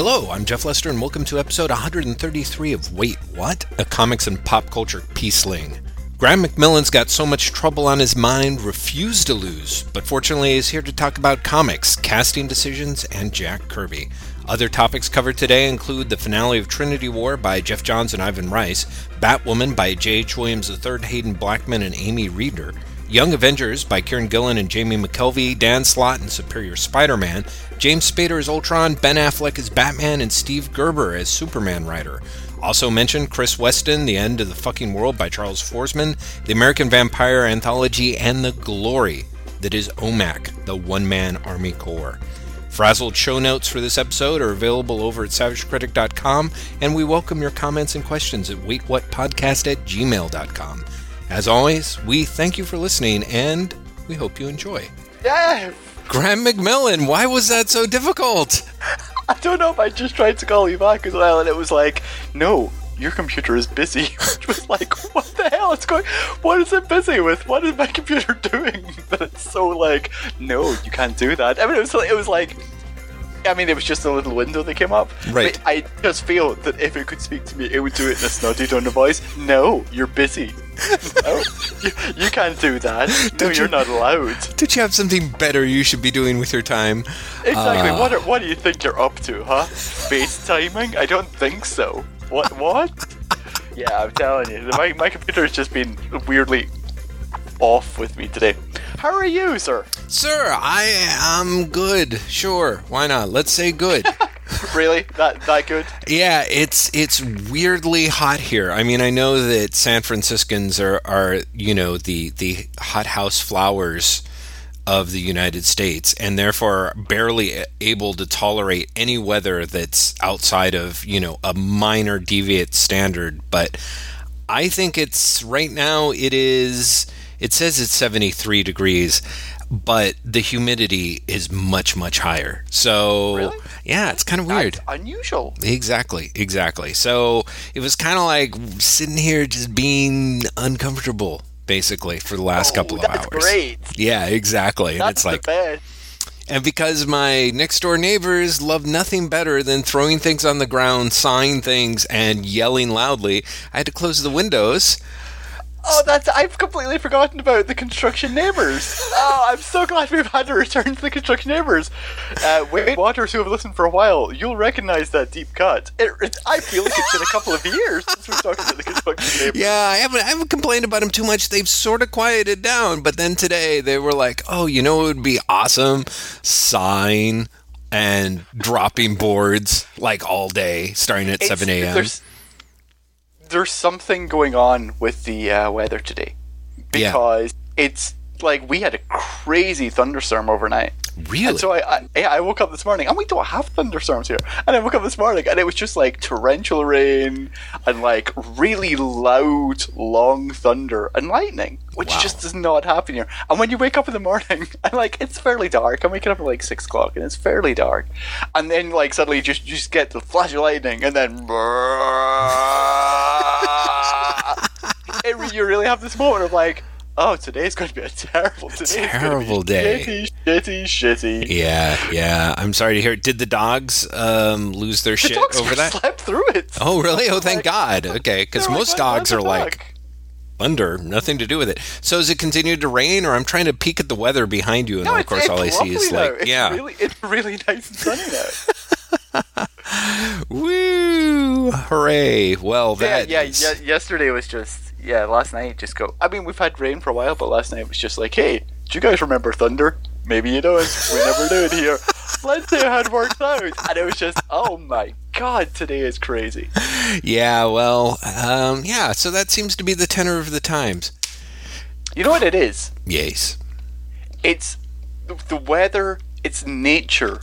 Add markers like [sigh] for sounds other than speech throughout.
Hello, I'm Jeff Lester, and welcome to episode 133 of Wait What? A comics and pop culture peaceling. Graeme McMillan's got so much trouble on his mind, refused to lose, but fortunately is here to talk about comics, casting decisions, and Jack Kirby. Other topics covered today include the finale of Trinity War by Geoff Johns and Ivan Reis, Batwoman by J.H. Williams III, Haden Blackman, and Amy Reeder, Young Avengers by Kieron Gillen and Jamie McKelvie, Dan Slott and Superior Spider-Man, James Spader as Ultron, Ben Affleck as Batman, and Steve Gerber as Superman writer. Also mentioned Chris Weston, The End of the Fucking World by Charles Forsman, The American Vampire Anthology, and The Glory that is OMAC, the One Man Army Corps. Frazzled show notes for this episode are available over at savagecritic.com, and we welcome your comments and questions at waitwhatpodcast at gmail.com. As always, we thank you for listening and we hope you enjoy. Yeah. Graeme McMillan, why was that so difficult? [laughs] I don't know if I just tried to call you back as well, and it was like, no, your computer is busy. [laughs] Which was like, what the hell is going? What is it busy with? What is my computer [laughs] doing? That it's so like, no, you can't do that. I mean, it was it was like. I mean, it was just a little window that came up. Right. But I just feel that if it could speak to me, it would do it in a snotty tone of voice. No, you're busy. [laughs] no, you, you can't do that. No, Don't you're you- not allowed. Did you have something better you should be doing with your time? Exactly. Ah. what are, what do you think you're up to, huh? FaceTiming? I don't think so. What? What? [laughs] yeah, I'm telling you, my my computer's just been weirdly off with me today. How are you, sir? Sir, I am good. Sure, why not? Let's say good. [laughs] Really? That that good? yeah, it's it's weirdly hot here. I mean, I know that San Franciscans are are you know the the hothouse flowers of the United States, and therefore barely able to tolerate any weather that's outside of you know a minor deviate standard. But I think it's right now. It is. It says it's 73 degrees, but the humidity is much much higher. So Really? yeah, it's kind of weird. That's unusual. Exactly, exactly. So it was kind of like sitting here just being uncomfortable, basically, for the last Oh, couple of oh, that's hours. great. Yeah, exactly. And That's it's the like, and because my next door neighbors love nothing better than throwing things on the ground, sawing things, and yelling loudly, I had to close the windows. Oh, that's I've completely forgotten about the construction neighbours. [laughs] Oh, I'm so glad we've had to return to the construction neighbours. Uh, Wait Waters who have listened for a while, you'll recognise that deep cut. It, it, I feel like it's been a couple of years since we've talked about the construction neighbours. Yeah, I haven't, I haven't complained about them too much. They've sort of quieted down, but then today they were like, "Oh, you know, it would be awesome, sign." and dropping boards like all day, starting at It's- seven a.m." There's, there's something going on with the uh, weather today Yeah. because it's like we had a crazy thunderstorm overnight. Really? And so I, I, yeah, I woke up this morning, and we don't have thunderstorms here. And I woke up this morning, and it was just like torrential rain and like really loud, long thunder and lightning, which Wow. just does not happen here. And when you wake up in the morning, [laughs] and like it's fairly dark, I'm waking up at like six o'clock, and it's fairly dark, and then like suddenly you just you just get the flash of lightning, and then. [laughs] it, you really have this moment of like, oh, today's going to be a terrible, Terrible day. shitty, shitty, shitty. yeah, yeah. I'm sorry to hear. It. Did the dogs um, lose their The shit over that? slept through it. Oh, really? Oh, thank Like- God. [laughs] Okay, because They're like, most dogs are like fuck?" thunder, nothing to do with it. So has it continued to rain, or I'm trying to peek at the weather behind you, and No, of course all I see is lovely like. It's yeah, really, it's really nice and sunny now. [laughs] woo, hooray! Well, that yeah, is- yeah. Yesterday was just yeah. Last night just go. I mean, we've had rain for a while, but last night was just like, hey, do you guys remember thunder? Maybe you don't. We never do it here. [laughs] Let's see how it works out. And it was just, oh my god, today is crazy. yeah. Well, um, yeah. So that seems to be the tenor of the times. You know what it is? Yes. It's the, the weather. It's nature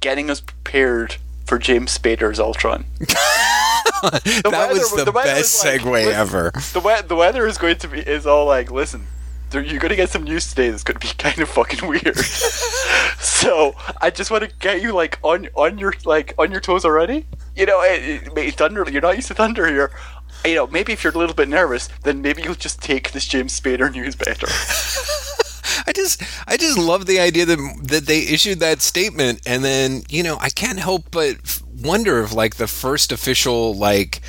getting us prepared for James Spader's Ultron. [laughs] that weather- was the, the best was like, segue listen, ever. the we- the weather is going to be is all like listen you're going to get some news today that's going to be [laughs] kind of fucking weird [laughs] so i just want to get you like on on your like on your toes already you know it, it, maybe thunder you're not used to thunder here you know maybe if you're a little bit nervous then maybe you'll just take this james spader news better I just I just love the idea that that they issued that statement and then, you know, I can't help but wonder if like the first official like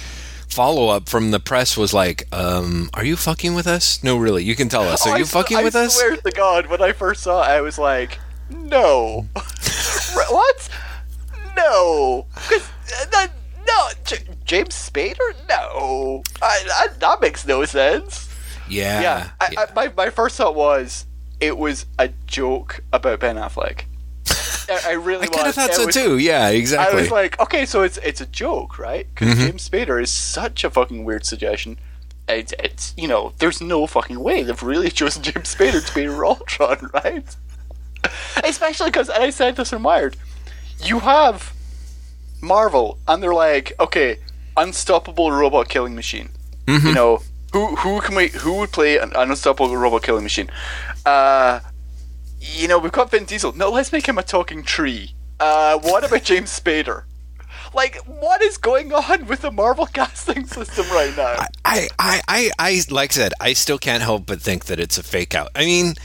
follow up from the press was like, um, are you fucking with us? No, really. You can tell us. Are Oh, you fucking I with us? swear to God, when I first saw it, I was like, no. [laughs] What? No. 'Cause, uh, that, no. J- James Spader? No. I, I, that makes no sense. Yeah. Yeah. I, I, my, my first thought was it was a joke about Ben Affleck. I, I [laughs] really I kind of thought It so was- too. Yeah, exactly. I was like, okay, so it's it's a joke, right? Because Mhm. James Spader is such a fucking weird suggestion. It's, it's you know, there's no fucking way they've really [laughs] chosen James Spader to be Ultron, [laughs] right? Especially because, and I said this in Wired, you have Marvel, and they're like, okay, unstoppable robot killing machine. Mhm. You know, who who can we who would play an, an unstoppable robot killing machine? Uh, you know, we've got Vin Diesel. No, let's make him a talking tree. Uh, what about James Spader? Like, what is going on with the Marvel [laughs] casting system right now? I, I, I, I, like I said, I still can't help but think that it's a fake out. I mean,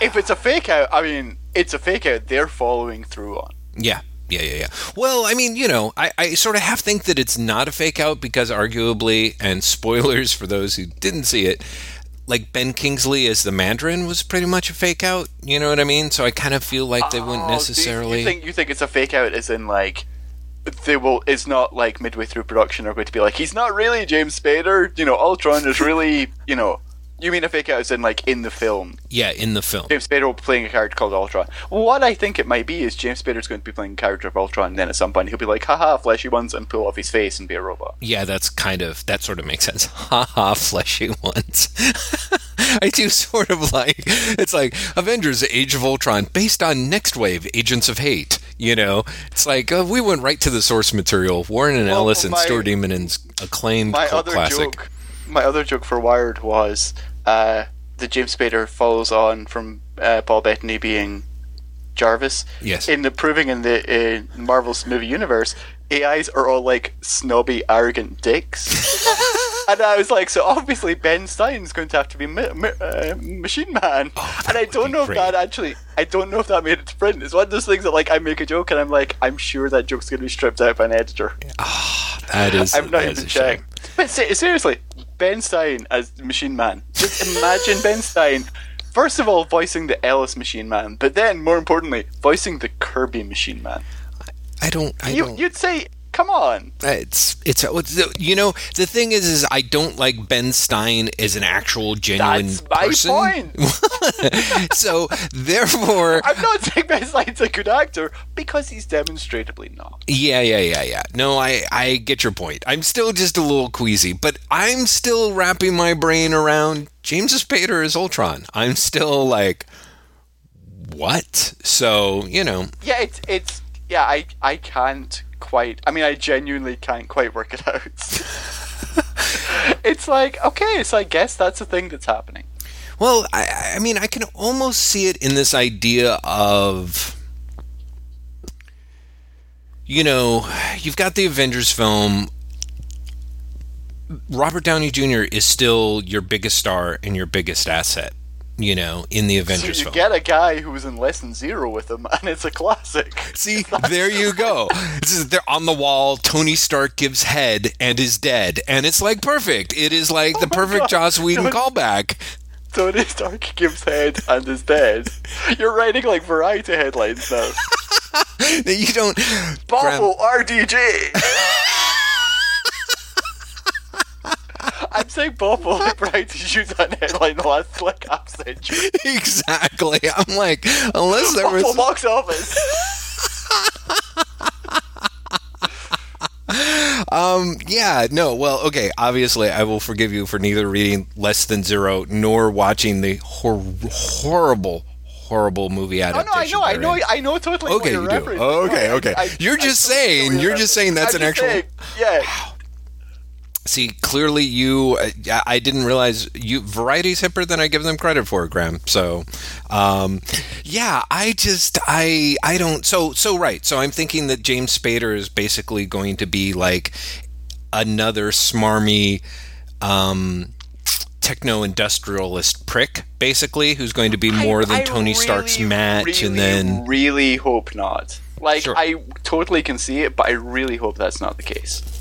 if it's a fake out, I mean, it's a fake out they're following through on. yeah, yeah, yeah, yeah. Well, I mean, you know, I, I sort of half think that it's not a fake out because arguably, and [laughs] spoilers for those who didn't see it, like Ben Kingsley as the Mandarin was pretty much a fake out. You know what I mean? So I kind of feel like they wouldn't Oh, you- necessarily. You think you think it's a fake out, as in like they will? It's not like midway through production are going to be like he's not really James Spader. You know, Ultron is really you know. You mean a fake out as in like in the film? yeah, in the film. James Spader will be playing a character called Ultron. What I think it might be is James Spader's going to be playing a character of Ultron, and then at some point he'll be like, haha, fleshy ones, and pull off his face and be a robot. Yeah, that's kind of that sort of makes sense. [laughs] Ha ha, fleshy ones. [laughs] I do sort of like it's like Avengers: Age of Ultron, based on Next Wave: Agents of Hate. You know, it's like uh, we went right to the source material. Warren and Well, Ellis and my- Stuart Immonen's acclaimed My cult other classic. joke, my other joke for Wired was uh, that James Spader follows on from uh, Paul Bettany being Jarvis. Yes. In the proving in the in Marvel's movie universe, AIs are all like snobby, arrogant dicks. [laughs] and I was like, so obviously Ben Stein's going to have to be mi- mi- uh, Machine Man. Oh, and I don't know great. if that actually, I don't know if that made it to print. It's one of those things that like I make a joke and I'm like, I'm sure that joke's going to be stripped out by an editor. Ah, that is. I'm not even shame. But se- seriously, Ben Stein as Machine Man. Just imagine Ben Stein, first of all, voicing the Ellis Machine Man, but then, more importantly, voicing the Kirby Machine Man. I don't. I You, don't. you'd say, come on. It's it's it's- you know the thing is is I don't like Ben Stein as an actual genuine That's my person. point. [laughs] so therefore, [laughs] I'm not saying Ben Stein's a good actor because he's demonstrably not. yeah, yeah, yeah, yeah. No, I I get your point. I'm still just a little queasy, but I'm still wrapping my brain around James Spader as Ultron. I'm still like, what? So you know, Yeah, it's it's yeah. I I can't quite. I mean, I genuinely can't quite work it out. [laughs] [laughs] it's like okay, so I guess that's a thing that's happening. Well, I, I mean, I can almost see it in this idea of, you know, you've got the Avengers film. Robert Downey Jr. is still your biggest star and your biggest asset, you know, in the Avengers so you film. get a guy who was in Less Than Zero with him, [laughs] and it's a classic. See, [laughs] there you go. This is, they're on the wall. Tony Stark gives head and is dead, and it's like perfect. It is like oh the Oh my perfect God. Joss Whedon Don't- callback. Tony Stark gives head and is dead. You're writing like variety headlines now. [laughs] You don't. Bobble RDJ. I'm saying Bob Bobble like variety shoots that headline the last like half century. Exactly. I'm like, unless there was. box office. Um, yeah, no, well, okay, obviously, I will forgive you for neither reading Less Than Zero nor watching the hor- horrible, horrible movie Oh no, I know, I know. I know totally. what Okay, you're you do. Okay, I- okay. I- You're just saying- you're just saying that's an actual- saying, yeah. See, clearly you, uh, I didn't realize you, Variety's hipper than I give them credit for, Graeme. So, um, yeah, I just, I, I don't, so, so right. So I'm thinking that James Spader is basically going to be like another smarmy, um, techno-industrialist prick, basically, who's going to be more than I Tony Stark's match, really, and then really hope not. Like Sure. I totally can see it, but I really hope that's not the case.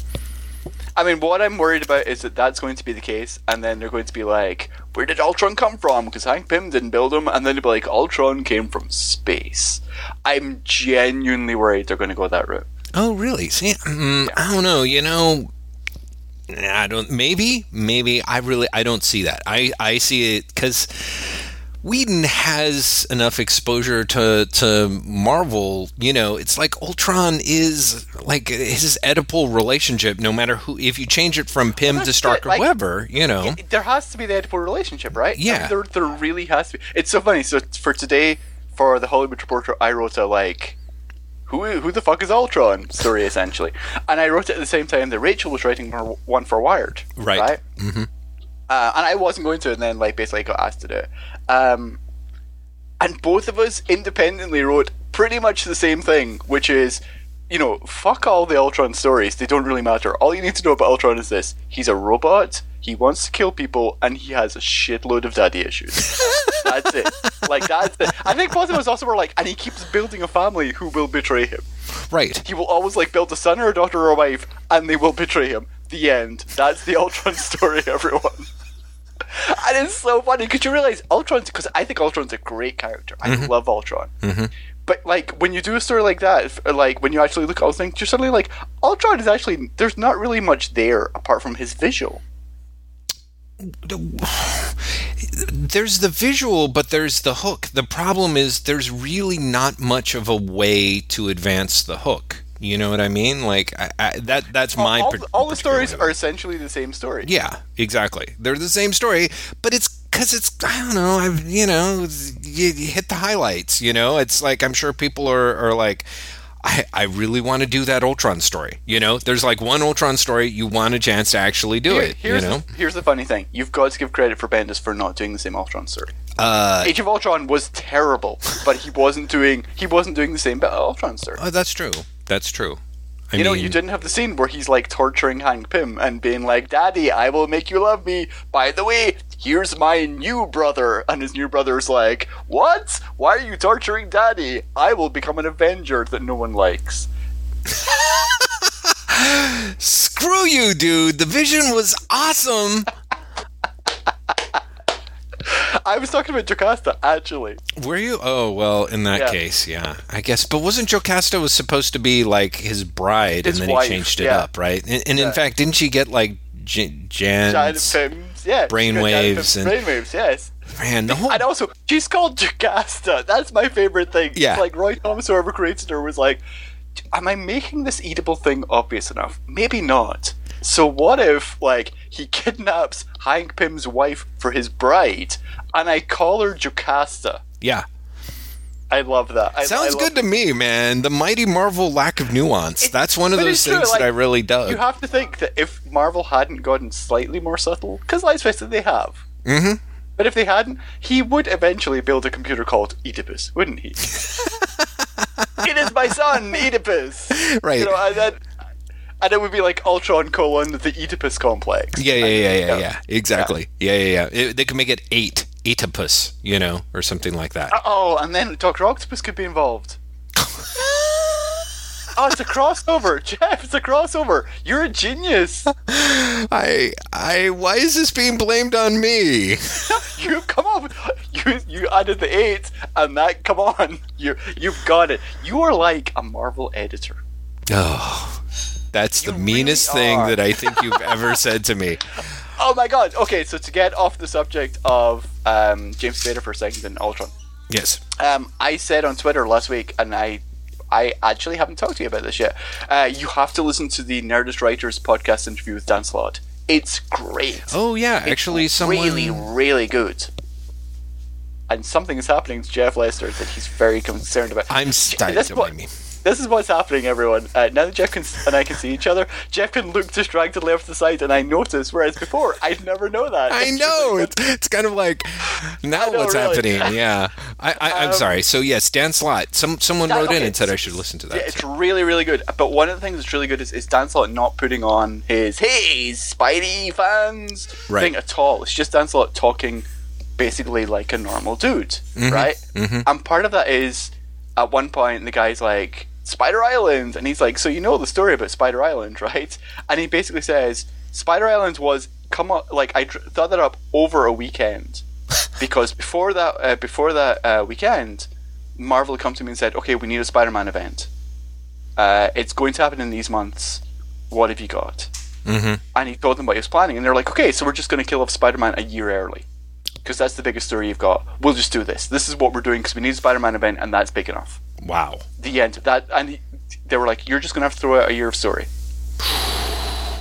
I mean, what I'm worried about is that that's going to be the case, and then they're going to be like, "Where did Ultron come from?" Because Hank Pym didn't build him, and then they'll be like, "Ultron came from space." I'm genuinely worried they're going to go that route. Oh, really? See, mm, I don't know. You know, I don't. Maybe, maybe. I really, I don't see that. I, I see it because Whedon has enough exposure to to Marvel. You know, it's like Ultron is like his Oedipal relationship. No matter who, if you change it from Pym to Stark it, or like- whoever, you know. It- there has to be the Oedipal relationship, right? I Yeah. mean, there, there really has to be. It's so funny. So for today, for the Hollywood Reporter, I wrote a like, who who the fuck is Ultron story essentially, and I wrote it at the same time that Rachel was writing one for Wired, Right. Right. hmm Uh, and I wasn't going to, and then like basically I got asked to do it. Um, and both of us independently wrote pretty much the same thing, which is, you know, fuck all the Ultron stories. They don't really matter. All you need to know about Ultron is this: he's a robot. He wants to kill people, and he has a shitload of daddy issues. [laughs] that's it. Like that's it. I think both of us also were like, and he keeps building a family who will betray him. Right. He will always like build a son or a daughter or a wife, and they will betray him. The end. That's the Ultron story, everyone. [laughs] and it's so funny because you realize Ultron, because I think Ultron's a great character. I mm-hmm. love Ultron. Mm-hmm. But like when you do a story like that, like when you actually look at all things, you're suddenly like, Ultron is actually there's not really much there apart from his visual. [sighs] there's the visual, but there's the hook. The problem is there's really not much of a way to advance the hook. You know what I mean? Like I, I, that. That's my. all, all the stories are essentially the same story. Yeah, exactly. They're the same story, but it's because it's I don't know. I've you know you, you hit the highlights. You know, it's like I'm sure people are are like. I, I really want to do that Ultron story. You know, there's like one Ultron story you want a chance to actually do Here- it. You know, the, here's the funny thing: you've got to give credit for Bendis for not doing the same Ultron story. uh, Age of Ultron was terrible, but he wasn't doing he wasn't doing the same Ultron story. oh, that's true. That's true. I you know, you didn't have the scene where he's like torturing Hank Pym and being like, "Daddy, I will make you love me." By the way, here's my new brother, and his new brother's like, "What? Why are you torturing Daddy? I will become an Avenger that no one likes." [laughs] Screw you, dude. The vision was awesome. I was talking about Jocasta actually. Were you? Oh well, in that Yeah. case, yeah, I guess. But wasn't Jocasta was supposed to be like his bride, His and then wife, he changed it yeah. up, right? And, and Yeah. in fact, didn't she get like J- Jan's? Yeah, brain she's got Janet waves and- brainwaves, yes. Man, the whole And also, she's called Jocasta. That's my favorite thing. Yeah. It's like Roy Thomas, whoever created her, was like, "Am I making this Oedipal thing obvious enough? Maybe not." So what if, like, he kidnaps Hank Pym's wife for his bride, and I call her Jocasta? yeah, I love that. I, sounds I good to me, man. The mighty Marvel lack of nuance. It- That's one of those things like, that I really dug. You have to think that if Marvel hadn't gotten slightly more subtle, because let's face it, they have. hmm But if they hadn't, he would eventually build a computer called Oedipus, wouldn't he? [laughs] it is my son, Oedipus. Right. You know, and and it would be like Ultron colon the Oedipus complex. Yeah, yeah, yeah, yeah, Yeah. Exactly. Yeah, yeah, yeah. They could make it eight, Oedipus, you know, or something like that. Oh, and then Doctor Octopus could be involved. [laughs] oh, it's a crossover, [laughs] Jeff. It's a crossover. You're a genius. [laughs] I, I. Why is this being blamed on me? you come on. You you added the eight, and that come on. You you've got it. You are like a Marvel editor. Oh, that's the meanest really thing that I think you've [laughs] ever said to me. Oh my god. Okay, so to get off the subject of um, James Spader for a second and Ultron, Yes. um, I said on Twitter last week, and I, I actually haven't talked to you about this yet. Uh, you have to listen to the Nerdist Writers podcast interview with Dan Slott. It's great. Oh yeah, It's actually, someone. really, really good. And something is happening to Jeff Lester that he's very concerned about. I'm this to point, me. This is what's happening, everyone. Uh, now that Jeff can, and I can see each other, Jeff can look distractedly off to the side, and I notice. Whereas before, I'd never know that. I [laughs] It's know. like- It's, it's kind of like now what's really. happening. [laughs] Yeah. I, I, I'm Um, sorry. So yes, Dan Slott. Some someone Dan- wrote in and said I should listen to Yeah, that. it's really, really good. But one of the things that's really good is, is Dan Slott not putting on his "Hey, Spidey fans" Right. thing at all. It's just Dan Slott talking basically like a normal dude, right? mhm. And part of that is at one point the guy's like Spider Island, and he's like, "So you know the story about Spider Island, [laughs] right?" And he basically says Spider Island was come up like I dr- thought that up over a weekend [laughs] because before that uh, before that uh, weekend, Marvel had come to me and said, "Okay, we need a Spider-Man event. Uh, it's going to happen in these months. What have you got?" hmm And he told them what he was planning, and they're like, "Okay, so we're just going to kill off Spider-Man a year early." Because that's the biggest story you've got. We'll just do this. This is what we're doing because we need a Spider-Man event, and that's big enough. Wow. The end. That and he, they were like, "You're just gonna have to throw out a year of story." [sighs]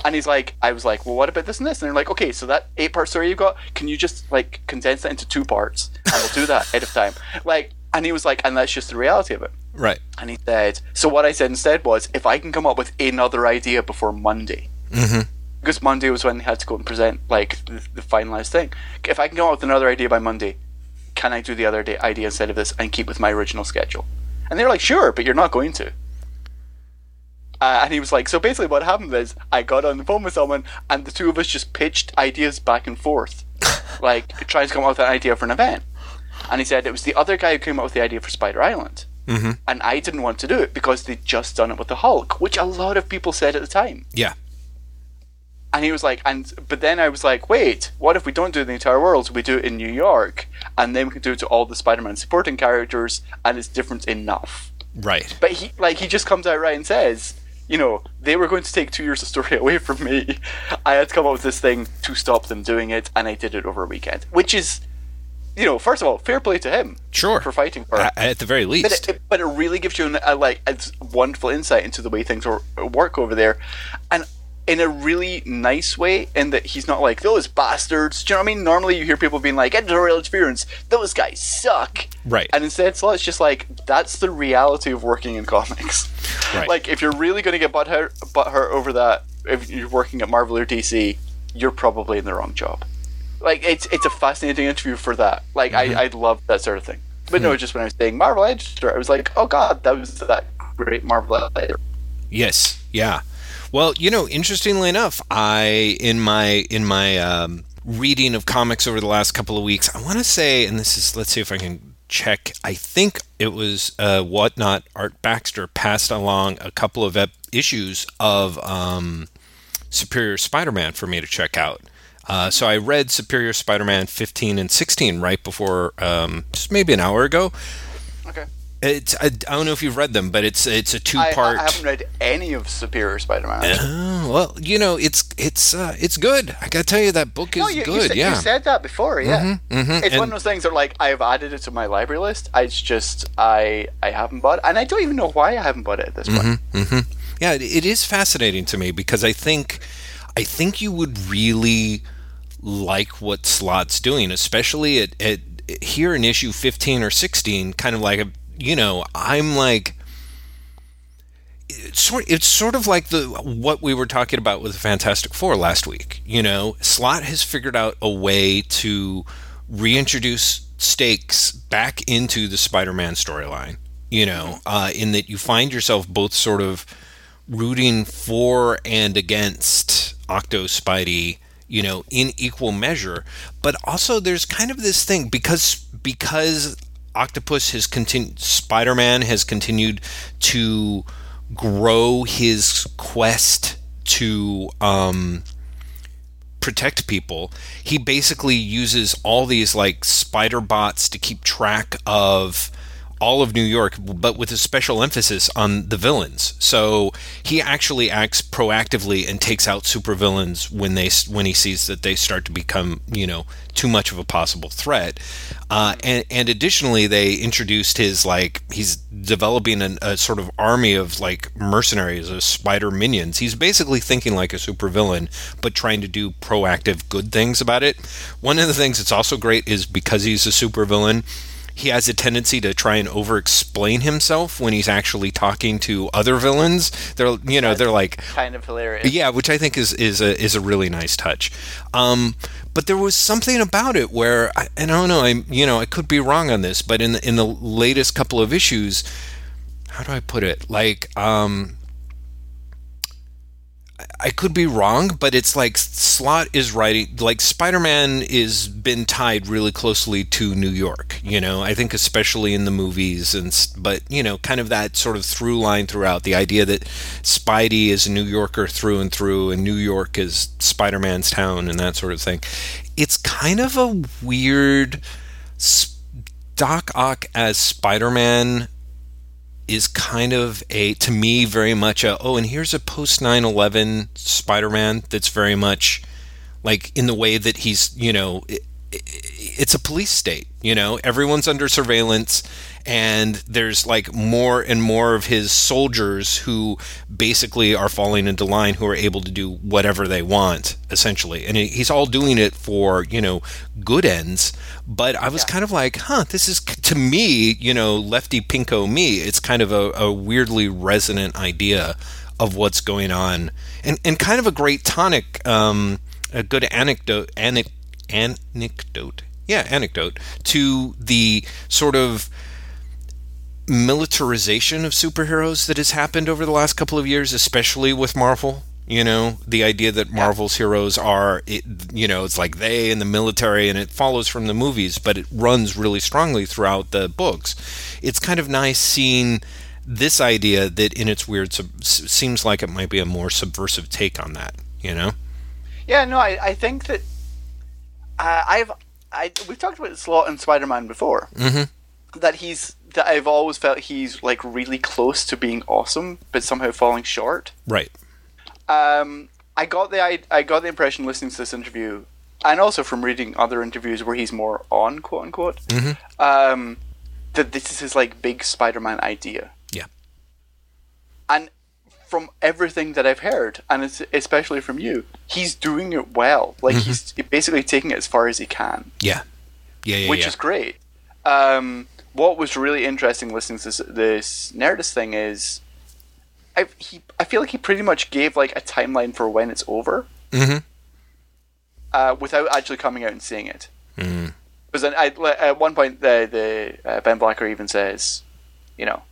And he's like, I was like, well, what about this and this? And they're like, okay, so that eight part story you've got, can you just like condense that into two parts? And we'll do that ahead of time. [laughs] Like, and he was like, and that's just the reality of it. Right. And he said, so what I said instead was, if I can come up with another idea before Monday, hmm because Monday was when they had to go and present like the, the finalized thing. If I can come up with another idea by Monday, can I do the other day idea instead of this and keep with my original schedule? And they're like, sure, but you're not going to. Uh, and he was like, so basically, what happened is I got on the phone with someone, and the two of us just pitched ideas back and forth, [laughs] like trying to come up with an idea for an event. And he said it was the other guy who came up with the idea for Spider Island, hmm and I didn't want to do it because they'd just done it with the Hulk, which a lot of people said at the time. Yeah. And he was like, and but then I was like, wait, what if we don't do the entire world? We do it in New York, and then we can do it to all the Spider-Man supporting characters, and it's different enough. Right. But he, like, he just comes out right and says, you know, they were going to take two years of story [laughs] away from me. I had to come up with this thing to stop them doing it, and I did it over a weekend, which is, you know, first of all, fair play to him Sure. for fighting for it. At the very But least. it, it- but it really gives you an, a, like a wonderful insight into the way things work over there, and in a really nice way. In that he's not like those bastards. Do you know what I mean? Normally you hear people being like editorial interference. Those guys suck. Right. And instead, so it's just like that's the reality of working in comics. Right. Like if you're really going to get butthurt, butthurt over that, if you're working at Marvel or DC, you're probably in the wrong job. Like it's it's a fascinating interview for that. Like Mm-hmm. I I love that sort of thing. But Hmm. no, just when I was saying Marvel editor, I was like, oh god, that was that great Marvel editor. Yes. Yeah. Well, you know, interestingly enough, I in my in my um, reading of comics over the last couple of weeks, I want to say, and this is let's see if I can check. I think it was uh, whatnot. Art Baxter passed along a couple of ep- issues of um, Superior Spider-Man for me to check out. Uh, so I read Superior Spider-Man 15 and 16 right before, um, just maybe an hour ago. It's I, I don't know if you've read them, but it's it's a I, two-part. I haven't read any of Superior Spider-Man. Oh, well, you know, it's it's uh, it's good. I gotta tell you that book is no, you, you, good. said, yeah. you said that before, yeah. mhm, It's and- one of those things that like I've added it to my library list. I it's just I I haven't bought it, and I don't even know why I haven't bought it at this point. hmm Yeah, it, it is fascinating to me because I think I think you would really like what Slott's doing, especially at, at here in issue 15 or 16, kind of like a you know, I'm like it's sort it's sort of like the what we were talking about with the Fantastic Four last week. You know, Slott has figured out a way to reintroduce stakes back into the Spider-Man storyline. You know, uh, in that you find yourself both sort of rooting for and against Octo Spidey, you know, in equal measure. But also, there's kind of this thing because because Octopus has continued, Spider Man has continued to grow his quest to um, protect people. He basically uses all these like spider bots to keep track of all of New York, but with a special emphasis on the villains. So he actually acts proactively and takes out supervillains when they when he sees that they start to become you know too much of a possible threat. Uh, and, and additionally, they introduced his like he's developing an, a sort of army of like mercenaries, of spider minions. He's basically thinking like a supervillain, but trying to do proactive good things about it. One of the things that's also great is because he's a supervillain he has a tendency to try and over-explain himself when he's actually talking to other villains. They're you know they're like kind of hilarious. yeah, which I think is is a is a really nice touch. Um, but there was something about it where, I, and I don't know, I you know I could be wrong on this, but in the, in the latest couple of issues, how do I put it? Like, um, I could be wrong, but it's like Slott is writing like Spider-Man is been tied really closely to New York. You know, I think especially in the movies, and but you know, kind of that sort of through line throughout the idea that Spidey is a New Yorker through and through, and New York is Spider-Man's town, and that sort of thing. It's kind of a weird Doc Ock as Spider-Man is kind of a to me very much a oh and here's a post 9/11 Spider-Man that's very much like in the way that he's you know it's a police state you know? Everyone's under surveillance and there's like more and more of his soldiers who basically are falling into line who are able to do whatever they want essentially. And he's all doing it for you know good ends. But i was yeah. kind of like huh this is to me you know lefty pinko me it's kind of a, a weirdly resonant idea of what's going on. And and kind of a great tonic um, a good anecdote anecdote anecdote yeah anecdote to the sort of militarization of superheroes that has happened over the last couple of years, especially with Marvel. You know, the idea that Marvel's heroes are, it, you know, it's like they and the military, and it follows from the movies, but it runs really strongly throughout the books. It's kind of nice seeing this idea that, in its weird, sub- seems like it might be a more subversive take on that. You know? Yeah, no, I, I think that uh, I've I we've talked about Slott and Spider Man before. Mm-hmm. That he's that I've always felt he's like really close to being awesome, but somehow falling short. Right. Um, I got the I, I got the impression listening to this interview, and also from reading other interviews where he's more on quote unquote, mm-hmm. um, that this is his like big Spider-Man idea. Yeah. And from everything that I've heard, and especially from you, he's doing it well. Like mm-hmm. he's basically taking it as far as he can. Yeah. Yeah. yeah which yeah. is great. Um, what was really interesting listening to this, this Nerdist thing is, I he I feel like he pretty much gave like a timeline for when it's over, mm-hmm. uh, without actually coming out and saying it. Mm. Because I, at one point the the uh, Ben Blacker even says, you know,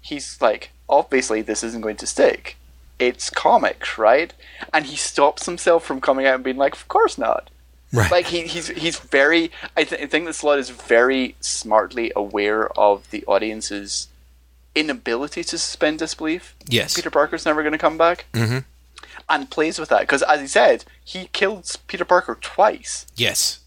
he's like, obviously this isn't going to stick. It's comics, right? And he stops himself from coming out and being like, of course not. Right. Like he, he's he's very. I, th- I think that Slott is very smartly aware of the audience's inability to suspend disbelief. Yes. Peter Parker's never going to come back. Mm-hmm. And plays with that because, as he said, he killed Peter Parker twice. Yes.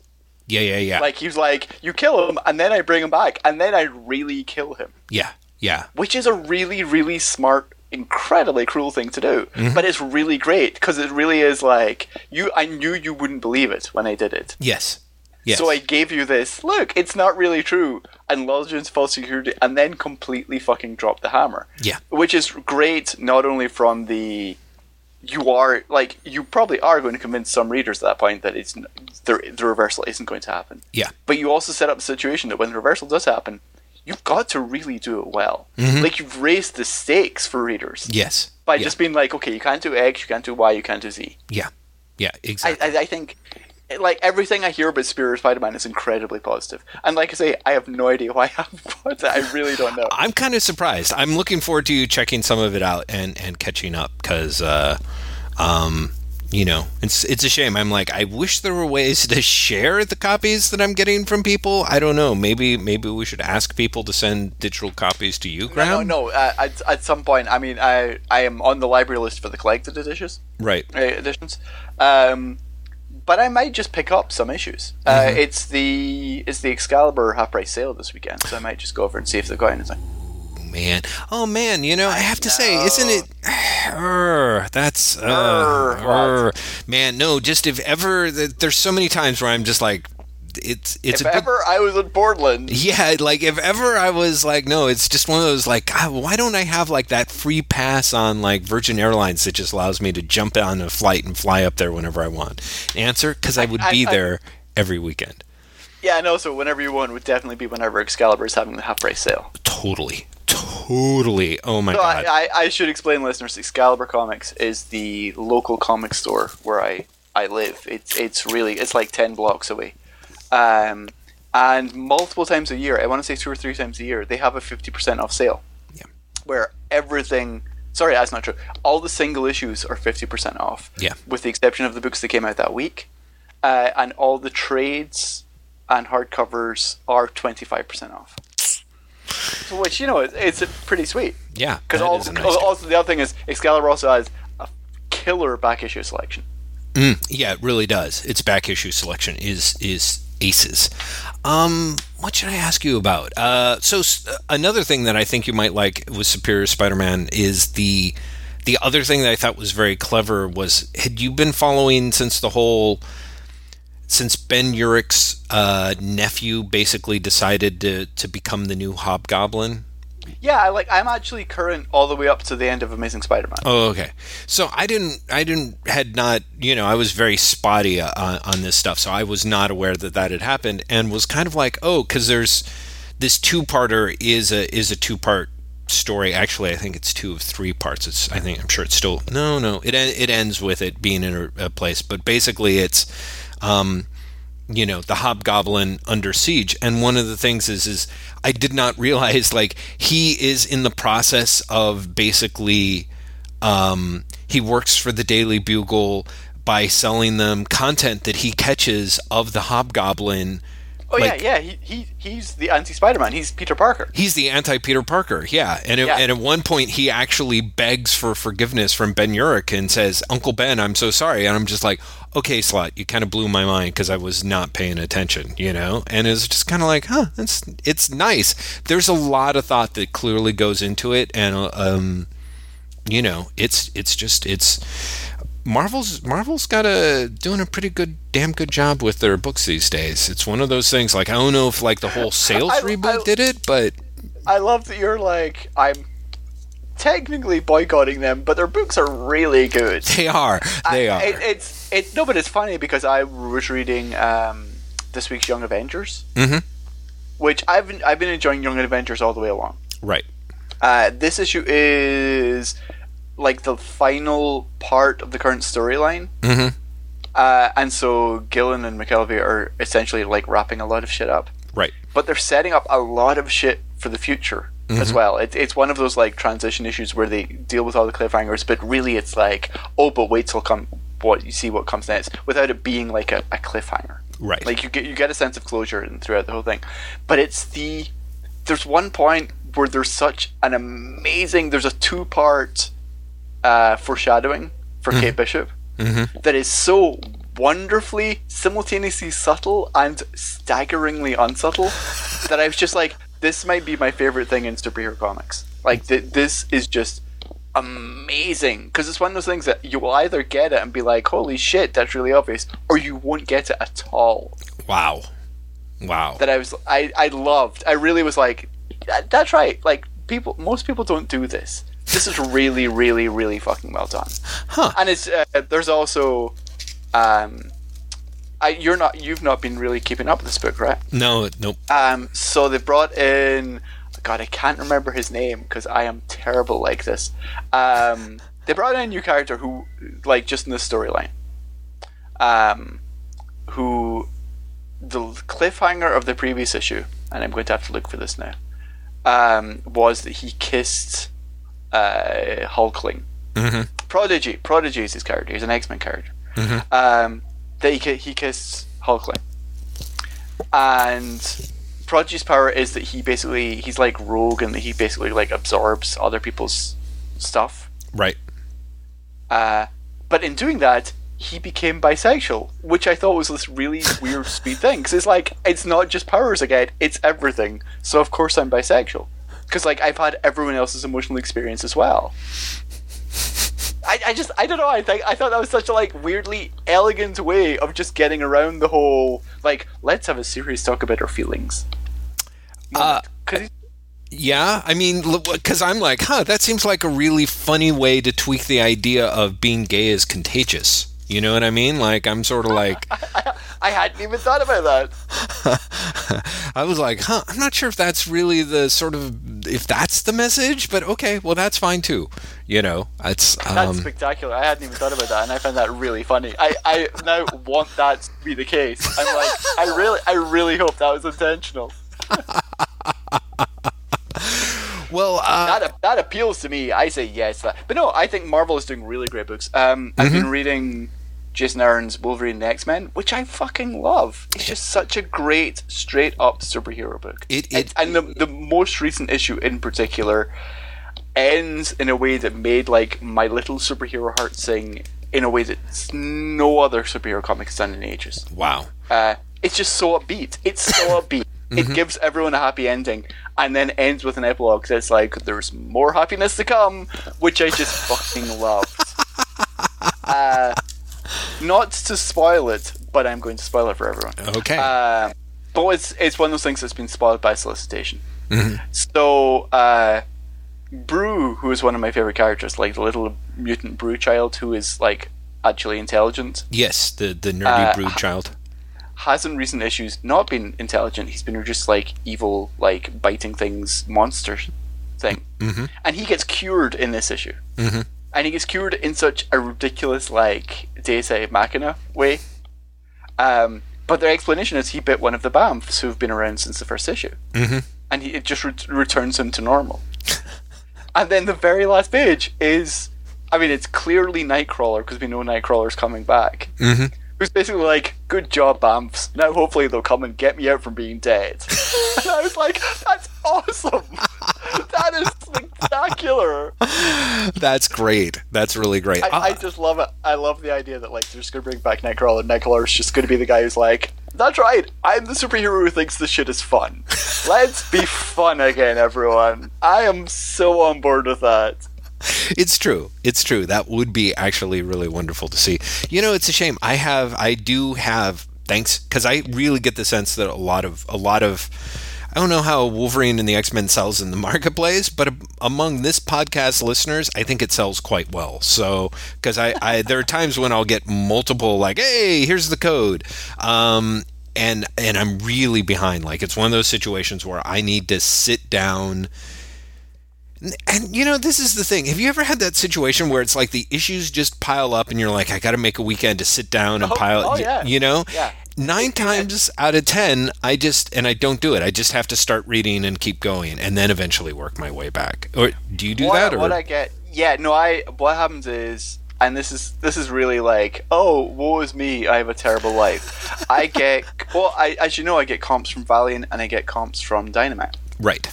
Yeah, yeah, yeah. Like he was like, you kill him, and then I bring him back, and then I really kill him. Yeah, yeah. Which is a really, really smart incredibly cruel thing to do, mm-hmm. but it's really great because it really is like you. I knew you wouldn't believe it when I did it. Yes. Yes. So I gave you this. Look, it's not really true, and Legends false security, and then completely fucking dropped the hammer. Yeah. Which is great, not only from the you are like you probably are going to convince some readers at that point that it's the, the reversal isn't going to happen. Yeah. But you also set up a situation that when the reversal does happen, you've got to really do it well. Mm-hmm. Like you've raised the stakes for readers. Yes. By yeah. just being like, okay, you can't do X, you can't do Y, you can't do Z. Yeah. Yeah. Exactly. I, I, I think, like everything I hear about Superior Spider-Man is incredibly positive. And like I say, I have no idea why [laughs] I'm I really don't know. I'm kind of surprised. I'm looking forward to you checking some of it out and and catching up because. Uh, um, you know, it's it's a shame. I'm like, I wish there were ways to share the copies that I'm getting from people. I don't know. Maybe maybe we should ask people to send digital copies to you, Graeme. No, no. no. Uh, at, at some point, I mean, I I am on the library list for the collected editions. Right. Uh, editions. Um, but I might just pick up some issues. Uh, Mm-hmm. it's the it's the Excalibur half price sale this weekend, so I might just go over and see if they've got anything. Man. Oh man, you know, I have to say, isn't it? [sighs] Urgh, that's uh, what? man. No, just if ever, there's so many times where I'm just like, it's it's if a good ever I was in Portland, Yeah, like if ever I was like, no, it's just one of those like, God, why don't I have like that free pass on like Virgin Airlines that just allows me to jump on a flight and fly up there whenever I want? Answer: Because I would I- be I- there every weekend. Yeah, and So whenever you want would definitely be whenever Excalibur is having the half price sale. Totally, totally. Oh my So god. I, I, I should explain, listeners. Excalibur Comics is the local comic store where I, I live. It's it's really it's like ten blocks away, um, and multiple times a year. I want to say two or three times a year. They have a fifty percent off sale. Yeah. Where everything. Sorry, that's not true. All the single issues are fifty percent off. Yeah. With the exception of the books that came out that week, uh, and all the trades and hardcovers are twenty five percent off. Which you know, it- it's pretty sweet. yeah, Because also, nice also the other thing is Excalibur also has a killer back issue selection. Mm, yeah, it really does. Its back issue selection is is aces. Um, what should I ask you about? Uh, so s- another thing that I think you might like with Superior Spider-Man is the the other thing that I thought was very clever was had you been following since the whole since Ben Urich's uh, nephew basically decided to to become the new Hobgoblin? Yeah, I like. I'm actually current all the way up to the end of Amazing Spider-Man. Oh, okay. So I didn't, I didn't, had not, you know, I was very spotty uh, on, this stuff, so I was not aware that that had happened, and was kind of like, oh, because there's this two-parter is a is a two-part story. Actually, I think it's two of three parts. It's, I think, I'm sure it's still no, no. It it ends with it being in a, a place, but basically, it's. Um, you know the hobgoblin under siege and one of the things is is i did not realize like he is in the process of basically um he works for the daily bugle by selling them content that he catches of the hobgoblin Oh like- yeah, yeah. He, he he's the anti-Spider-Man. He's Peter Parker. He's the anti Peter Parker, yeah. And, at- Yeah. and at one point, he actually begs for forgiveness from Ben Urich and says, Uncle Ben, I'm so sorry. And I'm just like, okay, Slott, you kind of blew my mind because I was not paying attention, you know? And it's just kind of like, huh, it's, it's nice. There's a lot of thought that clearly goes into it. And, um, you know, it's, it's just, it's, Marvel's Marvel's got a doing a pretty good, damn good job with their books these days. It's one of those things. Like I don't know if like the whole [laughs] sales I- reboot I- did it, but I love that you're like I'm technically boycotting them, but their books are really good. They are. They I- are. It, it's it no, but it's funny because I was reading um, this week's Young Avengers, Mhm. which I've been I've been enjoying Young Avengers all the way along. right. Uh, this issue is like the final part of the current storyline. Mm-hmm. Uh, and so Gillen and McKelvie are essentially like wrapping a lot of shit up. Right. But they're setting up a lot of shit for the future as mm-hmm. well. It, it's one of those like transition issues where they deal with all the cliffhangers, but really it's like, oh, but wait till come what you see what comes next, without it being like a, a cliffhanger. Right. Like you get you get a sense of closure and throughout the whole thing. But it's the there's one point where there's such an amazing there's a two part uh, foreshadowing for mm-hmm. Kate Bishop mm-hmm. that is so wonderfully simultaneously subtle and staggeringly unsubtle that I was just like this might be my favorite thing in superhero comics. Like th- this is just amazing because it's one of those things that you will either get it and be like holy shit that's really obvious or you won't get it at all wow. Wow. that I was I I loved. I really was like, "That- that's right. Like people, most people don't do this. This is really, really, really fucking well done. Huh. And it's uh, there's also, um, I you're not you've not been really keeping up with this book, right? No. Nope. Um, so they brought in. God, I can't remember his name because I am terrible like this. Um, they brought in a new character who, like, just in the storyline, um, who the cliffhanger of the previous issue, and I'm going to have to look for this now, um, was that he kissed uh, Hulkling. Mhm. Prodigy. Prodigy is his character. He's an X Men character. Mhm. Um, that he, he kissed Hulkling. And Prodigy's power is that he basically he's like rogue and that he basically like absorbs other people's stuff. Right. Uh, but in doing that, he became bisexual, which I thought was this really weird, [laughs] speed thing. Because it's like it's not just powers again; it's everything. So of course I'm bisexual, because like I've had everyone else's emotional experience as well. I, I just I don't know. I think I thought that was such a like weirdly elegant way of just getting around the whole like let's have a serious talk about our feelings. Uh, Yeah, I mean, because I'm like, huh, that seems like a really funny way to tweak the idea of being gay is contagious. You know what I mean? Like I'm sort of like [laughs] I hadn't even thought about that. [laughs] I was like, huh, I'm not sure if that's really the sort of if that's the message, but okay, well that's fine too. You know, That's um, spectacular. I hadn't even thought about that, and I found that really funny. I, I now want that to be the case. I'm like, I really, I really hope that was intentional. [laughs] well, uh, That that appeals to me. I say yes. But no, I think Marvel is doing really great books. Um, I've Mm-hmm. been reading Jason Aaron's Wolverine and X Men, which I fucking love. It's just such a great, straight up superhero book. It- and, it- and the the most recent issue in particular ends in a way that made like my little superhero heart sing in a way that no other superhero comic has done in ages. wow. Uh, it's just so upbeat. It's so [laughs] upbeat. It gives everyone a happy ending, and then ends with an epilogue that's like, "There's more happiness to come," which I just fucking [laughs] loved. Uh, not to spoil it, but I'm going to spoil it for everyone. Okay. Uh, but it's it's one of those things that's been spoiled by solicitation. So, uh, Broo, who is one of my favorite characters, like the little mutant Brew child who is like actually intelligent, yes, the the nerdy uh, brood child. has in recent issues not been intelligent. He's been just like evil, like biting things, monster thing. Mm-hmm. And he gets cured in this issue. Mm-hmm. And he gets cured in such a ridiculous, like, Deus Ex Machina way. Um, but their explanation is he bit one of the Bamfs who've been around since the first issue. Mm-hmm. And he, it just re- returns him to normal. [laughs] and then the very last page is. I mean, it's clearly Nightcrawler because we know Nightcrawler's coming back who's basically like, "Good job, Bamfs. Now hopefully they'll come and get me out from being dead." [laughs] [laughs] and I was like, "That's awesome. Is [laughs] spectacular." That's great. That's really great. I, I Ah, just love it. I love the idea that like they're just gonna bring back Nightcrawler. and Nightcrawler's just gonna be the guy who's like, "That's right. I'm the superhero who thinks this shit is fun. [laughs] Let's be fun again, everyone." I am so on board with that. it's true. It's true. That would be actually really wonderful to see. You know, it's a shame. I have, I do have. Thanks, because I really get the sense that a lot of, a lot of. I don't know how Wolverine and the X Men sells in the [laughs] marketplace, but among this podcast listeners, I think it sells quite well. So, because I, I, there are times when I'll get multiple, like, "Hey, here's the code," um, and and I'm really behind. Like, it's one of those situations where I need to sit down and you know, this is the thing. Have you ever had that situation where it's like the issues just pile up, and you're like, I got to make a weekend to sit down and Oh, pile. oh, yeah. You know, Yeah. Nine times out of ten, I just and I don't do it. I just have to start reading and keep going, and then eventually work my way back. Or do you do what, that? Or what I get, yeah, no, I. What happens is, and this is this is really like, oh, woe is me, I have a terrible life. I get, [laughs] well, I as you know, I get comps from Valiant and I get comps from Dynamite, right,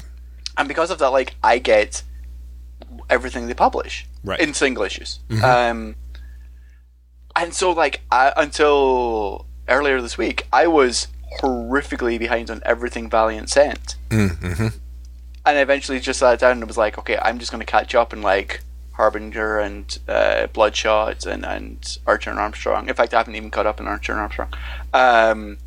and because of that, like, I get everything they publish Right. in single issues. Um, and so like I, until earlier this week, I was horrifically behind on everything Valiant sent. mm-hmm. and I eventually just sat down and was like, okay, I'm just going to catch up and like Harbinger and uh, Bloodshot and, and Archer and Armstrong. In fact, I haven't even caught up in Archer and Armstrong. Um,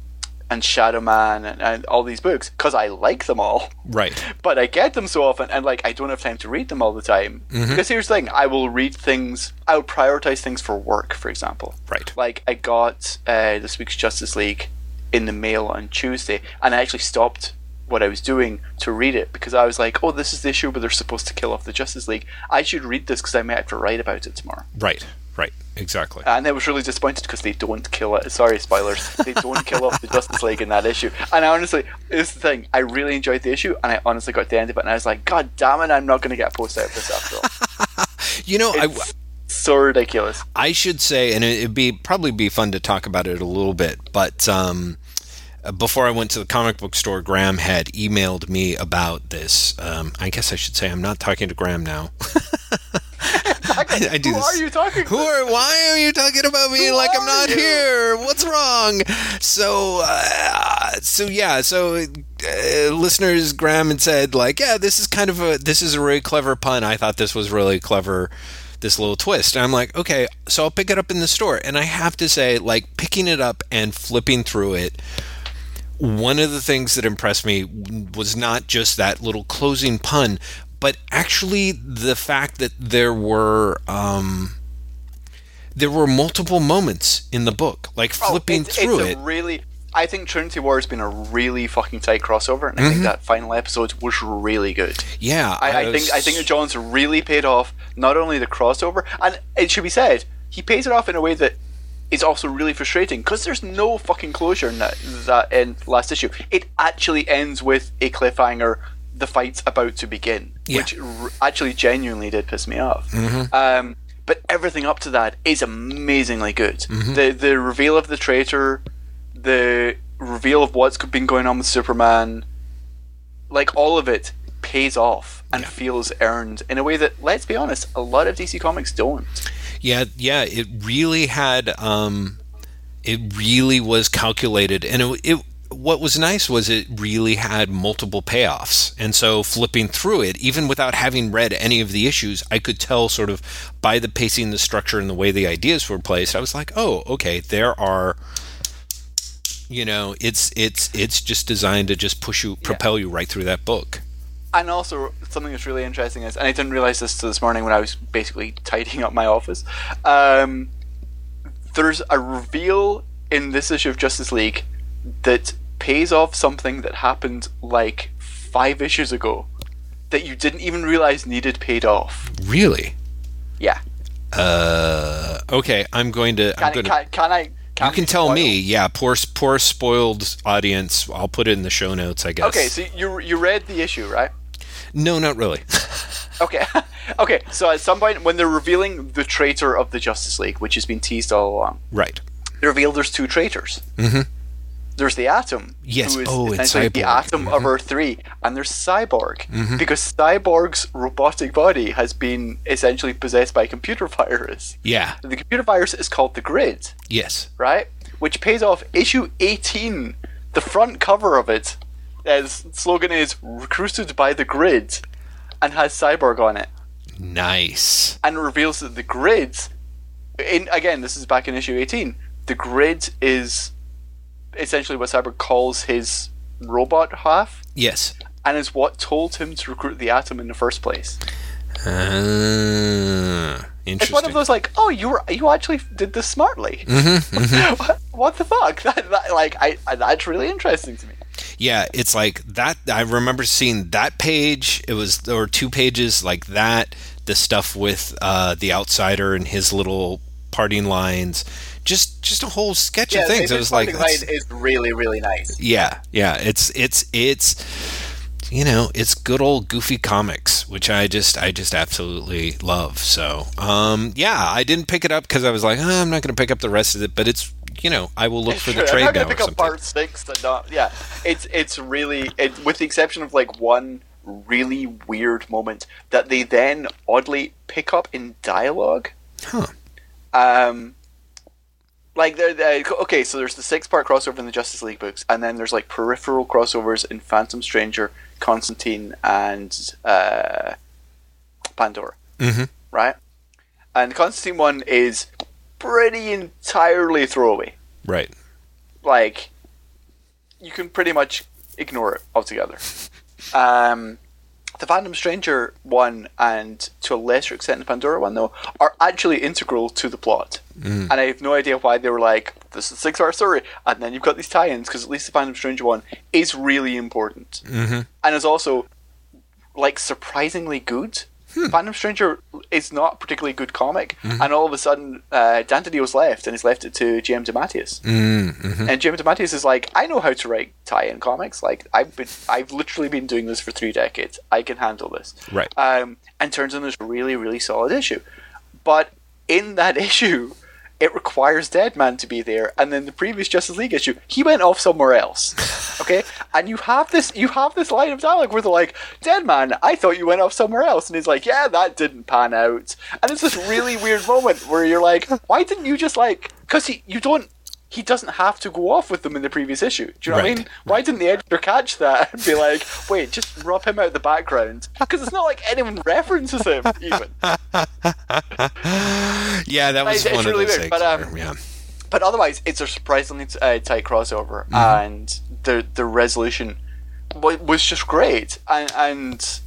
and Shadow Man and, and all these books because I like them all, right, [laughs] but I get them so often and like I don't have time to read them all the time. Because here's the thing: I will read things. I will prioritize things for work, for example. right, Like I got uh, this week's Justice League in the mail on Tuesday, and I actually stopped what I was doing to read it because I was like, "Oh, this is the issue where they're supposed to kill off the Justice League. I should read this because I might have to write about it tomorrow." right, right. Exactly. And I was really disappointed because they don't kill it. Sorry, spoilers. They don't kill off the Justice League in that issue. And I honestly, this is the thing. I really enjoyed the issue, and I honestly got to the end of it, and I was like, "God damn it! I'm not going to get a post out of this after all." [laughs] you know, I. It's so ridiculous. I should say, and it'd be probably be fun to talk about it a little bit, but um, before I went to the comic book store, Graeme had emailed me about this. Um, I guess I should say I'm not talking to Graeme now. [laughs] [laughs] I, I do Who this. are you talking Who to? are? Why are you talking about me Who like I'm not you? here? What's wrong? So, uh, so yeah. So, uh, listeners, Graeme had said like, yeah, this is kind of a this is a really clever pun. I thought this was really clever. This little twist. And I'm like, okay, so I'll pick it up in the store. And I have to say, like, picking it up and flipping through it, one of the things that impressed me was not just that little closing pun, but actually the fact that there were um, there were multiple moments in the book, like Oh, flipping it's, through it's it. Really, I think Trinity War has been a really fucking tight crossover, and I think that final episode was really good. yeah, I, I think I was- think that Johns really paid off not only the crossover, and it should be said, he pays it off in a way that is also really frustrating because there's no fucking closure in that, that in last issue. It actually ends with a cliffhanger. The fight's about to begin, Yeah. which r- actually genuinely did piss me off. Um, but everything up to that is amazingly good. The the reveal of the traitor, the reveal of what's been going on with Superman, like all of it pays off and feels earned in a way that, let's be honest, a lot of DC Comics don't. Yeah, yeah, it really had um it really was calculated and it, it what was nice was it really had multiple payoffs. And so flipping through it even without having read any of the issues, I could tell sort of by the pacing, the structure and the way the ideas were placed, I was like, "Oh, okay, there are you know, it's it's it's just designed to just push you propel you right through that book." And also, something that's really interesting is, and I didn't realize this till this morning when I was basically tidying up my office. Um, there's a reveal in this issue of Justice League that pays off something that happened like five issues ago that you didn't even realize needed paid off. Really? Yeah. Uh okay, I'm going to I'm Can, going to can, can I? Can You can tell me, yeah, poor poor spoiled audience. I'll put it in the show notes, I guess. Okay, so you you read the issue, right? No, not really. [laughs] Okay. [laughs] okay, so at some point when they're revealing the traitor of the Justice League, which has been teased all along, right. they reveal there's two traitors. Mhm. There's the Atom, Yes, who is oh, essentially the Cyborg. Mm-hmm. Atom of Earth Three, and there's Cyborg because Cyborg's robotic body has been essentially possessed by a computer [laughs] virus. Yeah. The computer virus is called the Grid, Yes. right? Which pays off issue 18. The front cover of it, slogan is "Recruited by the Grid," and has Cyborg on it Nice. and reveals that the grid in again this is back in issue 18 the grid is essentially what Cyborg calls his robot half Yes. and is what told him to recruit the atom in the first place Uh, interesting. it's one of those like oh you were you actually did this smartly what, [laughs] what the fuck [laughs] that, that like I, I that's really interesting to me yeah, it's like that. I remember seeing that page. It was or two pages like that. The stuff with uh, the outsider and his little parting lines. Just just a whole sketch of things. It was like is really really nice yeah yeah it's it's it's you know it's good old goofy comics which i just i just absolutely love so um yeah i didn't pick it up because i was like oh, i'm not going to pick up the rest of it but it's you know i will look for the [laughs] trade I'm not now pick up something part six and not yeah. It's it's really it, with the exception of like one really weird moment that they then oddly pick up in dialogue. Huh. Um, like they're, they okay, so there's the six part crossover in the Justice League books, and then there's like peripheral crossovers in Phantom Stranger, Constantine, and uh, Pandora. Mhm. Right, and the Constantine one is pretty entirely throwaway right like you can pretty much ignore it altogether. [laughs] Um, the Phantom Stranger one and to a lesser extent the Pandora one though are actually integral to the plot, and I have no idea why they were like this is a six-hour story, and then you've got these tie-ins because at least the Phantom Stranger one is really important mm-hmm. and is also like surprisingly good. Phantom Stranger is not a particularly good comic, and all of a sudden, uh, Dan DiDio's left, and he's left it to J.M. DeMatteis. Mm-hmm. And Jim DeMatteis is like, I know how to write tie-in comics. Like I've been, I've literally been doing this for three decades. I can handle this. Right. Um, and turns in this really, really solid issue. But in that [laughs] issue, it requires Deadman to be there. And then the previous Justice League issue, he went off somewhere else. [laughs] Okay. and you have this, you have this line of dialogue where they're like, Deadman, I thought you went off somewhere else, and he's like, Yeah, that didn't pan out. And it's this really [laughs] weird moment where you're like, Why didn't you just like? Because he, you don't he doesn't have to go off with them in the previous issue. Do you know what I mean? Why didn't the editor catch that and be like, wait, just rub him out of the background? Because it's not like anyone references him, even. [laughs] [laughs] yeah that was It's- it's one really of those weird, but, um, yeah But otherwise, it's a surprisingly uh, tight crossover, and the the resolution wa- was just great, and, and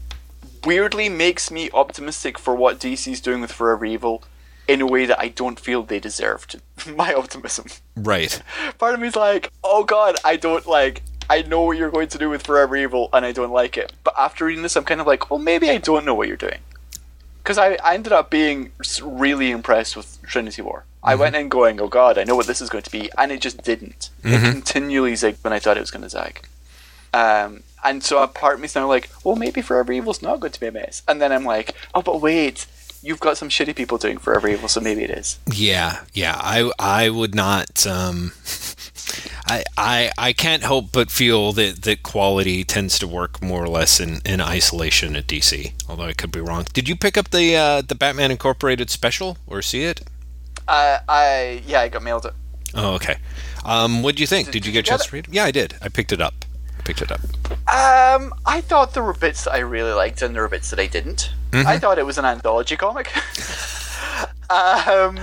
weirdly makes me optimistic for what DC's doing with Forever Evil in a way that I don't feel they deserved. [laughs] My optimism. Right. [laughs] Part of me's like, oh god, I don't like. I know what you're going to do with Forever Evil, and I don't like it. But after reading this, I'm kind of like, well, maybe I don't know what you're doing. Because I, I ended up being really impressed with Trinity War. I went in going, oh god, I know what this is going to be, and it just didn't. It continually zigged when I thought it was going to zag. Um, and so a part of me's now like, well, maybe Forever Evil's not going to be a mess. And then I'm like, oh, but wait, you've got some shitty people doing Forever Evil, so maybe it is. Yeah, yeah. I I would not. Um, [laughs] I I I can't help but feel that that quality tends to work more or less in, in isolation at DC. Although I could be wrong. Did you pick up the uh, the Batman Incorporated special or see it? Uh, I yeah, I got mailed it. Oh, okay. Um, what did you think? Did, Did- you get a chance to read it? Yeah, I did. I picked it up. I picked it up. Um, I thought there were bits that I really liked and there were bits that I didn't. Mm-hmm. I thought it was an anthology comic. [laughs] um,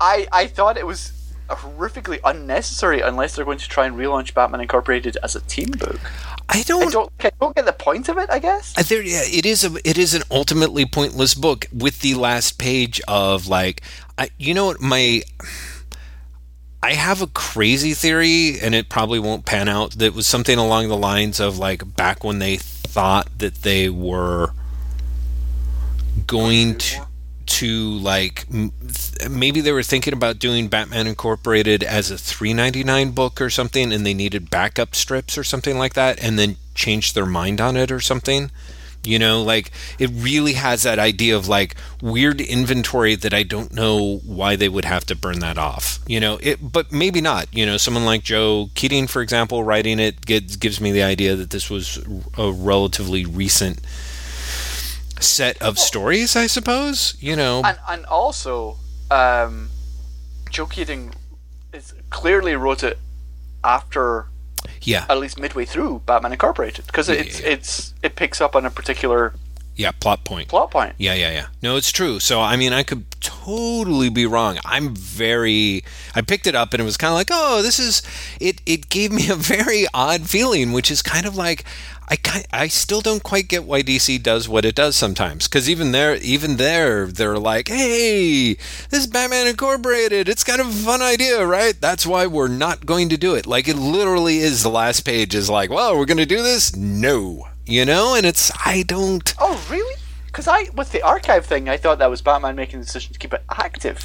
I I thought it was horrifically unnecessary unless they're going to try and relaunch Batman Incorporated as a team book. I I don't. don't I don't get the point of it. I guess. Uh, There, yeah, it is a it is an ultimately pointless book with the last page of like, I, you know what my. I have a crazy theory, and it probably won't pan out. That was something along the lines of like back when they thought that they were going to to like maybe they were thinking about doing Batman Incorporated as a 399 book or something and they needed backup strips or something like that and then changed their mind on it or something. You know like it really has that idea of like weird inventory that I don't know why they would have to burn that off. You know it but maybe not. You know someone like Joe Keatinge for example writing it gives, gives me the idea that this was a relatively recent set of stories I suppose you know And and also, um, Joe Keatinge is clearly wrote it after yeah at least midway through Batman Incorporated because it's Yeah. it's it picks up on a particular yeah plot point plot point. Yeah, yeah, yeah. No, it's true. So, I mean, I could totally be wrong. I'm very. I picked it up and it was kind of like, oh, this is. It. It gave me [laughs] a very odd feeling, which is kind of like. I ki- I still don't quite get why DC does what it does sometimes. Because even there, even there, they're like, "Hey, this is Batman Incorporated. It's kind of a fun idea, right? That's why we're not going to do it." Like it literally is. The last page is like, "Well, we're going to do this." No, you know, and it's I don't. Oh, really? Because I with the archive thing, I thought that was Batman making the decision to keep it active.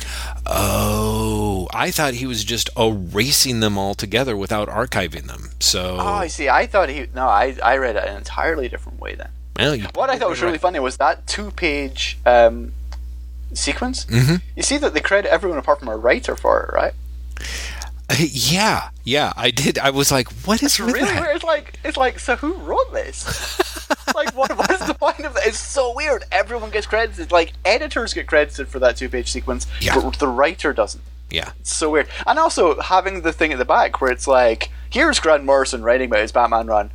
Oh, I thought he was just erasing them all together without archiving them. So, Oh, I see. I thought he no. I I read it an entirely different way then. well, you- What I thought was really funny was that two-page um, sequence. Mm-hmm. You see that they credit everyone apart from a writer for it, right? Uh, yeah, yeah, I did. I was like, what is It's really that? weird. It's like it's like so who wrote this? [laughs] like what what is the point of that? It's so weird. Everyone gets credited. Like editors get credited for that two page sequence, Yeah. but the writer doesn't. Yeah, It's so weird. And also having the thing at the back where it's like, here's Grant Morrison writing about his Batman run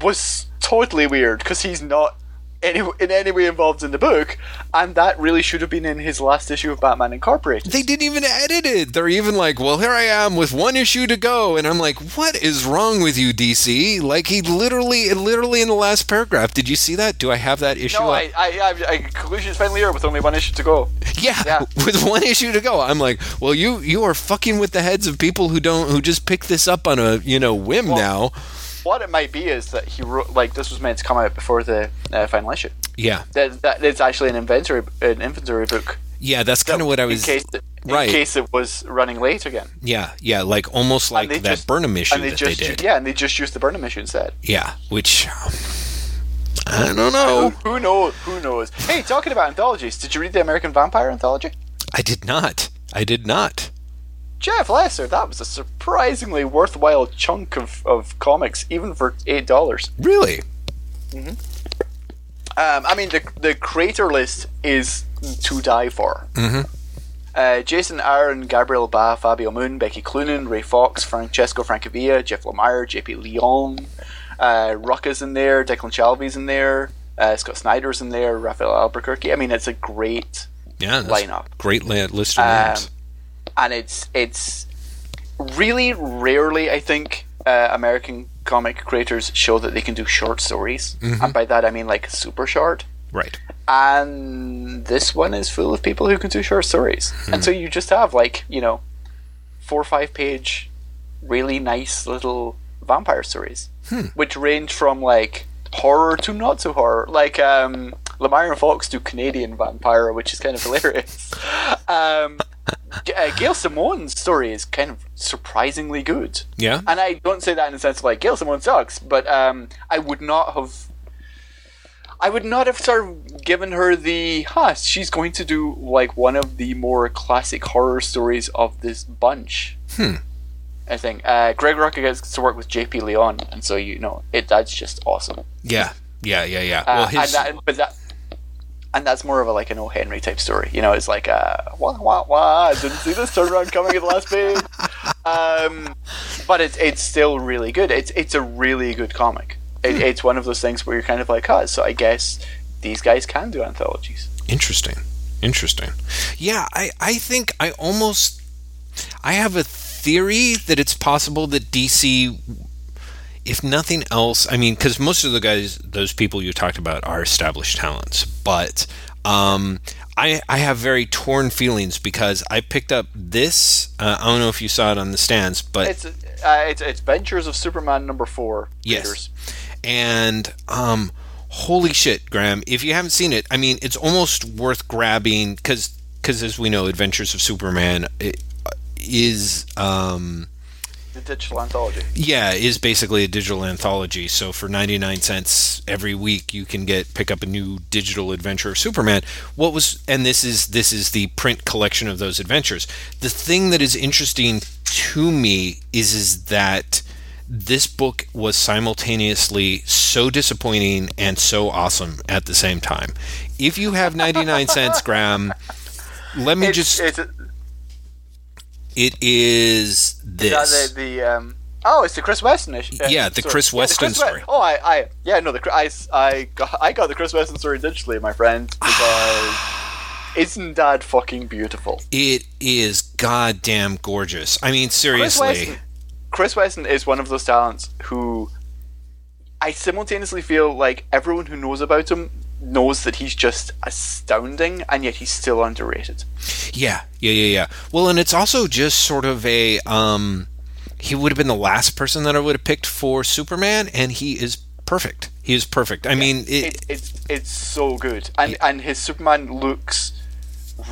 was totally weird because he's not any, in any way involved in the book, and that really should have been in his last issue of Batman Incorporated. they didn't even edit it. They're even like, well, here I am with one issue to go, and I'm like, what is wrong with you, DC? Like he literally, literally in the last paragraph. Did you see that? Do I have that issue? no. I, I, I, I conclusion is finally here with only one issue to go. Yeah, Yeah. [laughs] with one issue to go. I'm like, well, you you are fucking with the heads of people who don't who just pick this up on a you know whim now. What it might be is that he wrote like this was meant to come out before the uh, final issue. Yeah, That, that it's actually an inventory an inventory book. yeah, that's kind of what I was. in case it, in right. case it was running late again. Yeah, yeah, like almost like that just- Burnham issue and they that just they did. yeah, and they just used the Burnham issue instead. Yeah, which um, I don't Who, know. who knows? Who knows? Hey, talking about anthologies, did you read the American Vampire anthology? I did not. I did not. Jeff Lester, that was a surprisingly worthwhile chunk of, of comics, even for eight dollars. Really? Um, I mean, the the creator list is to die for. Mm-hmm. Uh, Jason Aaron, Gabriel Ba, Fabio Moon, Becky Cloonan, Ray Fawkes, Francesco Francavilla, Jeff Lemire, JP Leon, uh, Rucka's in there, Declan Shalvey's in there, uh, Scott Snyder's in there, Rafael Albuquerque. I mean, it's a great Yeah. Lineup. Great list of Um, names. And it's it's really rarely I think uh, American comic creators show that they can do short stories, and by that I mean like super short. Right. and this one is full of people who can do short stories. And so you just have like you know, four or five page, really nice little vampire stories, which range from like horror to not so horror. Like um, Lemire and Fawkes do Canadian vampire, which is kind of hilarious. [laughs] um, uh, Gail Simone's story is kind of surprisingly good. Yeah. And I don't say that in the sense of like Gail Simone sucks, but um, I would not have. I would not have sort of given her the, huh, she's going to do like one of the more classic horror stories of this bunch. Hmm. I think. Uh, Greg Rucka gets to work with JP Leon, and so, you know, it that's just awesome. Yeah. Yeah. Yeah. Yeah. Uh, well, his and that, but that, and that's more of a like an O. Henry type story. You know, it's like a wah wah wah. I didn't see this turnaround coming at the last page. [laughs] Um, but it's it's still really good. It's it's a really good comic. It, Hmm. it's one of those things where you're kind of like, oh, so I guess these guys can do anthologies. Interesting. Interesting. Yeah, I, I think I almost I have a theory that it's possible that DC if nothing else, I mean, because most of the guys, those people you talked about, are established talents. But um, I, I have very torn feelings because I picked up this. Uh, I don't know if you saw it on the stands, but It's uh, it's it's Ventures of Superman number four. Yes. and um, holy shit, Graeme! If you haven't seen it, I mean, it's almost worth grabbing because because as we know, Adventures of Superman i- is um, the digital anthology. yeah is basically a digital anthology. So for ninety nine cents every week, you can get pick up a new digital adventure of Superman. What was and this is this is the print collection of those adventures. The thing that is interesting to me is is that this book was simultaneously so disappointing and so awesome at the same time. If you have 99 cents, [laughs] Graeme, let me It's, just. it's It is Is this. that the, the um, oh, it's the Chris Weston issue. Yeah, the Chris Weston Chris We- story. oh, I, I, yeah, no, the I, I got, I got the Chris Weston story digitally, my friend, [sighs] because isn't that fucking beautiful? It is goddamn gorgeous. I mean, Chris seriously. Weston, Chris Weston is one of those talents who I simultaneously feel like everyone who knows about him knows that he's just astounding, and yet he's still underrated. Yeah, yeah, yeah, yeah. Well, and it's also just sort of a. Um, he would have been the last person that I would have picked for Superman, and he is perfect. He is perfect. I mean, it, it, it's it's so good, and and his Superman looks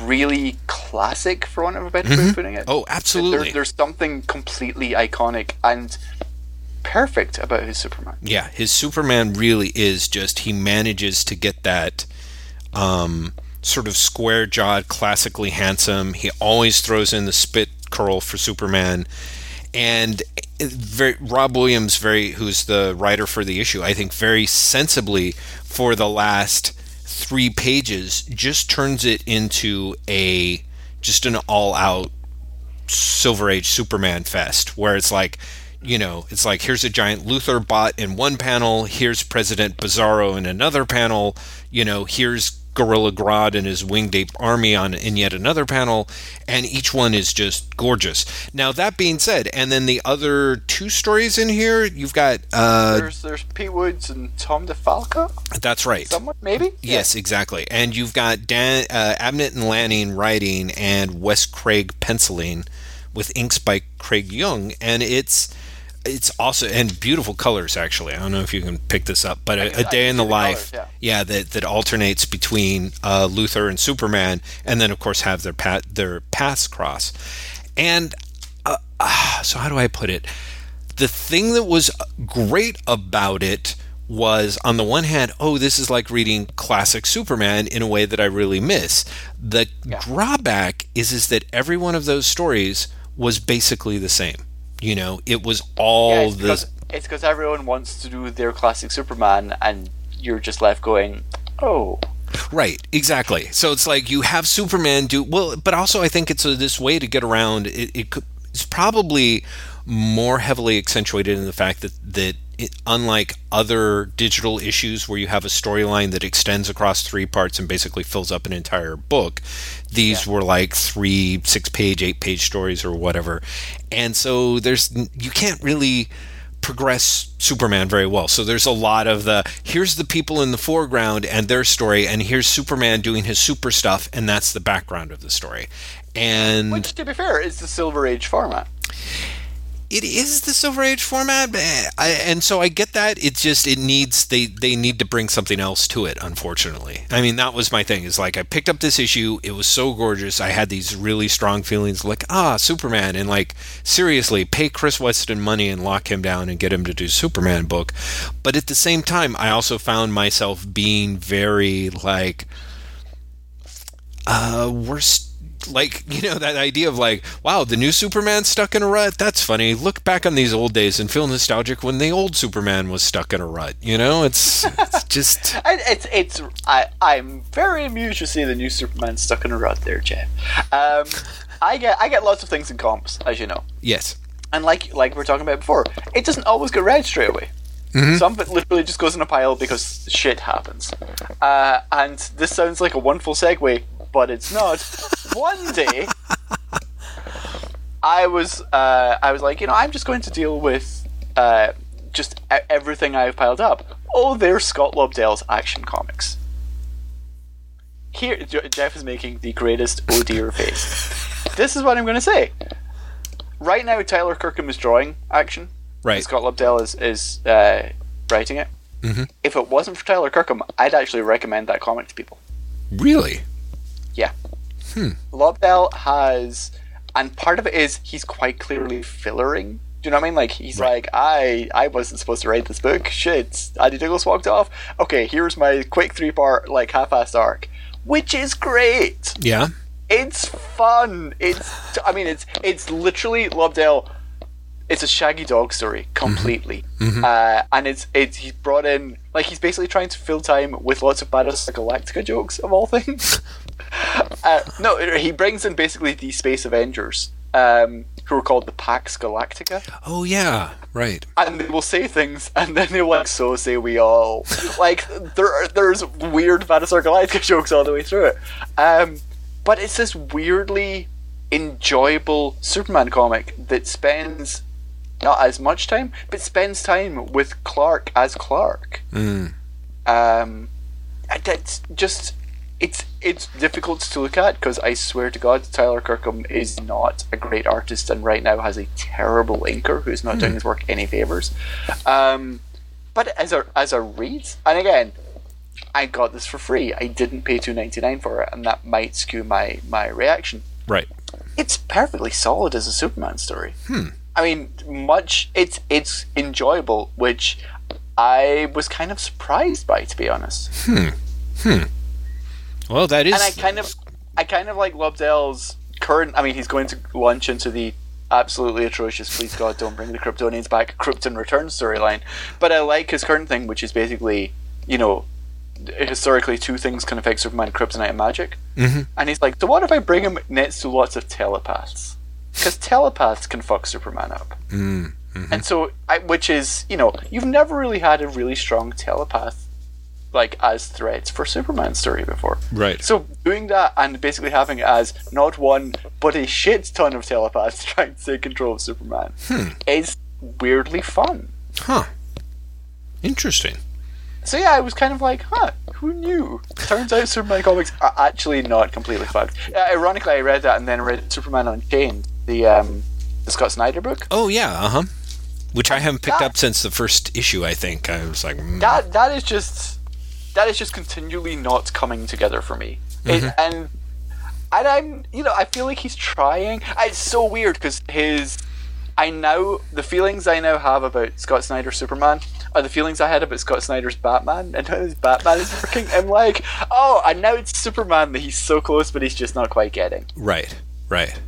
really classic, for want of a better way of putting it. oh, absolutely. There, there's something completely iconic and perfect about his Superman. yeah, his Superman really is just he manages to get that um, sort of square jawed, classically handsome. He always throws in the spit curl for Superman, and very Rob Williams, very who's the writer for the issue, I think very sensibly for the last three pages just turns it into a just an all out Silver Age Superman fest where it's like, you know, it's like here's a giant Luthor bot in one panel, here's President Bizarro in another panel, you know, here's Gorilla Grodd and his winged ape army on in yet another panel, and each one is just gorgeous. Now that being said, and then the other two stories in here, you've got uh There's there's Pete Woods and Tom DeFalco. that's right. Someone maybe. Yes, exactly. And you've got Dan uh, Abnett and Lanning writing and Wes Craig penciling with inks by Craig Yeung, and it's it's also and beautiful colors actually. I don't know if you can pick this up, but a, a day in the the life, colors, yeah, that that alternates between uh, Luthor and Superman, and then of course have their pat their paths cross. And uh, ah, so how do I put it? the thing that was great about it was on the one hand, oh, this is like reading classic Superman in a way that I really miss. The drawback is is that every one of those stories was basically the same. You know, it was Yeah, all it's the because it's because everyone wants to do their classic Superman, and you're just left going, oh. Right, exactly. So it's like you have Superman do well, but also I think it's a, this way to get around. It, it could, it's probably more heavily accentuated in the fact that that it, unlike other digital issues where you have a storyline that extends across three parts and basically fills up an entire book, these were like three, six page, eight page stories or whatever, and so there's you can't really progress Superman very well. So there's a lot of the here's the people in the foreground and their story, and here's Superman doing his super stuff, and that's the background of the story. And Which, to be fair, is the Silver Age format. It is the Silver Age format, and so I get that. It just it needs they they need to bring something else to it. Unfortunately, I mean that was my thing. Is like I picked up this issue. It was so gorgeous. I had these really strong feelings, like ah Superman, and like seriously, pay Chris Weston money and lock him down and get him to do Superman book. But at the same time, I also found myself being very like uh like you know that idea of like wow the new superman stuck in a rut that's funny look back on these old days and feel nostalgic when the old superman was stuck in a rut you know it's, it's [laughs] just it's it's I I'm very amused to see the new Superman stuck in a rut there, Jeff. Um, I get I get lots of things in comps, as you know, yes and like like we are talking about before, it doesn't always get read straight away. Some of it literally just goes in a pile because shit happens. Uh, and this sounds like a wonderful segue, but it's not. One day, I was uh, I was like, you know, I'm just going to deal with uh, just everything I've piled up. Oh, there's Scott Lobdell's Action Comics. Here, Jeff is making the greatest oh dear face. This is what I'm going to say. Right now, Tyler Kirkham is drawing action. right Scott Lobdell is is uh, writing it. Mhm. If it wasn't for Tyler Kirkham, I'd actually recommend that comic to people. really. Hmm. Lobdell has, and part of it is he's quite clearly fillering. Do you know what I mean? Like he's Right. like, I I wasn't supposed to write this book. Shit, Andy Diggle walked off. Okay, here's my quick three part like half-assed arc, which is great. yeah It's fun. It's I mean it's it's literally Lobdell. It's a Shaggy Dog story mm-hmm. completely, mm-hmm. Uh, and it's it's he's brought in like he's basically trying to fill time with lots of Battlestar Galactica jokes of all things. [laughs] [laughs] uh, no, he brings in basically the Space Avengers, um, who are called the Pax Galactica oh yeah right and they will say things, and then they're like, "So say we all." like there, are, there's weird Battlestar Galactica jokes all the way through it. Um, but it's this weirdly enjoyable Superman comic that spends not as much time, but spends time with Clark as Clark. Mm. Um, that's just it's it's difficult to look at because I swear to God, Tyler Kirkham is not a great artist, and right now has a terrible inker who's not doing hmm. his work any favors. Um, but as a as a read, and again, I got this for free. I didn't pay two ninety nine for it, and that might skew my my reaction. right It's perfectly solid as a Superman story. Hmm. I mean, much it's it's enjoyable, which I was kind of surprised by, to be honest. Hmm. Well that is and I kind of, I kind of like Lobdell's current. I mean, he's going to launch into the absolutely atrocious. Please God, don't bring the Kryptonians back. Krypton return storyline. But I like his current thing, which is basically, you know, historically two things can affect Superman: kryptonite and magic. Mm-hmm. And he's like, so what if I bring him next to lots of telepaths? Because telepaths can fuck Superman up. Mm. And so, I, which is, you know, you've never really had a really strong telepath, like, as threats for Superman's story before. right So doing that and basically having it as not one but a shit ton of telepaths [laughs] trying to take control of Superman is weirdly fun. huh interesting So yeah, I was kind of like, huh, who knew? Turns out Superman comics are actually not completely fucked. Uh, ironically, I read that and then read Superman Unchained, the um, the Scott Snyder book. oh yeah uh-huh which I haven't picked That- up since the first issue I think I was like mm. that that is just that is just continually not coming together for me. It, mm-hmm. and and I'm you know I feel like he's trying. It's so weird because his I now the feelings I now have about Scott Snyder's Superman are the feelings I had about Scott Snyder's Batman [laughs] and how his Batman is working. I'm like, oh, and now it's Superman that he's so close, but he's just not quite getting. right right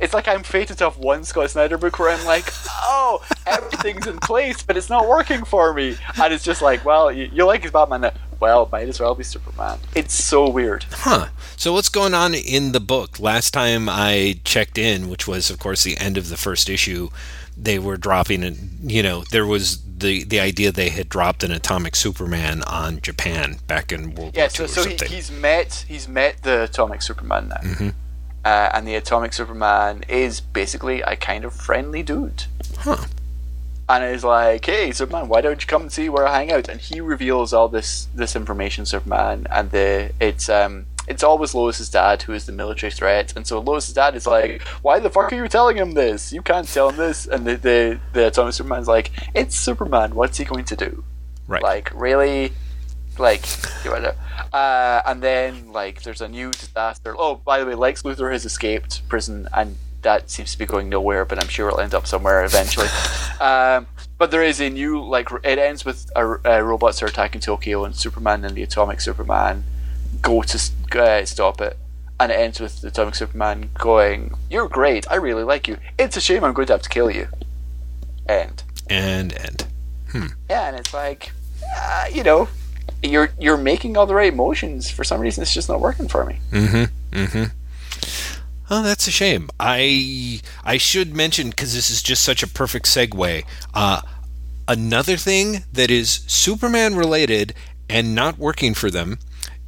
It's like I'm fated to have one Scott Snyder book where I'm like, oh, everything's in place, but it's not working for me. And it's just like, well, you, you like his Batman now. Well, might as well be Superman. It's so weird. Huh. So what's going on in the book? Last time I checked in, which was of course the end of the first issue, they were dropping it, you know, there was the the idea they had dropped an atomic Superman on Japan back in World Yeah, War so, II or so he, he's met he's met the Atomic Superman now. Uh, and the Atomic Superman is basically a kind of friendly dude. Huh. and is like, "Hey, Superman, why don't you come and see where I hang out?" And he reveals all this this information, Superman, and the it's um it's always Lois's dad who is the military threat, and so Lois's dad is like, "Why the fuck are you telling him this? You can't tell him this." And the the, the Atomic Superman's like, "It's Superman. What's he going to do? Right. Like, really? Like, you know." Uh, and then like, there's a new disaster. Oh, by the way, Lex Luthor has escaped prison, and that seems to be going nowhere. But I'm sure it'll end up somewhere eventually. [laughs] um, but there is a new like it ends with a, a robots are attacking Tokyo, and Superman and the Atomic Superman go to uh, stop it. And it ends with the Atomic Superman going, "You're great. I really like you. It's a shame I'm going to have to kill you." End. And and Yeah, and it's like, uh, you know, you're you're making all the right motions. For some reason, it's just not working for me. Mm-hmm. Mm-hmm. Oh, that's a shame. I I should mention because this is just such a perfect segue. Uh, another thing that is Superman related and not working for them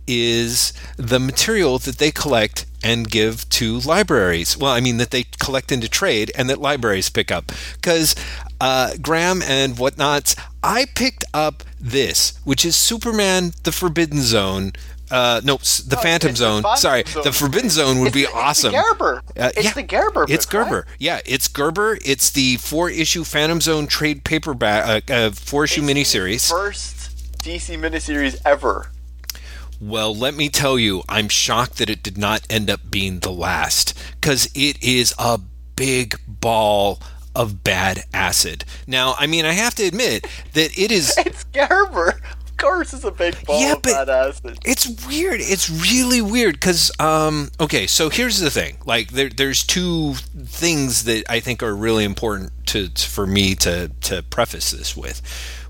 is the material that they collect and give to libraries. Well, I mean that they collect into trade and that libraries pick up. Because uh, Graeme and whatnots, I picked up this, which is Superman: The Forbidden Zone. Uh, no, the Phantom it's the Zone. Sorry, Zone. the Forbidden Zone would It's be the- awesome. It's the Gerber. Uh, it's yeah, the Gerber. It's book, right? Gerber. Yeah, it's Gerber. It's the four-issue Phantom Zone trade paperback, uh, uh, four-issue It's miniseries. First DC miniseries ever. Well, let me tell you, I'm shocked that it did not end up being the last because it is a big ball of bad acid. Now, I mean, I have to admit that it is. [laughs] It's Gerber. Of course, it's a big ball Yeah, of bad acid. It's weird. It's really weird because, um, okay, so here's the thing. Like, there, there's two things that I think are really important to, to- for me to to preface this with,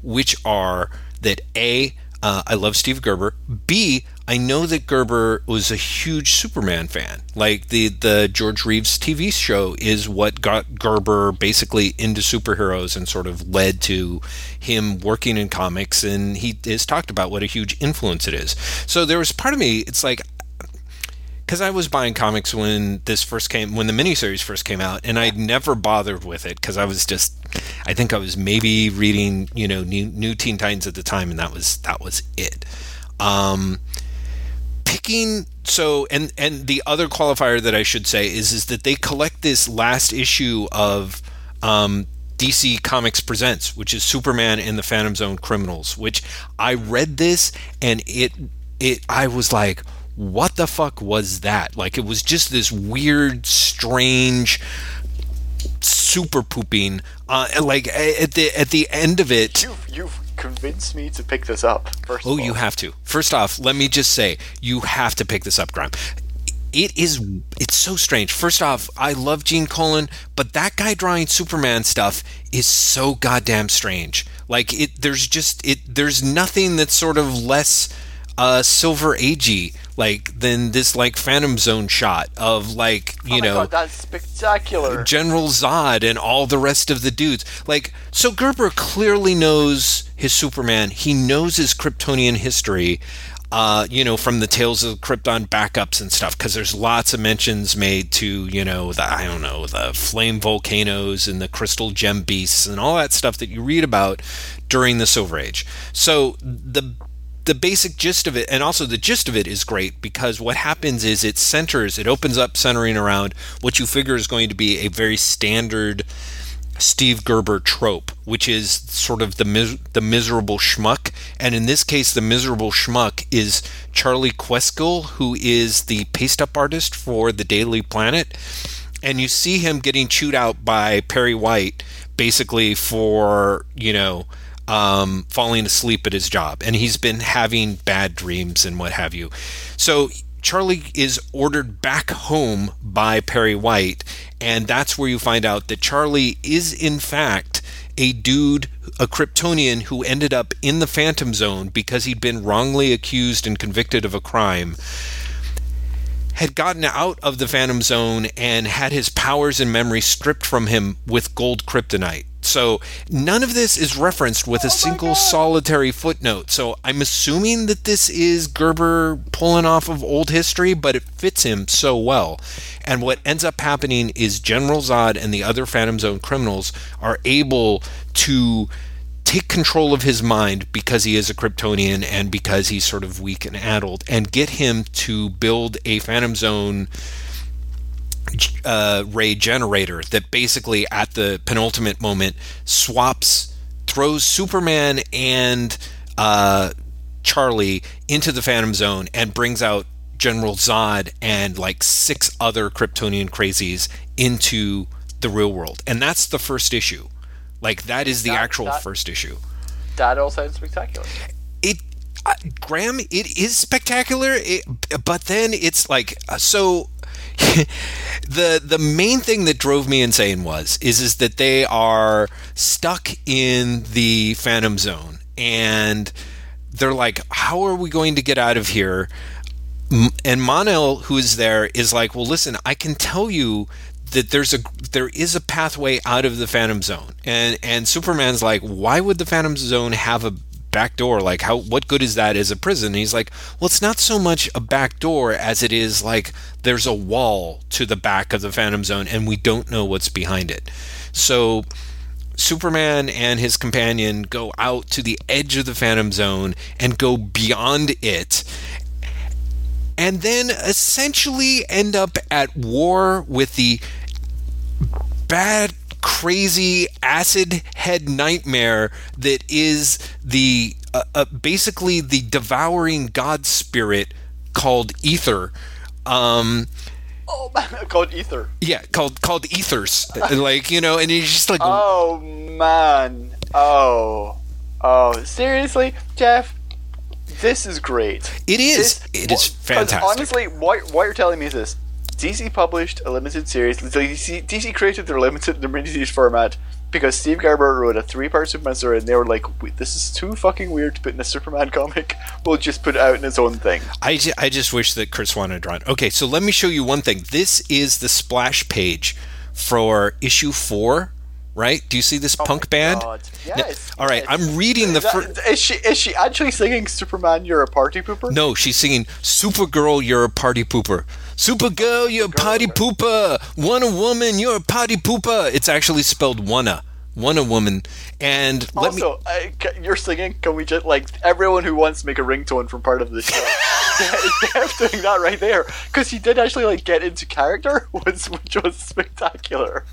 which are that a uh, I love Steve Gerber. B I know that Gerber was a huge Superman fan. Like the the George Reeves TV show is what got Gerber basically into superheroes and sort of led to him working in comics. And he has talked about what a huge influence it is. So there was part of me. It's like because I was buying comics when this first came, when the miniseries first came out, and I'd never bothered with it because I was just, I think I was maybe reading, you know, New, New Teen Titans at the time, and that was that was it. Um, picking so and and the other qualifier that I should say is is that they collect this last issue of um, DC Comics Presents, which is Superman and the Phantom Zone Criminals, which I read this and it it I was like what the fuck was that? Like it was just this weird strange super pooping uh, like at the at the end of it You've, you've convinced me to pick this up. First Oh, you have to. First off, let me just say, you have to pick this up, Graeme. It is it's so strange. First off, I love Gene Colan, but that guy drawing Superman stuff is so goddamn strange. Like it there's just it there's nothing that's sort of less uh silver agey like than this like Phantom Zone shot of like, you oh know, God, that's spectacular. General Zod and all the rest of the dudes. Like, so Gerber clearly knows his Superman. He knows his Kryptonian history, uh, you know, from the Tales of Krypton backups and stuff, because there's lots of mentions made to, you know, the, I don't know, the flame volcanoes and the crystal gem beasts and all that stuff that you read about during the Silver Age. So the the basic gist of it and also the gist of it is great because what happens is it centers it opens up centering around what you figure is going to be a very standard Steve Gerber trope which is sort of the mis- the miserable schmuck. And in this case the miserable schmuck is Charlie Kweskill who is the paste up artist for the Daily Planet. And you see him getting chewed out by Perry White basically for you know um, falling asleep at his job, and he's been having bad dreams and what have you. So Charlie is ordered back home by Perry White, and that's where you find out that Charlie is in fact a dude, a Kryptonian who ended up in the Phantom Zone because he'd been wrongly accused and convicted of a crime had gotten out of the Phantom Zone and had his powers and memory stripped from him with gold kryptonite. So none of this is referenced with a oh single solitary footnote. So I'm assuming that this is Gerber pulling off of old history, but it fits him so well. And what ends up happening is General Zod and the other Phantom Zone criminals are able to take control of his mind because he is a Kryptonian and because he's sort of weak and addled and get him to build a Phantom Zone uh, ray generator that basically at the penultimate moment swaps throws Superman and uh, Charlie into the Phantom Zone and brings out General Zod and like six other Kryptonian crazies into the real world, and that's the first issue. Like that is the That- actual that- first issue. That all sounds spectacular. it uh, Graeme, it is spectacular, it, but then it's like uh, so. The the main thing that drove me insane was is is that they are stuck in the Phantom Zone and they're like, how are we going to get out of here? And Mon-El, who is there, is like, well, listen, I can tell you that there's a there is a pathway out of the Phantom Zone, and and Superman's like, why would the Phantom Zone have a back door? Like, how what good is that as a prison? And he's like, well, it's not so much a back door as it is like there's a wall to the back of the Phantom Zone, and we don't know what's behind it. So. Superman and his companion go out to the edge of the Phantom Zone and go beyond it and then essentially end up at war with the bad crazy acid head nightmare that is the uh, uh, basically the devouring god spirit called Aethyr um Oh man, [laughs] called Aethyr. yeah called called Aethyrs [laughs] like you know and he's just like Oh man. Oh. Oh. Seriously, Jeff? This is great. it is This- it is fantastic Honestly, what, what you're telling me is this. DC published a limited series. DC, DC created their limited their miniseries format because Steve Gerber wrote a three-part Superman story, and they were like, "This is too fucking weird to put in a Superman comic. We'll just put it out in its own thing." I, ju- I just wish that Curt Swan had drawn. Okay, so let me show you one thing. This is the splash page for issue four, right? Do you see this oh punk band? Oh God. Now- Yes. all right, yes. I'm reading the first. Is she is she actually singing Superman? You're a party pooper. No, she's singing Supergirl, you're a party pooper. Supergirl, you're a potty pooper. Wanna woman, you're a potty pooper. It's actually spelled wanna. Wanna woman. And let me. Also, I, ca- you're singing. Can we just like everyone who wants to make a ringtone from part of the show? [laughs] [laughs] Dev doing that right there because he did actually like get into character, [laughs] was which was spectacular.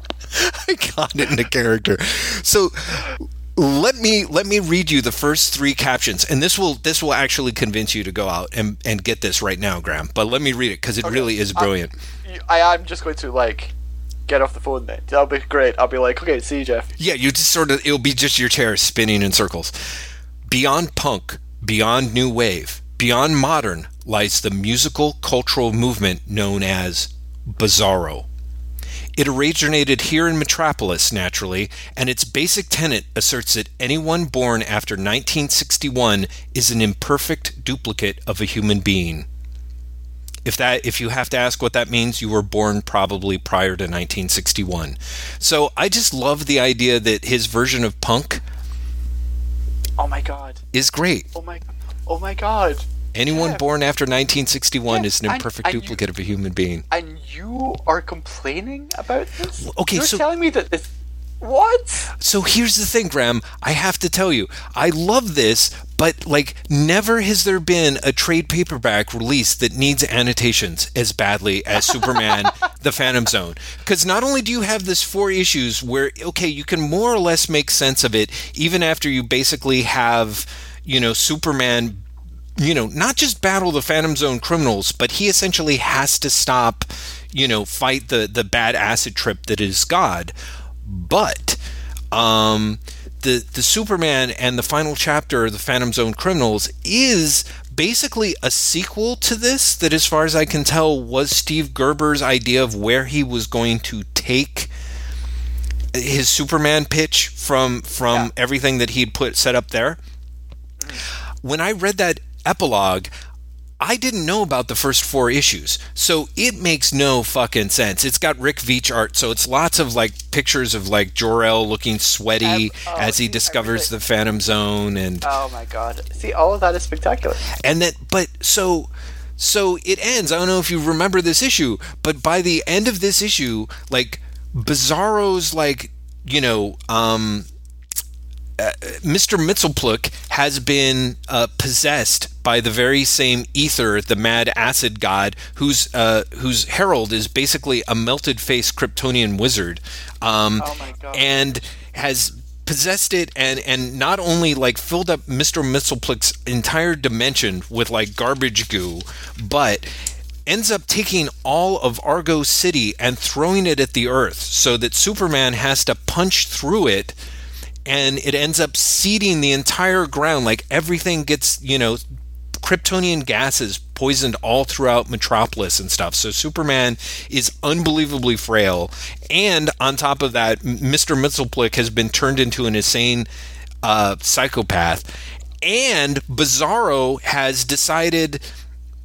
I got into character. So let me let me read you the first three captions, and this will this will actually convince you to go out and, and get this right now, Graeme. But let me read it because it really is brilliant. You- I am just going to like get off the phone then. That'll be great. I'll be like, okay, see you, Jeff. Yeah, you just sort of it'll be just your chair spinning in circles. Beyond punk, beyond new wave, beyond modern lies the musical cultural movement known as Bizarro. It originated here in Metropolis, naturally, and its basic tenet asserts that anyone born after 1961 is an imperfect duplicate of a human being. If that if you have to ask what that means, you were born probably prior to 1961. So I just love the idea that his version of punk Oh my god. is great. Oh my. Oh my god. Anyone Yeah. born after 1961 Yeah, is an imperfect and you- duplicate of a human being. And you are complaining about this? okay, You're so- telling me that this. What? So here's the thing, Graeme. I have to tell you, I love this, but like, never has there been a trade paperback release that needs annotations as badly as Superman: [laughs] The Phantom Zone. Because not only do you have this four issues where, okay, you can more or less make sense of it, even after you basically have, you know, Superman you know, not just battle the Phantom Zone criminals, but he essentially has to stop, you know, fight the the bad acid trip that is God. But um, the the Superman and the final chapter, of the Phantom Zone criminals, is basically a sequel to this. That, as far as I can tell, was Steve Gerber's idea of where he was going to take his Superman pitch from from Yeah. everything that he'd put set up there when I read that epilogue, I didn't know about the first four issues, so it makes no fucking sense. It's got Rick Veitch art, so it's lots of like pictures of like Jor-El looking sweaty oh, as he discovers everything- the Phantom Zone, and Oh my god! See, all of that is spectacular. and that. But so so it ends. I don't know if you remember this issue, but by the end of this issue, like Bizarro's like you know um Mr. Mxyzptlk has been uh, possessed by the very same Aethyr, the mad acid god, whose uh, whose herald is basically a melted face Kryptonian wizard, um, Oh and has possessed it and and not only like filled up Mr. Mxyzptlk's entire dimension with like garbage goo, but ends up taking all of Argo City and throwing it at the Earth, so that Superman has to punch through it and it ends up seeding the entire ground. Like everything gets, you know, Kryptonian gases poisoned all throughout Metropolis and stuff. So Superman is unbelievably frail. And on top of that, Mr. Mxyzptlk has been turned into an insane uh, psychopath. And Bizarro has decided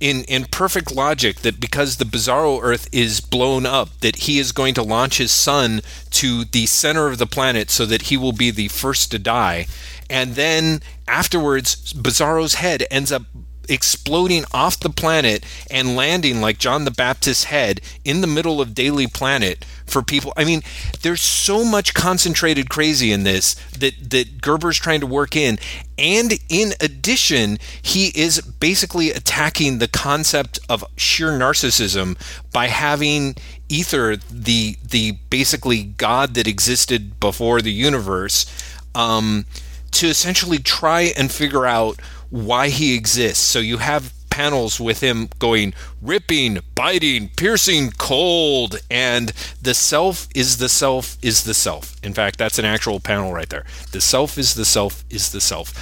in in perfect logic that because the bizarro earth is blown up that he is going to launch his son to the center of the planet so that he will be the first to die. And then afterwards bizarro's head ends up exploding off the planet and landing like John the Baptist's head in the middle of Daily Planet for people. I mean, there's so much concentrated crazy in this that that Gerber's trying to work in, and in addition, he is basically attacking the concept of sheer narcissism by having Aethyr, the the basically God that existed before the universe, um, to essentially try and figure out why he exists. So you have panels with him going ripping, biting, piercing, cold, and the self is the self is the self. In fact, that's an actual panel right there. The self is the self is the self.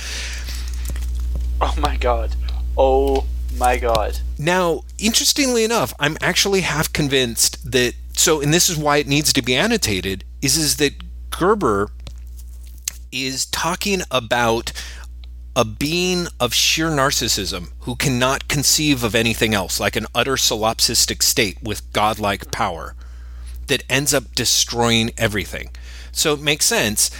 Oh my god! Oh my god! Now, interestingly enough, I'm actually half convinced that so and this is why it needs to be annotated is is that Gerber is talking about a being of sheer narcissism who cannot conceive of anything else, like an utter solipsistic state with godlike power that ends up destroying everything. So it makes sense.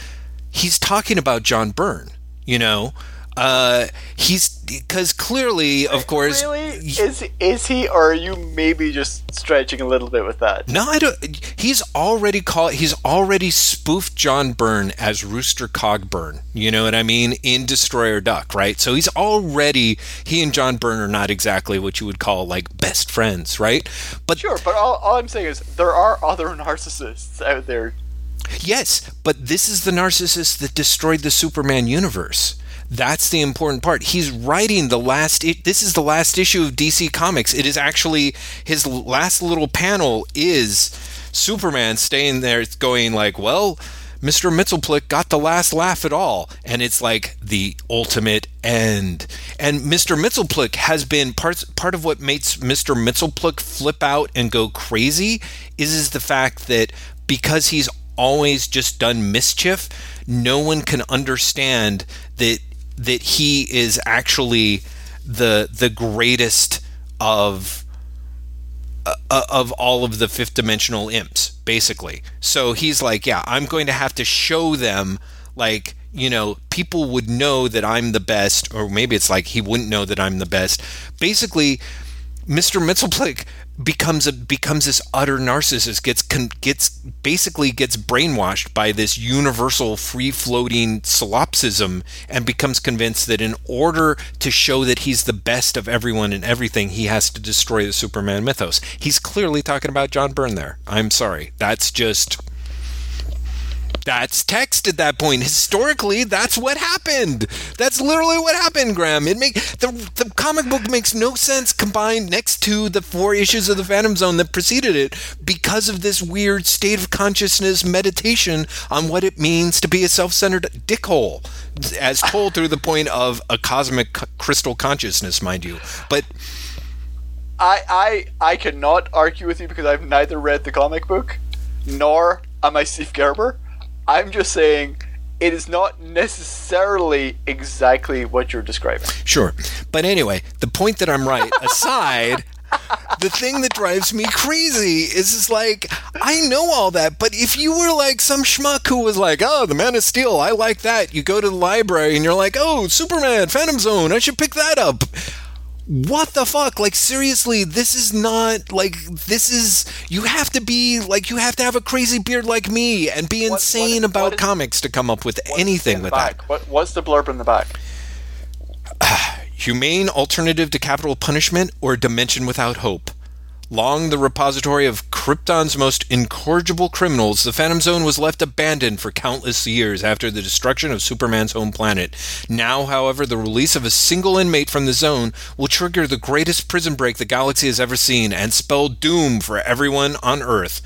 He's talking about John Byrne, you know. Uh, he's because clearly, of course, really is is he, or are you maybe just stretching a little bit with that? No, I don't. He's already called. He's already spoofed John Byrne as Rooster Cogburn. You know what I mean in Destroyer Duck, right? So he's already. He and John Byrne are not exactly what you would call like best friends, right? But Sure, but all, all I'm saying is there are other narcissists out there. yes, but this is the narcissist that destroyed the Superman universe. That's the important part. He's writing the last. This is the last issue of DC Comics. It is actually his last little panel is Superman staying there, going like, "Well, Mr. Mxyzptlk got the last laugh at all," and it's like the ultimate end. And Mr. Mxyzptlk has been part part of what makes Mr. Mxyzptlk flip out and go crazy is is the fact that because he's always just done mischief, no one can understand that that he is actually the the greatest of uh, of all of the fifth dimensional imps basically so he's like yeah i'm going to have to show them like you know people would know that i'm the best or maybe it's like he wouldn't know that i'm the best basically Mr. Mxyzptlk becomes a becomes this utter narcissist gets con, gets basically gets brainwashed by this universal free floating solipsism and becomes convinced that in order to show that he's the best of everyone and everything he has to destroy the Superman mythos. He's clearly talking about John Byrne there. I'm sorry. That's just that's text at that point. Historically, that's what happened. That's literally what happened, Graeme. It make the the comic book makes no sense combined next to the four issues of the Phantom Zone that preceded it because of this weird state of consciousness meditation on what it means to be a self-centered dickhole, as told through the point of a cosmic crystal consciousness, mind you. But I I I cannot argue with you because I've neither read the comic book, nor am I Steve Gerber. I'm just saying it is not necessarily exactly what you're describing. Sure. But anyway, the point that I'm right [laughs] aside, the thing that drives me crazy is is like I know all that, but if you were like some schmuck who was like, "Oh, the Man of Steel, I like that." You go to the library and you're like, "Oh, Superman, Phantom Zone, I should pick that up." What the fuck? Like seriously, this is not like this is you have to be like you have to have a crazy beard like me and be What- insane what- about what is- comics to come up with anything with that. What, what's the blurb in the back? [sighs] humane alternative to capital punishment or dimension without hope. Long the repository of Krypton's most incorrigible criminals, the Phantom Zone was left abandoned for countless years after the destruction of Superman's home planet. Now, however, the release of a single inmate from the zone will trigger the greatest prison break the galaxy has ever seen and spell doom for everyone on Earth.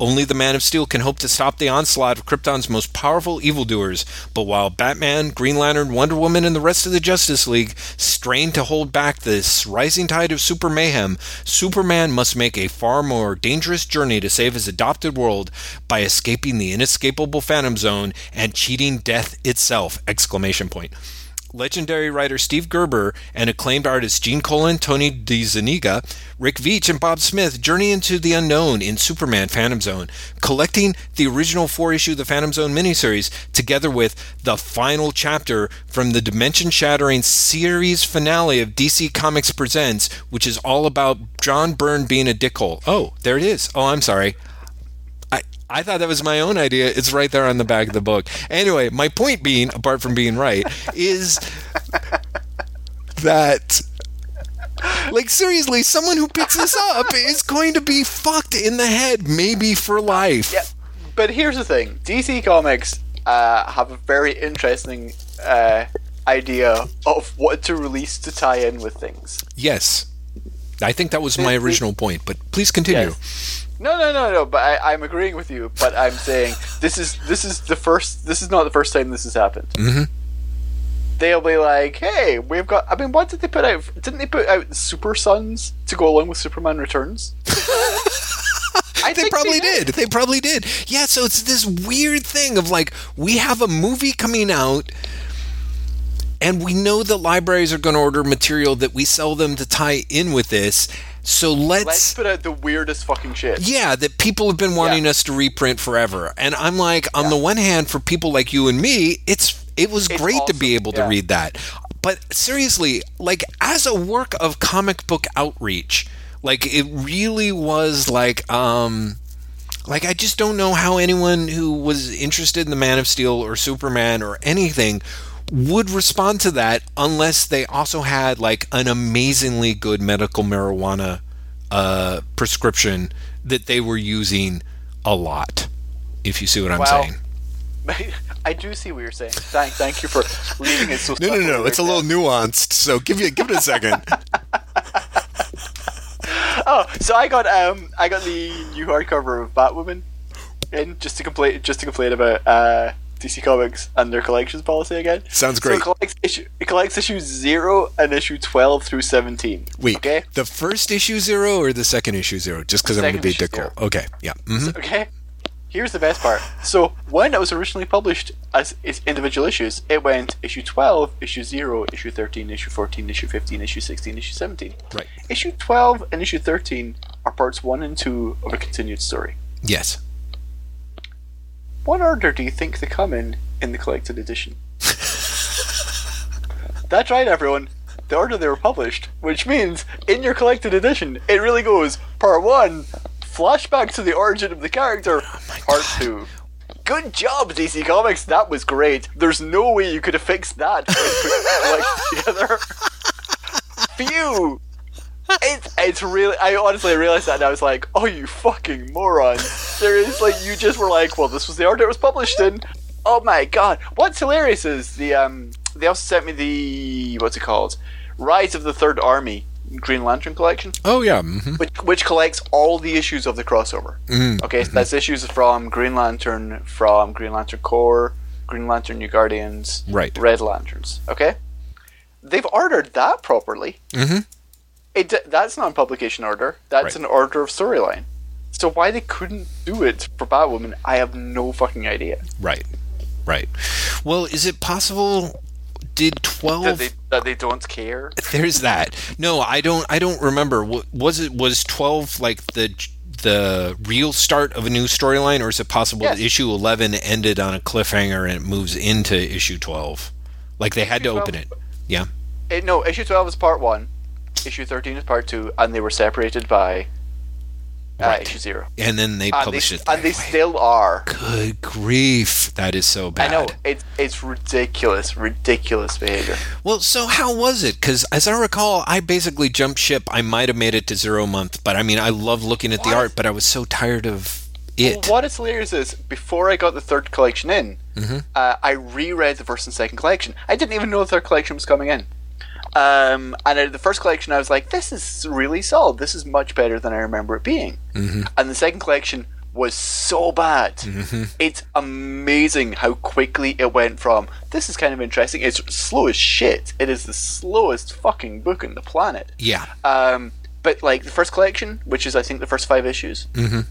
Only the Man of Steel can hope to stop the onslaught of Krypton's most powerful evildoers. But while Batman, Green Lantern, Wonder Woman, and the rest of the Justice League strain to hold back this rising tide of super mayhem, Superman must make a far more dangerous journey to save his adopted world by escaping the inescapable Phantom Zone and cheating death itself! Exclamation point legendary writer Steve Gerber and acclaimed artists Gene Colan, Tony DeZuniga, Rick Veitch, and Bob Smith journey into the unknown in Superman Phantom Zone, collecting the original four issue The Phantom Zone miniseries together with the final chapter from the dimension shattering series finale of DC Comics Presents, which is all about John Byrne being a dickhole. Oh, there it is. Oh, I'm sorry. I, thought that was my own idea. It's right there on the back of the book. Anyway, my point being, apart from being right, is that like seriously, someone who picks this up is going to be fucked in the head, maybe for life. Yeah, but here's the thing: DC Comics uh, have a very interesting uh, idea of what to release to tie in with things. Yes. I think that was my original point, but please continue. Yes. No, no, no, no. But I, I'm agreeing with you. But I'm saying this is this is the first. This is not the first time this has happened. Mm-hmm. They'll be like, "Hey, we've got." I mean, what did they put out? Didn't they put out Super Sons to go along with Superman Returns? I [laughs] They probably did. They probably did. Yeah, so it's this weird thing of like we have a movie coming out and we know that libraries are going to order material that we sell them to tie in with this. So let's, Let's put out the weirdest fucking shit. yeah, that people have been wanting Yeah. us to reprint forever. And I'm like, on the one hand, for people like you and me, it's it was It's great to be awesome, able to read that. But seriously, like as a work of comic book outreach, like it really was like um like I just don't know how anyone who was interested in the Man of Steel or Superman or anything would respond to that unless they also had like an amazingly good medical marijuana uh, prescription that they were using a lot. If you see what I'm Wow. saying. [laughs] I do see what you're saying. Thank, thank you for leaving it so. No, no, no. It's a little nuanced. So give you give it a second. [laughs] Oh, so I got um I got the new hardcover of Batwoman in just to complain just to complain about uh DC Comics and their collections policy again. Sounds So great. it collects issue it collects issues zero and issue twelve through seventeen. Wait, Okay. the first issue zero or the second issue zero? Just because I'm going to be issue dick. Okay, yeah. hmm Okay. Here's the best part. So when it was originally published as its individual issues, it went issue twelve, issue zero, issue thirteen, issue fourteen, issue fifteen, issue sixteen, issue seventeen. Right. Issue twelve and issue thirteen are parts one and two of a continued story. Yes. What order do you think they come in in the collected edition? That's right, everyone. The order they were published, which means in your collected edition, it really goes part one, flashback to the origin of the character, oh part two. Good job, DC Comics. That was great. There's no way you could have fixed that when putting the collection together. Phew. It's it's really. I honestly realized that and I was like, "Oh, you fucking moron!" Seriously, you just were like, "Well, this was the order it was published in." Oh my god! What's hilarious is the um. They also sent me the what's it called, Rise of the Third Army Green Lantern collection, Oh yeah. hmm which which collects all the issues of the crossover. Mm. Okay, so that's issues from Green Lantern, from Green Lantern Corps, Green Lantern New Guardians, Right. Red Lanterns. Okay, they've ordered that properly. Mhm. It that's not in publication order. That's Right. an order of storyline. So why they couldn't do it for Batwoman, I have no fucking idea. Right. Right. Well, is it possible? Did That twelve? they that they don't care. [laughs] There's that. No, I don't. I don't remember. Wa- Was it was twelve like the the real start of a new storyline, or is it possible Yes. that issue eleven ended on a cliffhanger and it moves into issue twelve? Like they had to Issue open it. Yeah. Eh, no, issue twelve is part one, issue thirteen is part two, and they were separated by uh, Right. issue zero. And then they And they, published it. and they way. still are. Good grief! That is so bad. I know it's it's ridiculous, ridiculous behavior. Well, so how was it? Because as I recall, I basically jumped ship. I might have made it to zero month, but I mean, I love looking at the art, but I was so tired of it. What is hilarious is before I got the third collection in, Mm-hmm. uh, I reread the first and second collection. I didn't even know the third collection was coming in. Um, and out of the first collection, I was like, "This is really solid. This is much better than I remember it being." Mm-hmm. And the second collection was so bad. It's amazing how quickly it went from this is kind of interesting. It's slow as shit. It is the slowest fucking book on the planet. Yeah. Um, but like the first collection, which is I think the first five issues, Mhm.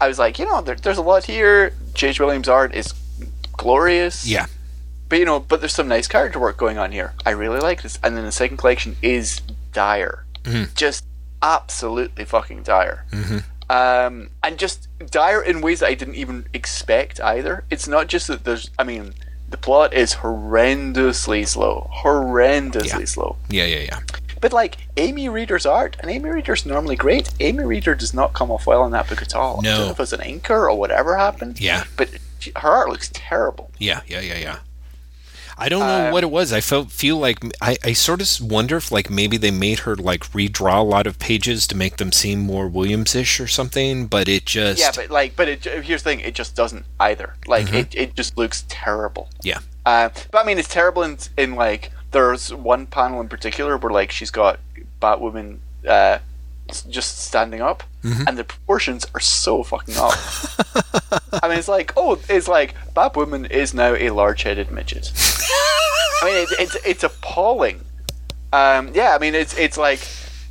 I was like, you know, there, there's a lot here. J.H. Williams' art is glorious. Yeah. But you know, but there's some nice character work going on here. I really like this. And then the second collection is dire, Mhm. just absolutely fucking dire. Mhm. Um, and just dire in ways that I didn't even expect either. It's not just that there's. I mean, the plot is horrendously slow, horrendously Yeah. slow. Yeah. Yeah. Yeah. But like Amy Reeder's art, and Amy Reeder's normally great. Amy Reeder does not come off well in that book at all. I No. don't know if it's an inker or whatever happened. Yeah. But her art looks terrible. Yeah. Yeah. Yeah. Yeah. I don't know Um, what it was. I felt feel like I, I sort of wonder if like maybe they made her like redraw a lot of pages to make them seem more Williams-ish or something, but it just Yeah, but like, but it, here's the thing: it just doesn't either. Like, Mm-hmm. it, it just looks terrible. yeah. Uh, but I mean, it's terrible in in like there's one panel in particular where like she's got Batwoman uh, just standing up, Mm-hmm. and the proportions are so fucking off. I mean, it's like oh, it's like Batwoman is now a large-headed midget. I mean, it's it's, it's appalling. Um, yeah, I mean, it's it's like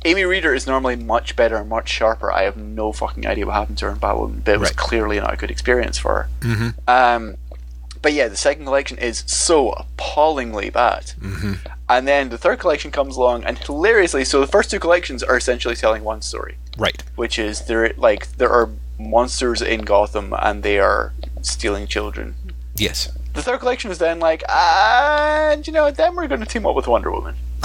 Amy Reeder is normally much better and much sharper. I have no fucking idea what happened to her in Batwoman, but it was Right. clearly not a good experience for her. Mm-hmm. Um, but yeah, the second collection is so appallingly bad. Mm-hmm. And then the third collection comes along, and hilariously, so the first two collections are essentially telling one story, Right. which is there like there are monsters in Gotham and they are stealing children. Yes. The third collection is then like, and you know, then we're going to team up with Wonder Woman. [laughs]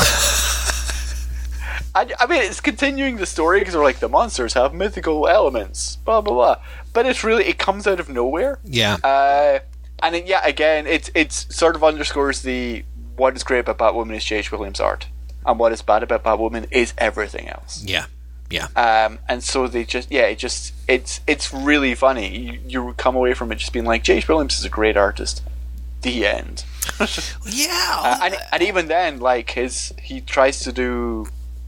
I, I mean, it's continuing the story because we're like the monsters have mythical elements, blah blah blah. But it's really it comes out of nowhere. Yeah. Uh, and it, yeah, again, it's it's sort of underscores the what is great about Batwoman is J.H. Williams' art, and what is bad about Batwoman is everything else. Yeah. Yeah. Um, and so they just yeah, it just it's it's really funny. You you come away from it just being like J.H. Williams is a great artist. The end. [laughs] Yeah. Uh, and and even then, like his he tries to do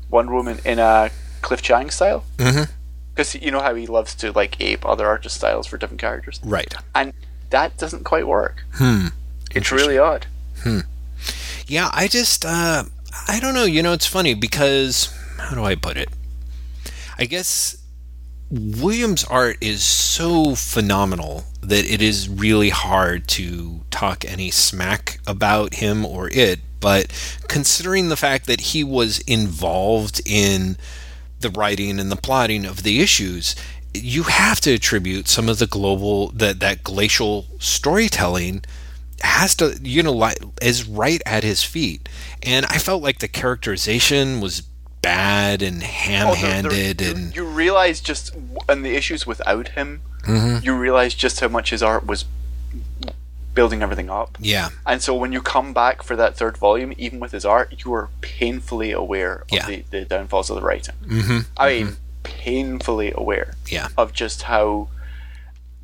Wonder Woman in a Cliff Chiang style Mhm. because you know how he loves to like ape other artist styles for different characters, Right. and that doesn't quite work. Hmm. It's really odd. Yeah, I just uh I don't know, you know it's funny because how do I put it? I guess Williams' art is so phenomenal that it is really hard to talk any smack about him or it, but considering the fact that he was involved in the writing and the plotting of the issues, you have to attribute some of the global that that glacial storytelling has to you know li- is right at his feet and i felt like the characterization was bad and Oh, there- ham-handed there- you, and you realize just and the issues without him, Mhm. you realize just how much his art was building everything up. yeah And so when you come back for that third volume, even with his art, you are painfully aware of Yeah. the, the downfalls of the writing. hmm I mean, painfully aware yeah of just how.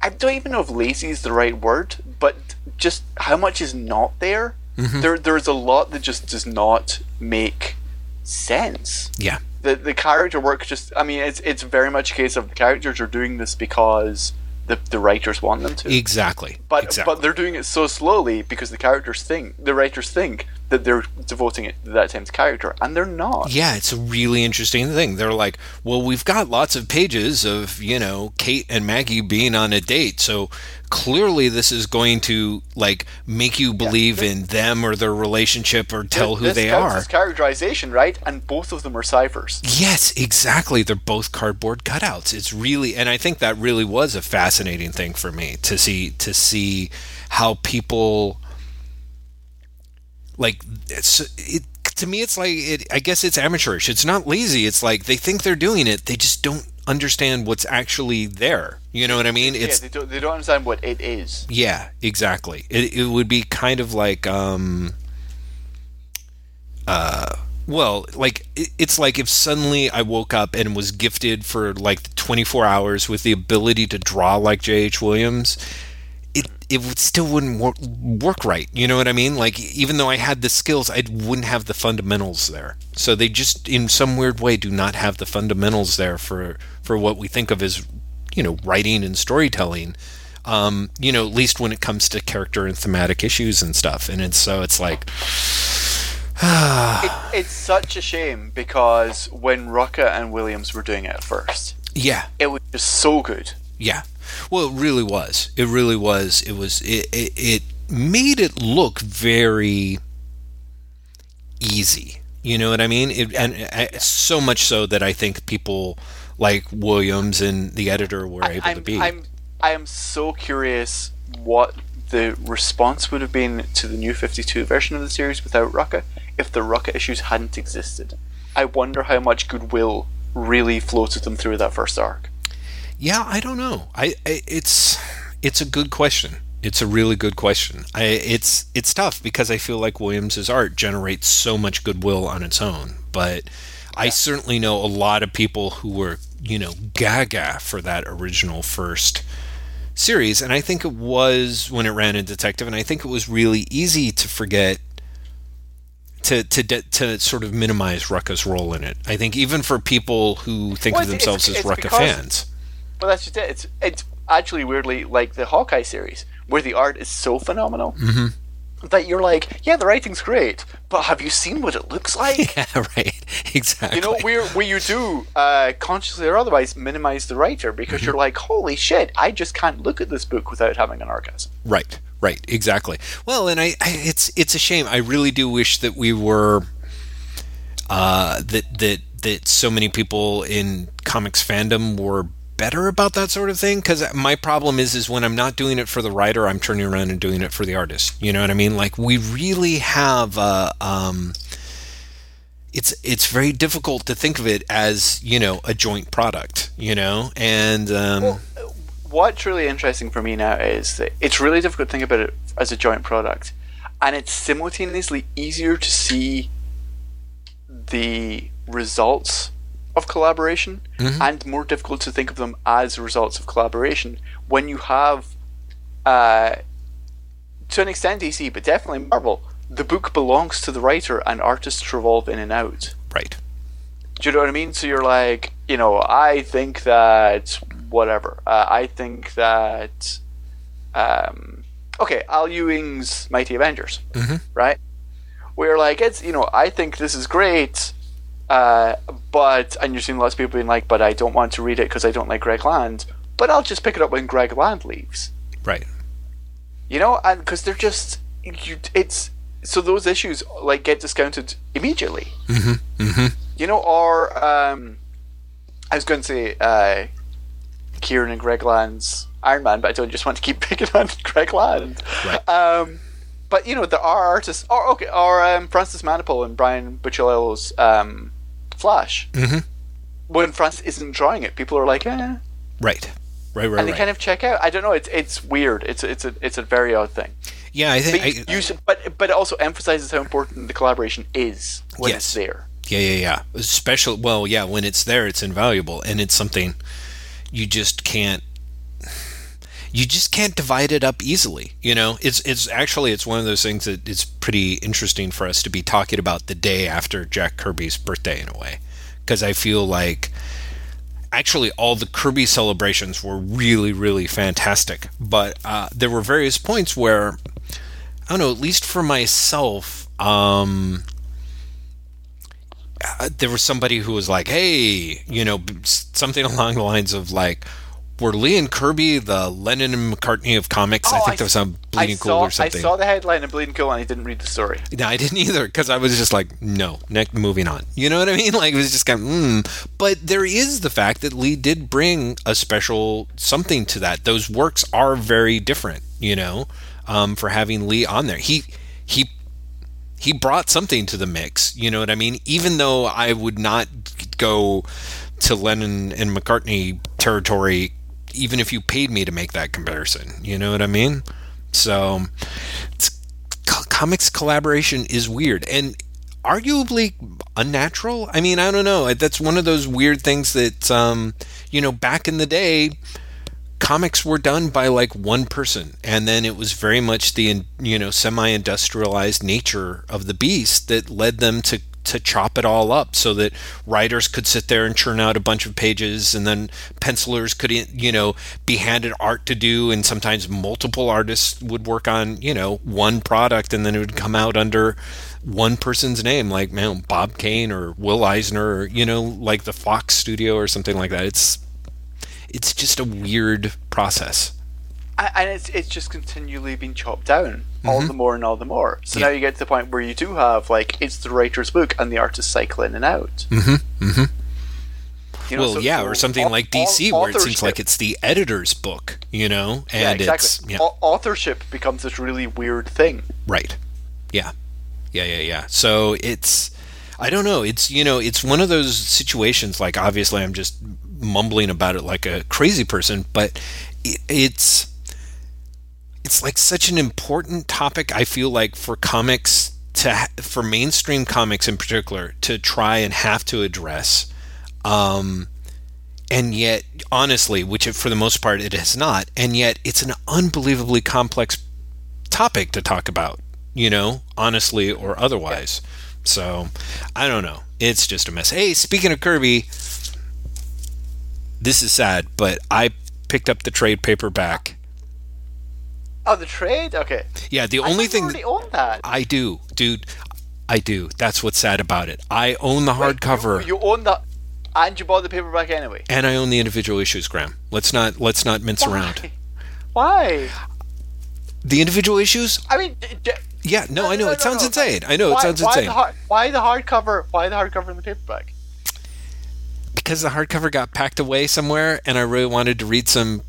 I don't even know if lazy is the right word, but just how much is not there. Mhm. There, there's a lot that just does not make sense. yeah The the character work just. I mean, it's it's very much a case of the characters are doing this because the the writers want them to. exactly But exactly but they're doing it so slowly because the characters think the writers think that they're devoting it that time to character, and they're not. Yeah, it's a really interesting thing. They're like, well, we've got lots of pages of, you know, Kate and Maggie being on a date. So clearly this is going to like make you believe this- in them or their relationship or tell who This they are. as characterization, right? And both of them are ciphers. Yes, exactly. They're both cardboard cutouts. It's really, and I think that really was a fascinating thing for me to see to see how people like it's it to me it's like it I guess it's amateurish. It's not lazy. It's like they think they're doing it. They just don't understand what's actually there. You know what I mean? yeah, they don't they don't understand what it is. yeah, exactly. It, it would be kind of like, um, uh, well, like it, it's like if suddenly I woke up and was gifted for like 24 hours with the ability to draw like J.H. Williams. It still wouldn't work, work right. You know what I mean? Like even though I had the skills, I wouldn't have the fundamentals there. So they just, in some weird way, do not have the fundamentals there for for what we think of as, you know, writing and storytelling um, you know, at least when it comes to character and thematic issues and stuff. And it's so it's like, It, [sighs] it's such a shame because when Rucka and Williams were doing it at first, yeah, it was just so good. yeah. Well, it really was. It really was. It was. It it, it made it look very easy. You know what I mean? It, and uh, so much so that I think people like Williams and the editor were able I'm, to be. I'm I am so curious what the response would have been to the new 52 version of the series without Rucka if the Rucka issues hadn't existed. I wonder how much goodwill really floated them through that first arc. Yeah, I don't know. I, I it's it's a good question. It's a really good question. I it's it's tough because I feel like Williams's art generates so much goodwill on its own, but I certainly know a lot of people who were, you know, gaga for that original first series and I think it was when it ran in Detective and I think it was really easy to forget to to to sort of minimize Rucka's role in it. I think even for people who think Well, of themselves it's- as Rucka fans. Well, that's just it. It's it's actually weirdly like the Hawkeye series, where the art is so phenomenal that you're like, yeah, the writing's great, but have you seen what it looks like? [laughs] Yeah, right. [laughs] Exactly. You know, where where you do uh, consciously or otherwise minimize the writer because Mm-hmm. you're like, holy shit, I just can't look at this book without having an orgasm. Right, right, exactly. Well, and I, I it's it's a shame. I really do wish that we were uh, that that that so many people in comics fandom were better about that sort of thing? Because my problem is is when i'm not doing it for the writer i'm turning around and doing it for the artist. You know what i mean? Like we really have uh, um, it's it's very difficult to think of it as you know a joint product you know? And um, What's really interesting for me now is that it's really difficult to think about it as a joint product, and it's simultaneously easier to see the results of collaboration and more difficult to think of them as results of collaboration when you have uh, to an extent DC, but definitely Marvel. The book belongs to the writer, and artists revolve in and out. right Do you know what I mean? So you're like, you know, I think that whatever. Uh, I think that, um, okay, Al Ewing's Mighty Avengers, Mhm. right? Where like it's, you know, I think this is great, uh, but and you're seeing lots of people being like, but I don't want to read it because I don't like Greg Land. But I'll just pick it up when Greg Land leaves. right You know, and because they're just, you, it's so those issues like get discounted immediately. mm-hmm, mm-hmm. You know, or um, I was going to say uh, Kieron and Greg Land's Iron Man, but I don't just want to keep [laughs] picking on Greg Land. Right. Um, but you know, there are artists, or okay, or um, Francis Manapul and Brian Buccellato's um, Flash. Mm-hmm. When France isn't drawing it, people are like, eh, right right right and they right kind of check out. I don't know. It's it's weird. It's it's a it's a very odd thing. yeah i think But, I, you, you- but but it also emphasizes how important the collaboration is when Yes. it's there. Yeah, yeah, yeah. Especially Well, yeah. When it's there, it's invaluable, and it's something you just can't. You just can't divide it up easily. You know, it's it's actually it's one of those things that it's pretty interesting for us to be talking about the day after Jack Kirby's birthday in a way, because I feel like actually all the Kirby celebrations were really really fantastic, but uh, there were various points where I don't know, at least for myself, um, uh, there was somebody who was like, "Hey, you know, something [laughs] along the lines of like." Were Lee and Kirby the Lennon and McCartney of comics? I Oh, think I that was s- on Bleeding I Cool or something. I saw the headline of Bleeding Cool and I didn't read the story. No, I didn't either because I was just like, no, next, moving on. You know what I mean? [laughs] Like it was just kind of, mm. but there is the fact that Lee did bring a special something to that. Those works are very different, you know, um, for having Lee on there. He he he brought something to the mix. You know what I mean? Even though I would not go to Lennon and McCartney territory, even if you paid me to make that comparison. You know what I mean? So, comics collaboration is weird and arguably unnatural. I mean, I don't know. That's one of those weird things that, um, you know, back in the day, comics were done by like one person and then it was very much the you know semi-industrialized nature of the beast that led them to to chop it all up so that writers could sit there and churn out a bunch of pages and then pencilers could you know be handed art to do and sometimes multiple artists would work on you know one product and then it would come out under one person's name like man Bob Kane or Will Eisner or you know like the Fox studio or something like that it's it's just a weird process. And it's, it's just continually being chopped down all the more and all the more. So Mm-hmm. Yeah. now you get to the point where you do have, like, it's the writer's book and the artist cycle in and out. Mm-hmm. Mm-hmm. You know, well, so- yeah, so or something like DC, where it seems like it's the editor's book, you know, yeah, and exactly. it's yeah, Au- authorship becomes this really weird thing. right, yeah, yeah, yeah, yeah. So it's, I don't know, it's you know, it's one of those situations. Like, obviously, I'm just mumbling about it like a crazy person, but it, it's it's like such an important topic. I feel like for comics to for mainstream comics in particular to try and have to address. Um, and yet, honestly, which it, for the most part it has not, and yet it's an unbelievably complex topic to talk about, you know, honestly or otherwise. So, I don't know. It's just a mess. Hey, speaking of Kirby, this is sad, but I picked up the trade paperback. Oh, the trade? Okay. Yeah, the I only thing you already owned that. I do, dude, I do. That's what's sad about it. I own the Wait, hardcover. You, you own that, and you bought the paperback anyway. and I own the individual issues, Graeme. Let's not let's not mince around. Why? The individual issues? I mean, d- Yeah, no, I know no, it no, sounds no. insane. I know why, it sounds why insane The hard, why the hardcover? Why the hardcover in the paperback? because the hardcover got packed away somewhere, and I really wanted to read some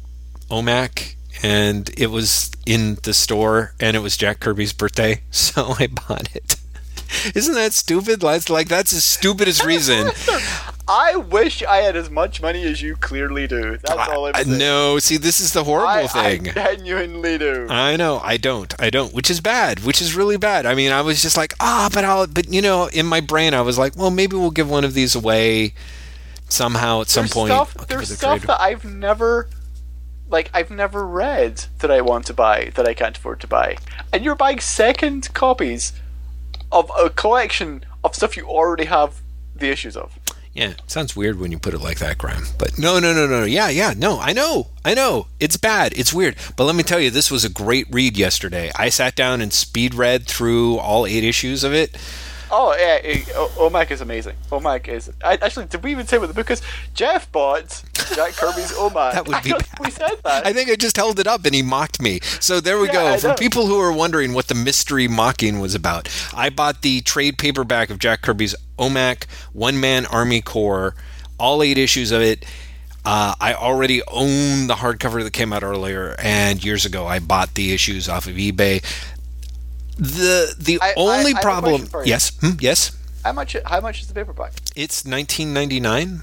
OMAC, and it was in the store, and it was Jack Kirby's birthday, [laughs] so I bought it. Isn't that stupid? That's like that's the stupidest reason. I wish I had as much money as you clearly do. That's all I'm saying. no, see, this is the horrible I, thing. I genuinely do. I know, I don't, I don't, which is bad, which is really bad. I mean, I was just like, ah, but I'll, but you know, in my brain, I was like, well, maybe we'll give one of these away somehow at some there's point. stuff, there's stuff that I've never, like, I've never read that I want to buy that I can't afford to buy, and you're buying second copies of a collection of stuff you already have the issues of. Yeah, sounds weird when you put it like that, Graeme. But no, no, no, no, no. Yeah, yeah, no, I know, I know. It's bad. It's weird. But let me tell you, this was a great read yesterday. I sat down and speed read through all eight issues of it. Oh yeah, eh, O- OMAC is amazing. OMAC is. I, actually, did we even say what the book is? Jeff bought Jack Kirby's OMAC. [laughs] That would I be think we said that. I think I just held it up and he mocked me. So there we Yeah, go. I For know. people who are wondering what the mystery mocking was about, I bought the trade paperback of Jack Kirby's OMAC One Man Army Corps, all eight issues of it. Uh, I already own the hardcover that came out earlier, and years ago I bought the issues off of eBay. The the I- I- only I have a problem, for you. yes, hmm, yes, How much? How much is the paperback? it's 1999.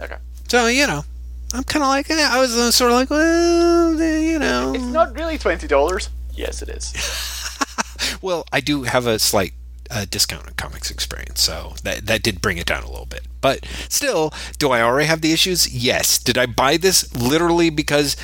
Okay. So you know, I'm kind of like eh, I was uh, sort of like, well, eh, you know, It's not really twenty dollars. Yes, it is. [laughs] Well, I do have a slight uh, discount on comics experience, so that that did bring it down a little bit. But still, do I already have the issues? Yes. Did I buy this literally because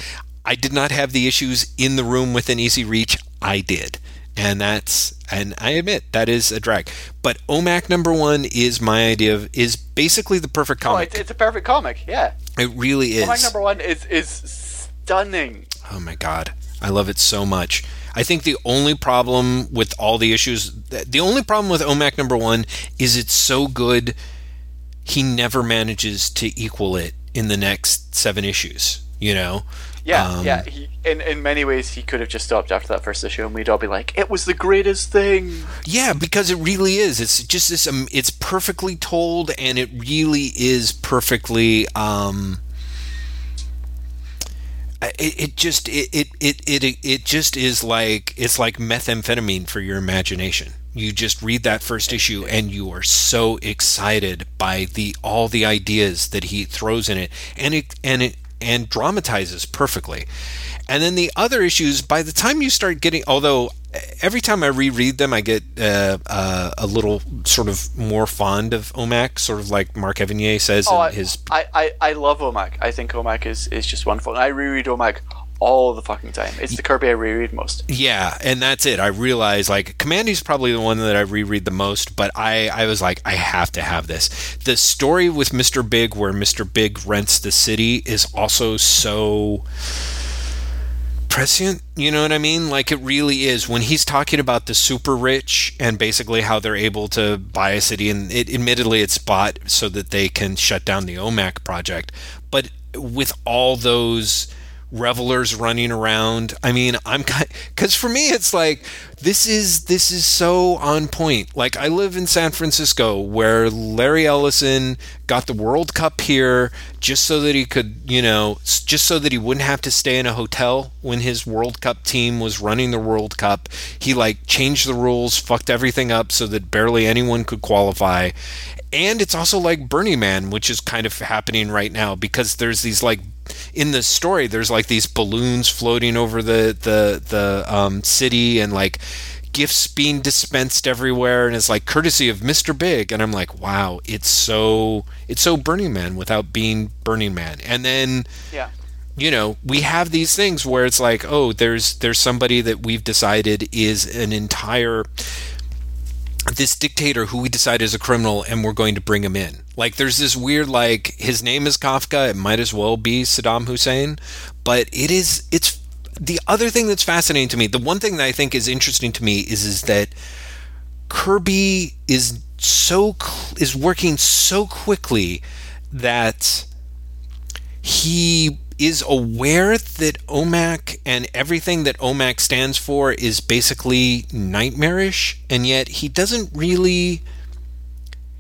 I did not have the issues in the room within easy reach? I did. And that's and I admit that is a drag. But OMAC number one is my idea of is basically the perfect Oh, comic. it's, it's a perfect comic. Yeah. it really is. OMAC number one is is stunning. Oh my god, I love it so much. I think the only problem with all the issues, the only problem with OMAC number one is it's so good, he never manages to equal it in the next seven issues. You know? Yeah, Um, yeah. He, in in many ways, he could have just stopped after that first issue, and we'd all be like, "It was the greatest thing." Yeah, because it really is. It's just this. Um, it's perfectly told, and it really is perfectly. Um, it, it just it, it it it it just is like it's like methamphetamine for your imagination. You just read that first issue and you are so excited by the all the ideas that he throws in it, and it and it and dramatizes perfectly. And then the other issues, by the time you start getting, although every time I reread them, I get uh, uh, a little sort of more fond of OMAC, sort of like Mark Evanier says Oh, in I, his. I, I, I love OMAC. I think OMAC is, is just wonderful. And I reread OMAC all the fucking time. It's the Kirby I reread most. Yeah, and that's it. I realize like Kamandi's probably the one that I reread the most, but I, I was like, I have to have this. The story with Mr. Big, where Mr. Big rents the city, is also so prescient. You know what I mean? Like it really is when he's talking about the super rich and basically how they're able to buy a city, and it admittedly it's bought so that they can shut down the OMAC project, but with all those revelers running around. I mean, I'm because for me it's like this is this is so on point. Like I live in San Francisco where Larry Ellison got the World Cup here just so that he could, you know, just so that he wouldn't have to stay in a hotel when his World Cup team was running the World Cup. He like changed the rules, fucked everything up so that barely anyone could qualify. And it's also like Burning Man, which is kind of happening right now because there's these like in the story there's like these balloons floating over the the the um, city and like gifts being dispensed everywhere and it's like courtesy of Mr. Big and I'm like wow it's so it's so Burning Man without being Burning Man and then Yeah. you know we have these things where it's like oh there's there's somebody that we've decided is an entire this dictator who we decide is a criminal and we're going to bring him in. Like there's this weird like his name is Kafka, it might as well be Saddam Hussein, but it is it's the other thing that's fascinating to me, the one thing that I think is interesting to me is is that Kirby is so is working so quickly that he is aware that OMAC and everything that OMAC stands for is basically nightmarish, and yet he doesn't really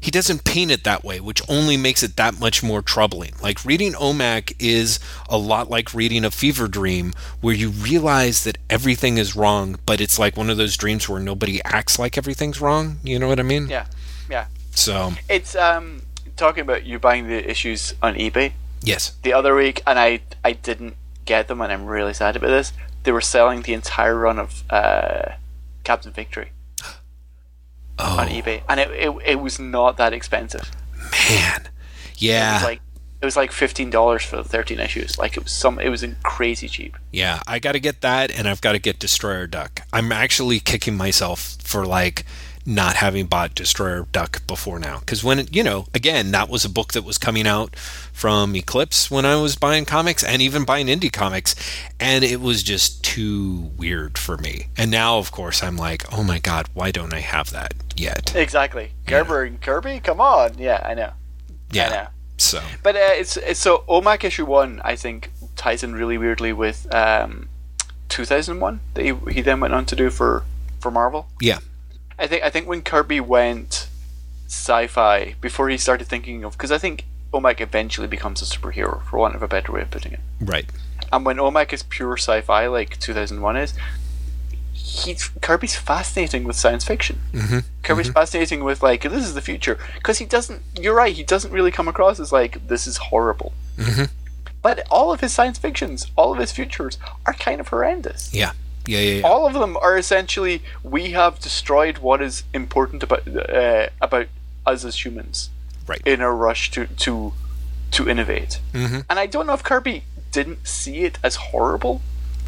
he doesn't paint it that way, which only makes it that much more troubling. Like reading OMAC is a lot like reading a fever dream where you realize that everything is wrong, but it's like one of those dreams where nobody acts like everything's wrong. You know what I mean? Yeah. Yeah. So, It's um talking about you buying the issues on eBay yes. the other week, and I I didn't get them, and I'm really sad about this. They were selling the entire run of uh, Captain Victory [gasps] Oh, on eBay, and it, it it was not that expensive. man. It Yeah. was like it was like fifteen dollars for the thirteen issues. Like it was some it was crazy cheap. Yeah, I got to get that, and I've got to get Destroyer Duck. I'm actually kicking myself for like not having bought Destroyer Duck before now, because when it, you know, again, that was a book that was coming out from Eclipse when I was buying comics and even buying indie comics, and it was just too weird for me. And now, of course, I'm like, oh my god, why don't I have that yet? Exactly. Gerber and Kirby, come on. Yeah, I know. I Yeah, know. so But uh, it's, it's so OMAC issue one. I think ties in really weirdly with um, 2001 that he, he then went on to do for for Marvel. yeah, I think I think when Kirby went sci-fi before he started thinking of because I think OMAC eventually becomes a superhero for want of a better way of putting it. right, And when OMAC is pure sci-fi like 2001 is, he's Kirby's fascinating with science fiction. mm-hmm. Kirby's fascinating with like this is the future because he doesn't. You're right. He doesn't really come across as like this is horrible. Mhm. But all of his science fictions, all of his futures are kind of horrendous. yeah, yeah, yeah, yeah. All of them are essentially we have destroyed what is important about uh, about us as humans right, in a rush to to to innovate. Mhm. And I don't know if Kirby didn't see it as horrible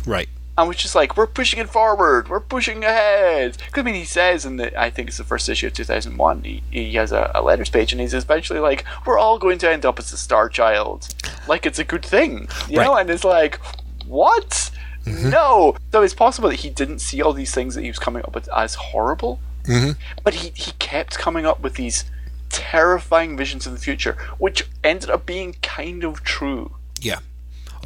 right, and was just like, we're pushing it forward, we're pushing ahead. Because I mean, he says in the, I think it's the first issue of 2001, he, he has a, a letters page and he's eventually like, we're all going to end up as a star child. Like it's a good thing, you Right. know? And it's like, what? No. So it's possible that he didn't see all these things that he was coming up with as horrible, Mhm. but he he kept coming up with these terrifying visions of the future, which ended up being kind of true. Yeah.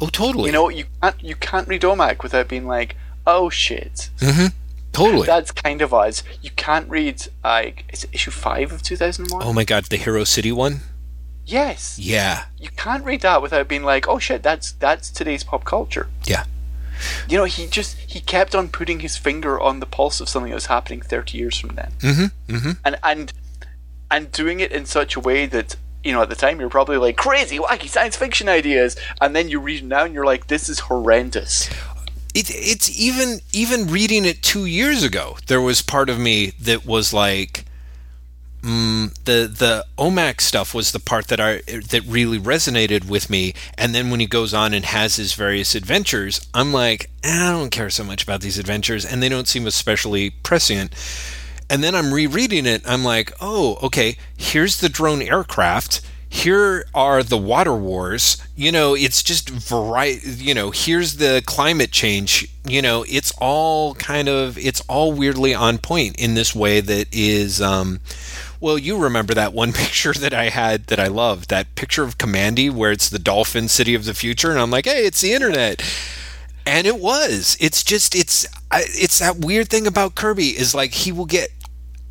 Oh, totally. You know, you can't you can't read OMAC without being like, oh shit. Mhm. Totally. That's kind of us. You can't read like is it issue five of two thousand one? oh my God, the Hero City one. Yes. Yeah. You can't read that without being like, oh shit, that's that's today's pop culture. Yeah. You know, he just he kept on putting his finger on the pulse of something that was happening thirty years from then. Mm-hmm. Mm-hmm. And and and doing it in such a way that you know, at the time you're probably like crazy, wacky science fiction ideas, and then you read it now and you're like, this is horrendous. It, it's even even reading it two years ago. There was part of me that was like, mm, the the Omac stuff was the part that I that really resonated with me. And then when he goes on and has his various adventures, I'm like, "Eh, I don't care so much about these adventures, and they don't seem especially prescient. And then I'm rereading it. I'm like, oh, okay. Here's the drone aircraft. Here are the water wars. You know, it's just variety. You know, here's the climate change. You know, it's all kind of, it's all weirdly on point in this way that is. Um, well, you remember that one [laughs] picture that I had that I loved, that picture of Kamandi where it's the dolphin city of the future, and I'm like, hey, it's the internet. And it was. It's just it's it's that weird thing about kirby is like he will get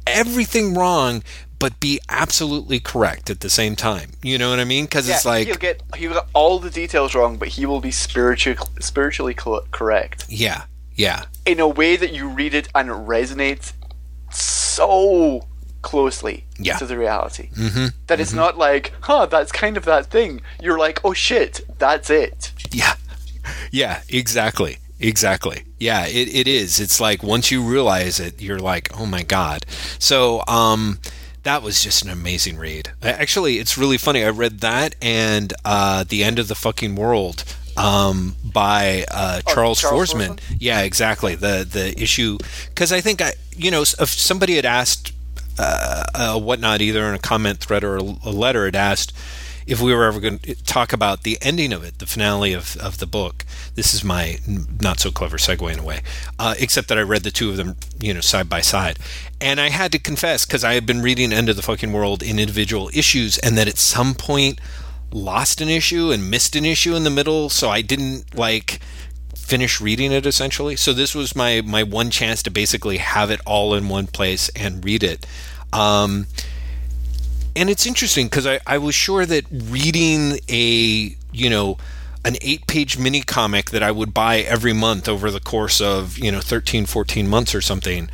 everything wrong but be absolutely correct at the same time. You know what i mean? Because it's like he'll get he'll get all the details wrong, but he will be spiritually spiritually co- correct. Yeah yeah. In a way that you read it and it resonates so closely Yeah. to the reality. Mm-hmm. That it's not like, huh, that's kind of that thing. You're like, oh shit, that's it. yeah. Yeah exactly. Exactly. Yeah it, it is. It's like once you realize it you're like oh my god. So um that was just an amazing read. Actually it's really funny. I read that and uh the end of the fucking world um by uh charles, Oh, Charles forsman. Forsman? yeah exactly. The the issue because i think i you know if somebody had asked uh, uh, whatnot, either in a comment thread or a, a letter, it asked if we were ever going to talk about the ending of it, the finale of, of the book. This is my not so clever segue in a way, uh, except that I read the two of them, you know, side by side. And I had to confess, because I had been reading End of the Fucking World in individual issues, and that at some point lost an issue and missed an issue in the middle, so I didn't like finish reading it essentially. So this was my my one chance to basically have it all in one place and read it. Um, and it's interesting because I, I was sure that reading a you know an eight page mini comic that I would buy every month over the course of you know 13 14 months or something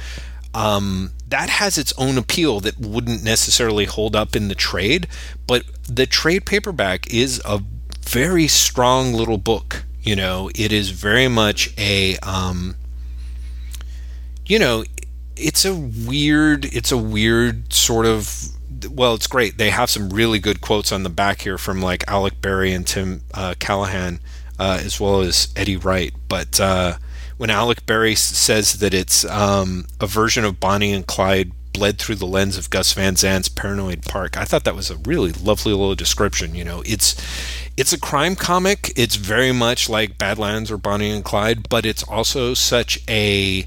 um, that has its own appeal that wouldn't necessarily hold up in the trade but the trade paperback is a very strong little book you know it is very much a um, you know it's a weird it's a weird sort of well it's great. They have some really good quotes on the back here from like alec berry and tim uh, callahan uh, as well as eddie wright. But uh, when alec berry says that it's um, a version of bonnie and clyde bled through the lens of gus van sant's paranoid park i thought that was a really lovely little description you know. It's it's a crime comic it's very much like badlands or bonnie and clyde but it's also such a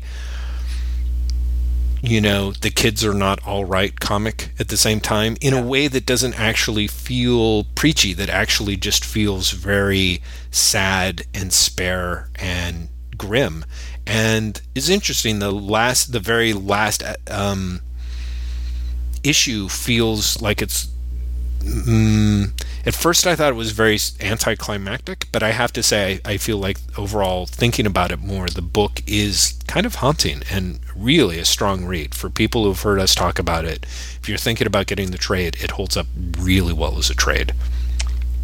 you know, the kids are not all right comic at the same time in a way that doesn't actually feel preachy, that actually just feels very sad and spare and grim. And is interesting. The last, the very last um, issue feels like it's. Mm, at first, I thought it was very anticlimactic, but I have to say, I, I feel like overall, thinking about it more, the book is kind of haunting and really a strong read for people who've heard us talk about it. If you're thinking about getting the trade, it holds up really well as a trade.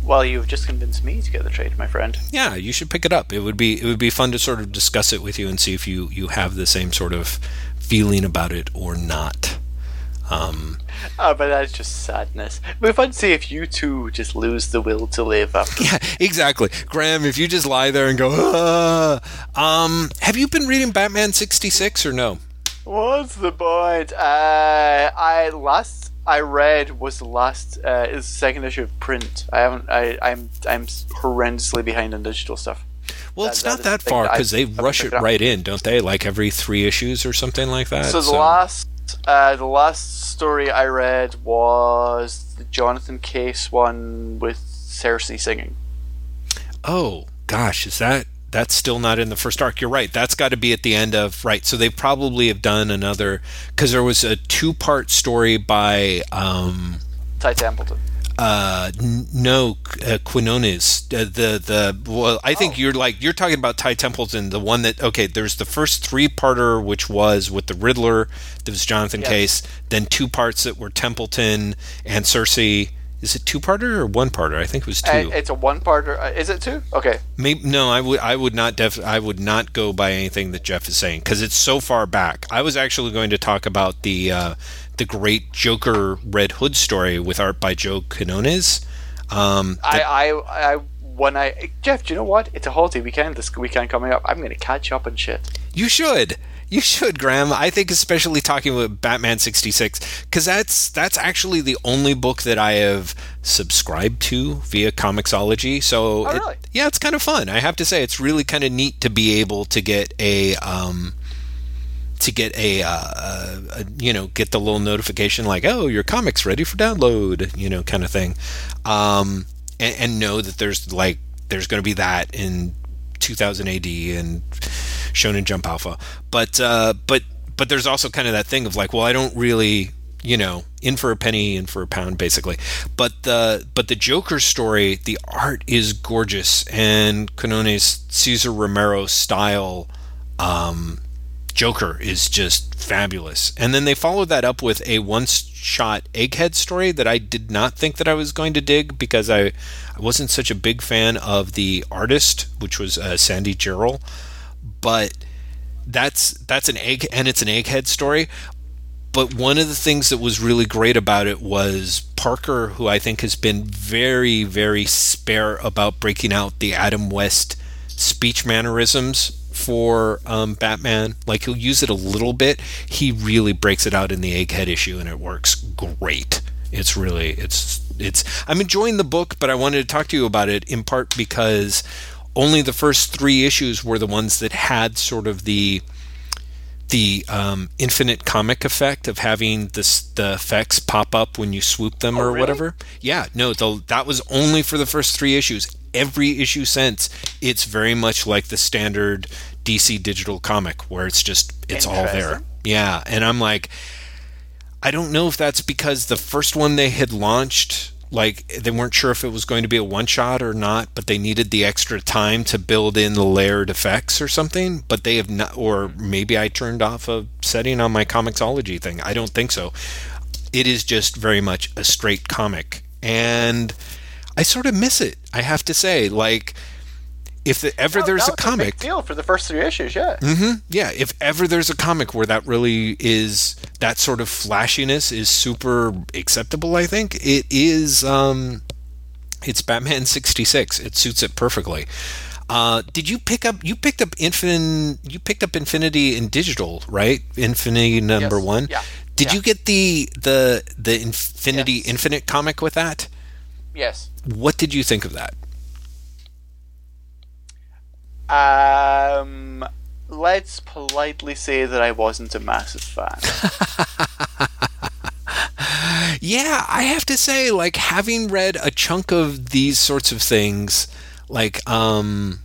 Well, you've just convinced me to get the trade, my friend. Yeah, you should pick it up. It would be it would be fun to sort of discuss it with you and see if you you have the same sort of feeling about it or not. Um, Ah, but that's just sadness. Be fun to see if you two just lose the will to live after. yeah, exactly, Graeme. If you just lie there and go, ah. um, have you been reading Batman sixty six or no? What's the point? Uh, I last I read was the last uh, is the second issue of print. I haven't. I I'm I'm horrendously behind on digital stuff. Well, That- it's not is that far because they rush it up. right in, don't they? Like every three issues or something like that. So the last, uh, the last story I read was the Jonathan Case one with Circe singing. Oh gosh, is that that's still not in the first arc? You're right. That's got to be at the end of right. So they probably have done another because there was a two part story by um, Ty Templeton. uh, no uh, Quinones. Uh, the the well, I think Oh. you're like you're talking about Ty Templeton, the one that okay. There's the first three parter which was with the Riddler. That was Jonathan Yes. Case. Then two parts that were Templeton and Circe. Is it two parter or one parter? I think it was two. Uh, it's a one-parter. Uh, is it two? Okay. Maybe no, I would I would not def I would not go by anything that Jeff is saying because it's so far back. I was actually going to talk about the uh, the great Joker Red Hood story with art by Joe Quinones. Um, I, I, I, when I, Jeff, do you know what? It's a holiday weekend this weekend coming up. I'm going to catch up and shit. you should you should Graeme. I think especially talking about Batman sixty six because that's that's actually the only book that I have subscribed to via Comixology. So Oh, it- really? yeah, it's kind of fun. I have to say it's really kind of neat to be able to get a. Um, to get a, uh, a, a you know get the little notification like oh your comics ready for download you know kind of thing um, and, and know that there's like there's going to be that in 2000 AD and Shonen Jump Alpha. But uh, but but there's also kind of that thing of like well I don't really you know in for a penny in for a pound basically. But the but the Joker story the art is gorgeous and Quinones' Cesar Romero style um, Joker is just fabulous. And then they followed that up with a one-shot Egghead story that I did not think that I was going to dig because I, I wasn't such a big fan of the artist, which was uh, Sandy Jarrell. But that's that's an egg and it's an Egghead story. But one of the things that was really great about it was Parker, who I think has been very, very spare about breaking out the Adam West speech mannerisms for um, Batman. Like he'll use it a little bit. He really breaks it out in the Egghead issue, and it works great. It's really it's it's. I'm enjoying the book, but I wanted to talk to you about it in part because only the first three issues were the ones that had sort of the the um, infinite comic effect of having this the effects pop up when you swoop them or really? whatever. Yeah, no, the, that was only for the first three issues. Every issue since, it's very much like the standard DC digital comic, where it's just it's all there. Yeah, and I'm like, I don't know if that's because the first one they had launched, like they weren't sure if it was going to be a one shot or not, but they needed the extra time to build in the layered effects or something. But they have not, or maybe I turned off a setting on my Comixology thing. I don't think so. It is just very much a straight comic, and I sort of miss it. I have to say, like. If the, ever That- there's a comic, big deal for the first three issues, yeah. hmm Yeah, if ever there's a comic where that really is that sort of flashiness is super acceptable, I think it is. Um, it's Batman sixty six. It suits it perfectly. Uh, did you pick up? You picked up Infin. You picked up Infinity in digital, right? Infinity number Yes, one. yeah, Did yeah. you get the the the Infinity Yes. Infinite comic with that? Yes. What did you think of that? Um, let's politely say that I wasn't a massive fan. [laughs] Yeah, I have to say, like having read a chunk of these sorts of things, like um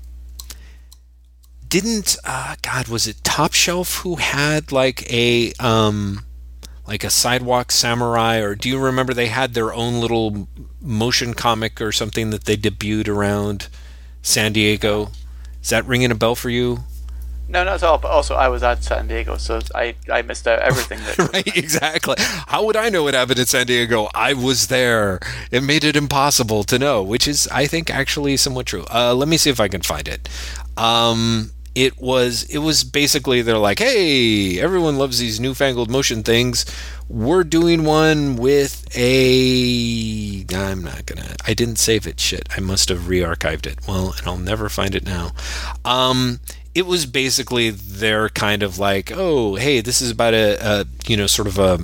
didn't uh God was it Top Shelf who had like a um like a sidewalk samurai or do you remember they had their own little motion comic or something that they debuted around San Diego? Is that ringing a bell for you? no, not at all. But also, I was at San Diego, so I, I missed out everything. That [laughs] right, exactly. How would I know what happened in San Diego? I was there. It made it impossible to know, which is, I think, actually somewhat true. Uh, let me see if I can find it. Um, it was, it was basically they're like, hey, everyone loves these newfangled motion things. We're doing one with a. I'm not gonna. I didn't save it. Shit. I must have re-archived it. Well, and I'll never find it now. Um, it was basically their kind of like, oh, hey, this is about a, a you know, sort of a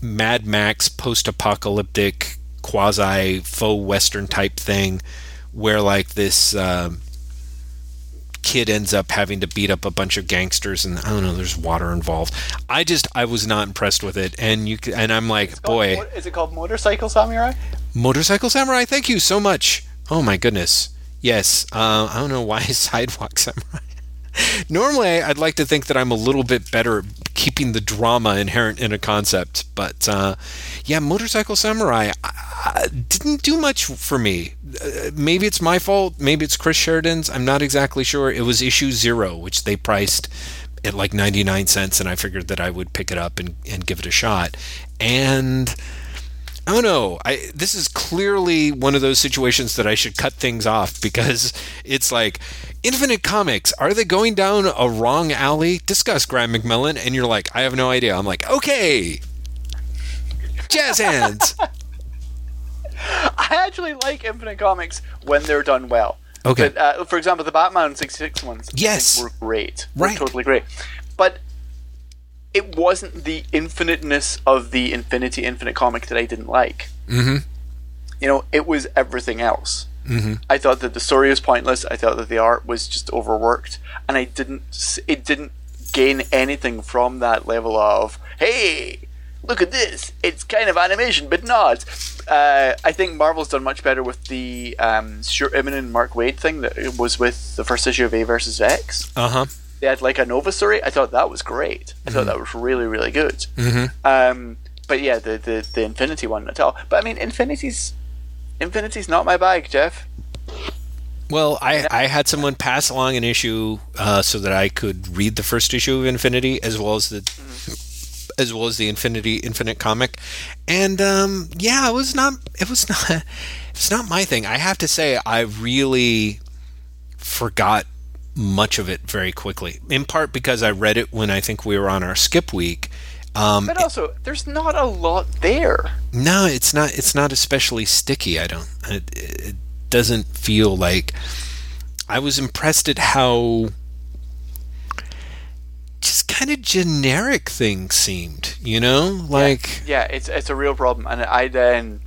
Mad Max post-apocalyptic quasi faux western type thing, where like this uh, kid ends up having to beat up a bunch of gangsters, and I don't know, there's water involved. I just I was not impressed with it, and you and I'm like, boy, Called- is it called Motorcycle Samurai? motorcycle samurai. Thank you so much. Oh my goodness, yes. Uh, I don't know why [laughs] sidewalk samurai. [laughs] Normally, I'd like to think that I'm a little bit better at keeping the drama inherent in a concept, but uh, yeah, Motorcycle Samurai didn't do much for me. Uh, maybe it's my fault. Maybe it's Chris Sheridan's. I'm not exactly sure. It was issue zero, which they priced at like 99 cents, and I figured that I would pick it up and, and give it a shot. And I don't know. I this is clearly one of those situations that I should cut things off [laughs] because it's like Infinite Comics. Are they going down a wrong alley? Discuss Graeme McMillan, and you're like, I have no idea. I'm like, okay, jazz hands. [laughs] I actually like Infinite Comics when they're done well. Okay. But, uh, for example, the Batman 66 ones Yes. were great. Were Right. totally great. But it wasn't the infiniteness of the Infinity Infinite comic that I didn't like. Mm-hmm. You know, it was everything else. Mm-hmm. I thought that the story was pointless. I thought that the art was just overworked, and I didn't. It didn't gain anything from that level of hey, look at this. It's kind of animation, but not. Uh, I think Marvel's done much better with the um, Stuart Immonen and Mark Waid thing that was with the first issue of A versus X. Uh huh. They had like a Nova story. I thought that was great. I thought that was really really good. Mm-hmm. Um, but yeah, the, the the Infinity one at all. But I mean, Infinity's Infinity's not my bag, Jeff. Well, I, I had someone pass along an issue uh, so that I could read the first issue of Infinity as well as the as well as the Infinity Infinite comic, and um, yeah, it was not it was not [laughs] it's not my thing. I have to say, I really forgot much of it very quickly. In part because I read it when I think we were on our skip week. Um, But also, there's not a lot there. no, it's not. It's not especially sticky. I don't. It, it doesn't feel like. I was impressed at how just kind of generic things seemed. You know, like Yeah, it's it's a real problem. And I then,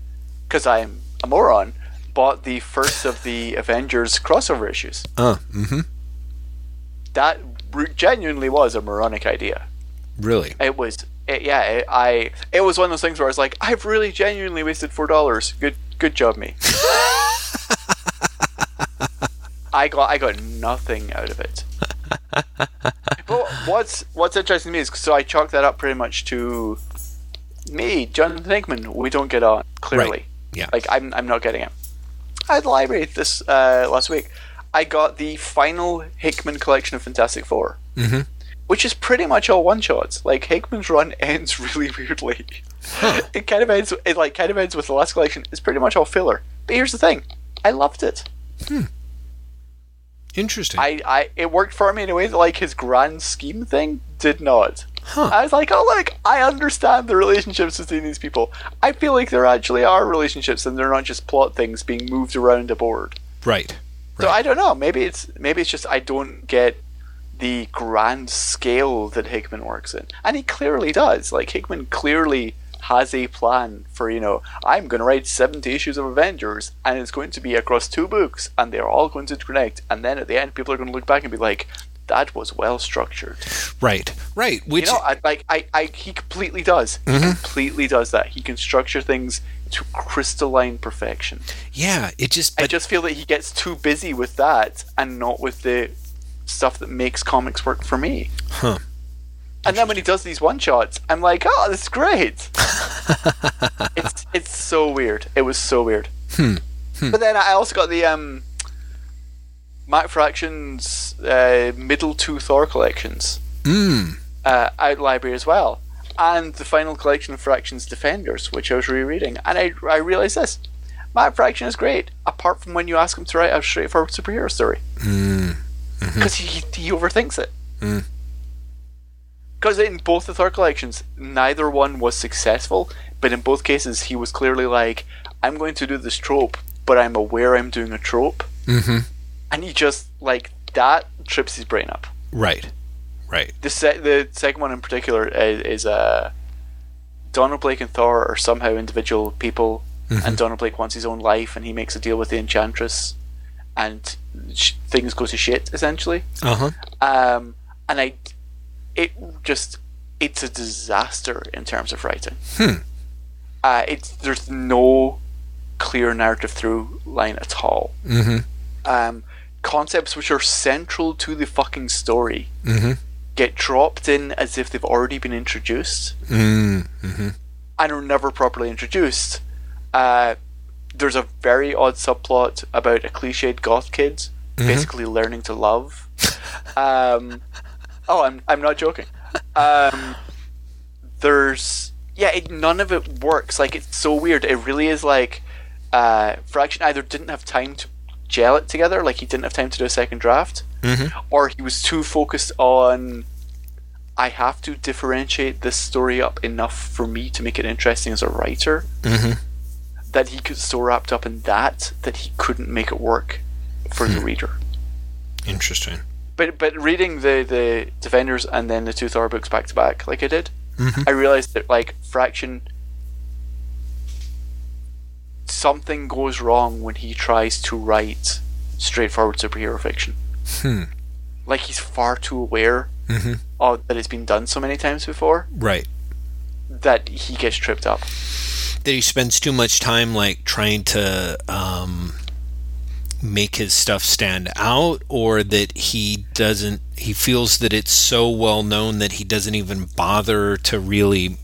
because I'm a moron, bought the first of the [laughs] Avengers crossover issues. uh, mm-hmm. That genuinely was a moronic idea. Really, It was, it, yeah, it, I. It was one of those things where I was like, I've really genuinely wasted four dollars. Good, good job, me. [laughs] I got, I got nothing out of it. [laughs] but what's what's interesting to me is so I chalk that up pretty much to me, Jonathan Hickman. We don't get on clearly. Right. Yeah. Like I'm, I'm not getting it. I had the library this uh, last week. I got the final Hickman collection of Fantastic 4 Mhm. which is pretty much all one shots. Like Hickman's run [laughs] ends really weirdly. It kind of ends. It like kind of ends with the last collection. It's pretty much all filler. But here's the thing, I loved it. interesting. I, I it worked for me in a way that like his grand scheme thing did not. Huh. I was like, oh look, I understand the relationships between these people. I feel like there actually are relationships, and they're not just plot things being moved around a board. right. So I don't know. Maybe it's maybe it's just I don't get the grand scale that Hickman works in, and he clearly does. Like Hickman clearly has a plan for you know I'm going to write seventy issues of Avengers, and it's going to be across two books, and they're all going to connect, and then at the end people are going to look back and be like, that was well structured. Right. Right. Which You know, I, like I, I, he completely does. He Mm-hmm. completely does that. He can structure things to crystalline perfection. yeah, it just I just feel that he gets too busy with that and not with the stuff that makes comics work for me. huh. And then when he does these one shots, I'm like, oh, this is great. [laughs] it's it's so weird. It was so weird. Hmm. But then I also got the um, Matt Fraction's uh, middle two Thor collections Mm. uh, out library as well, and the final collection of Fractions Defenders, which I was rereading, and I I realized this. Matt Fraction is great, apart from when you ask him to write a straightforward superhero story Mm. because he, he overthinks it. Mm. Because in both the Thor collections, neither one was successful, but in both cases, he was clearly like, I'm going to do this trope, but I'm aware I'm doing a trope. Mm-hmm. And he just, like, that trips his brain up. Right. Right. The, se- the second one in particular is, is uh, Donald Blake and Thor are somehow individual people, and Donald Blake wants his own life, and he makes a deal with the Enchantress. and sh- things go to shit essentially. Uh huh. Um, and I, it just it's a disaster in terms of writing. Hmm. Uh, it's there's no clear narrative through line at all. Mm-hmm. Um, concepts which are central to the fucking story Mm-hmm. get dropped in as if they've already been introduced Mm-hmm. and are never properly introduced. Uh, there's a very odd subplot about a cliched goth kid basically learning to love. Um, oh, I'm I'm not joking. Um, there's yeah, it, none of it works. Like it's so weird. It really is like uh, Fraction either didn't have time to gel it together, like he didn't have time to do a second draft, Mm-hmm. or he was too focused on I have to differentiate this story up enough for me to make it interesting as a writer Mm-hmm. that he was so wrapped up in that that he couldn't make it work for the reader. Interesting. But but reading the the Defenders and then the two Thor books back to back like I did, Mhm. I realized that like Fraction something goes wrong when he tries to write straightforward superhero fiction. Hmm. Like he's far too aware Mm-hmm. of that it's been done so many times before Right. that he gets tripped up. That he spends too much time like trying to um, make his stuff stand out, or that he doesn't. He feels that it's so well known that he doesn't even bother to really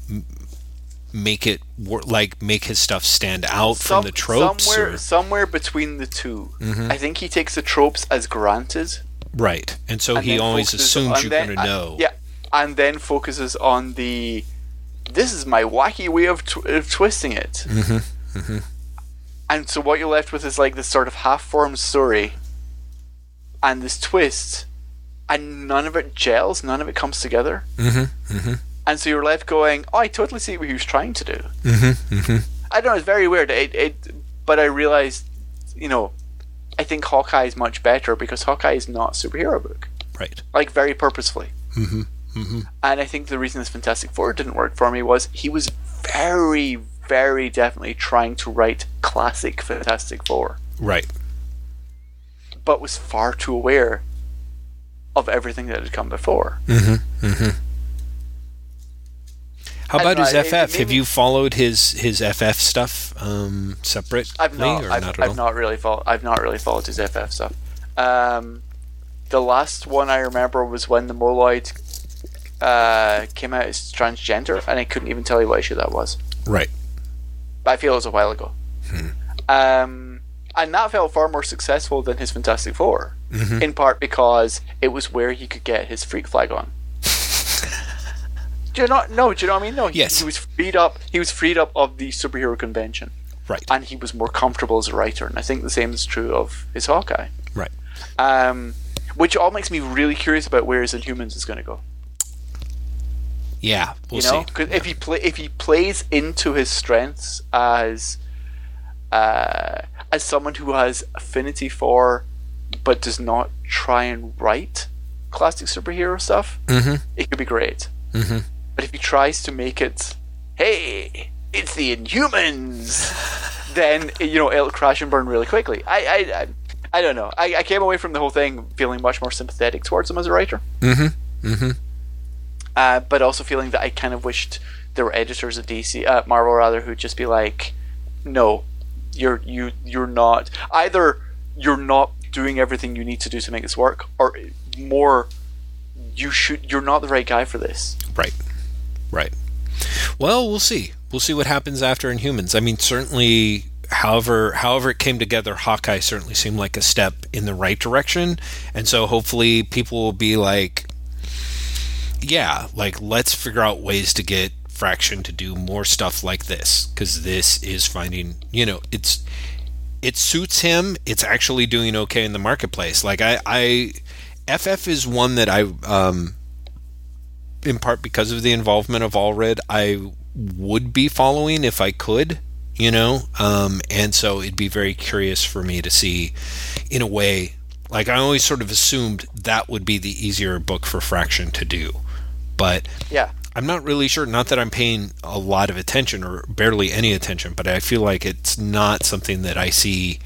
make it wor- like make his stuff stand out from the tropes. Somewhere, or- Mm-hmm. somewhere between the 2 I think he takes the tropes as granted. right, and so and he always assumes you're going to uh, know. yeah, and then focuses on the. This is my wacky way of, tw- of twisting it. Mm-hmm. And so what you're left with is like this sort of half-formed story, and this twist, and none of it gels. None of it comes together. Mm-hmm. And so you're left going, "Oh, I totally see what he was trying to do." Mm-hmm. Mm-hmm. I don't know. It's very weird. It, it, but I realized, you know, I think Hawkeye is much better because Hawkeye is not a superhero book, Right. like very purposefully. Mm-hmm. Mm-hmm. And I think the reason this Fantastic Four didn't work for me was he was very, very definitely trying to write classic Fantastic Four, Right. but was far too aware of everything that had come before. Mm-hmm. Mm-hmm. How about his FF? it Have you followed his his FF stuff um, separately I've not, I've, not? I've not really followed. I've not really followed his FF stuff. Um, the last one I remember was when the Moloid uh, came out as transgender, and I couldn't even tell you what issue that was. Right. But I feel it was a while ago. Hmm. Um, and that felt far more successful than his Fantastic 4 Mhm. in part because it was where he could get his freak flag on. Do you not? No, do you know what I mean? No, he, Yes. he was freed up. He was freed up of the superhero convention Right. and he was more comfortable as a writer. And I think the same is true of his Hawkeye. Right. Um, which all makes me really curious about where his Inhumans is going to go. Yeah. We'll you know, see. because if he play if he plays into his strengths as uh, as someone who has affinity for, but does not try and write classic superhero stuff, Mm-hmm. it could be great. Mm-hmm. But if he tries to make it, hey, it's the Inhumans, [laughs] then you know it'll crash and burn really quickly. I, I, I, I don't know. I, I came away from the whole thing feeling much more sympathetic towards him as a writer, Mm-hmm. Mm-hmm. uh, but also feeling that I kind of wished there were editors at DC, uh, Marvel rather, who'd just be like, no, you're you you're not either you're not doing everything you need to do to make this work, or more, you should you're not the right guy for this. Right. Right. Well, we'll see. We'll see what happens after Inhumans. I mean, certainly, however, however it came together, Hawkeye certainly seemed like a step in the right direction, and so hopefully people will be like, yeah, like let's figure out ways to get Fraction to do more stuff like this because this is finding, you know, it's it suits him. It's actually doing okay in the marketplace. Like I, I FF is one that I um in part because of the involvement of Allred, I would be following if I could, you know, um, and so it'd be very curious for me to see, in a way, like I always sort of assumed that would be the easier book for Fraction to do, but Yeah. I'm not really sure. Not that I'm paying a lot of attention or barely any attention, but I feel like it's not something that I see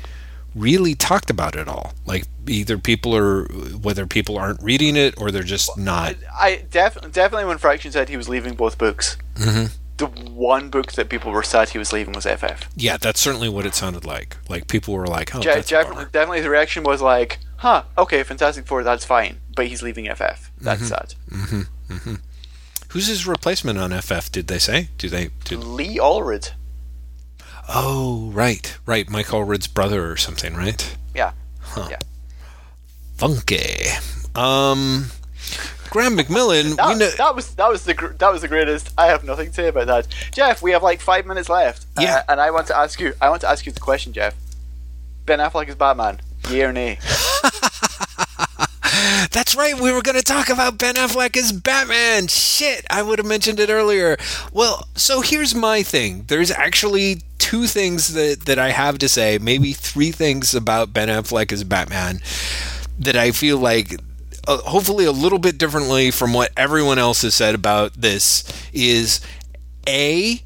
really talked about at all. Like either people are whether people aren't reading it or they're just not. I definitely definitely when Fraction said he was leaving both books, mm-hmm. the one book that people were sad he was leaving was FF. Yeah, that's certainly what it sounded like. Like people were like, "Oh, Je- that's bummer." definitely, the reaction was like, "Huh, okay, Fantastic Four, that's fine, but he's leaving FF. That's mm-hmm. sad." Mm-hmm. Mm-hmm. Who's his replacement on FF? Did they say? Do they? Did, Lee Allred. Oh, right, right. Mike Allred's brother or something, right? Yeah. Yeah. Funky. Um, Graeme McMillan. [laughs] That, we know, that was that was the gr- that was the greatest. I have nothing to say about that. Jeff, we have like five minutes left. Yeah. Uh, and I want to ask you. I want to ask you the question, Jeff. Ben Affleck is Batman. Yeah or nay? [laughs] That's right. We were going to talk about Ben Affleck as Batman. Shit, I would have mentioned it earlier. Well, so here's my thing. There's actually two things that that I have to say, maybe three things about Ben Affleck as Batman that I feel like uh, hopefully a little bit differently from what everyone else has said about this is a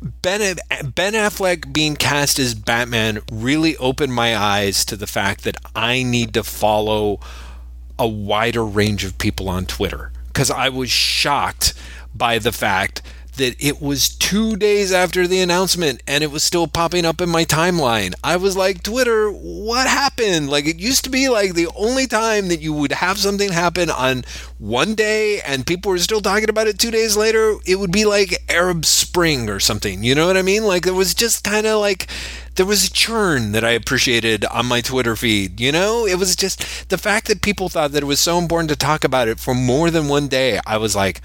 Ben, ben Affleck being cast as Batman really opened my eyes to the fact that I need to follow a wider range of people on Twitter because I was shocked by the fact that it was two days after the announcement and it was still popping up in my timeline. I was like, Twitter, what happened? Like, it used to be like the only time that you would have something happen on one day and people were still talking about it two days later, it would be like Arab Spring or something. You know what I mean? Like, there was just kind of like there was a churn that I appreciated on my Twitter feed. You know, it was just the fact that people thought that it was so important to talk about it for more than one day. I was like,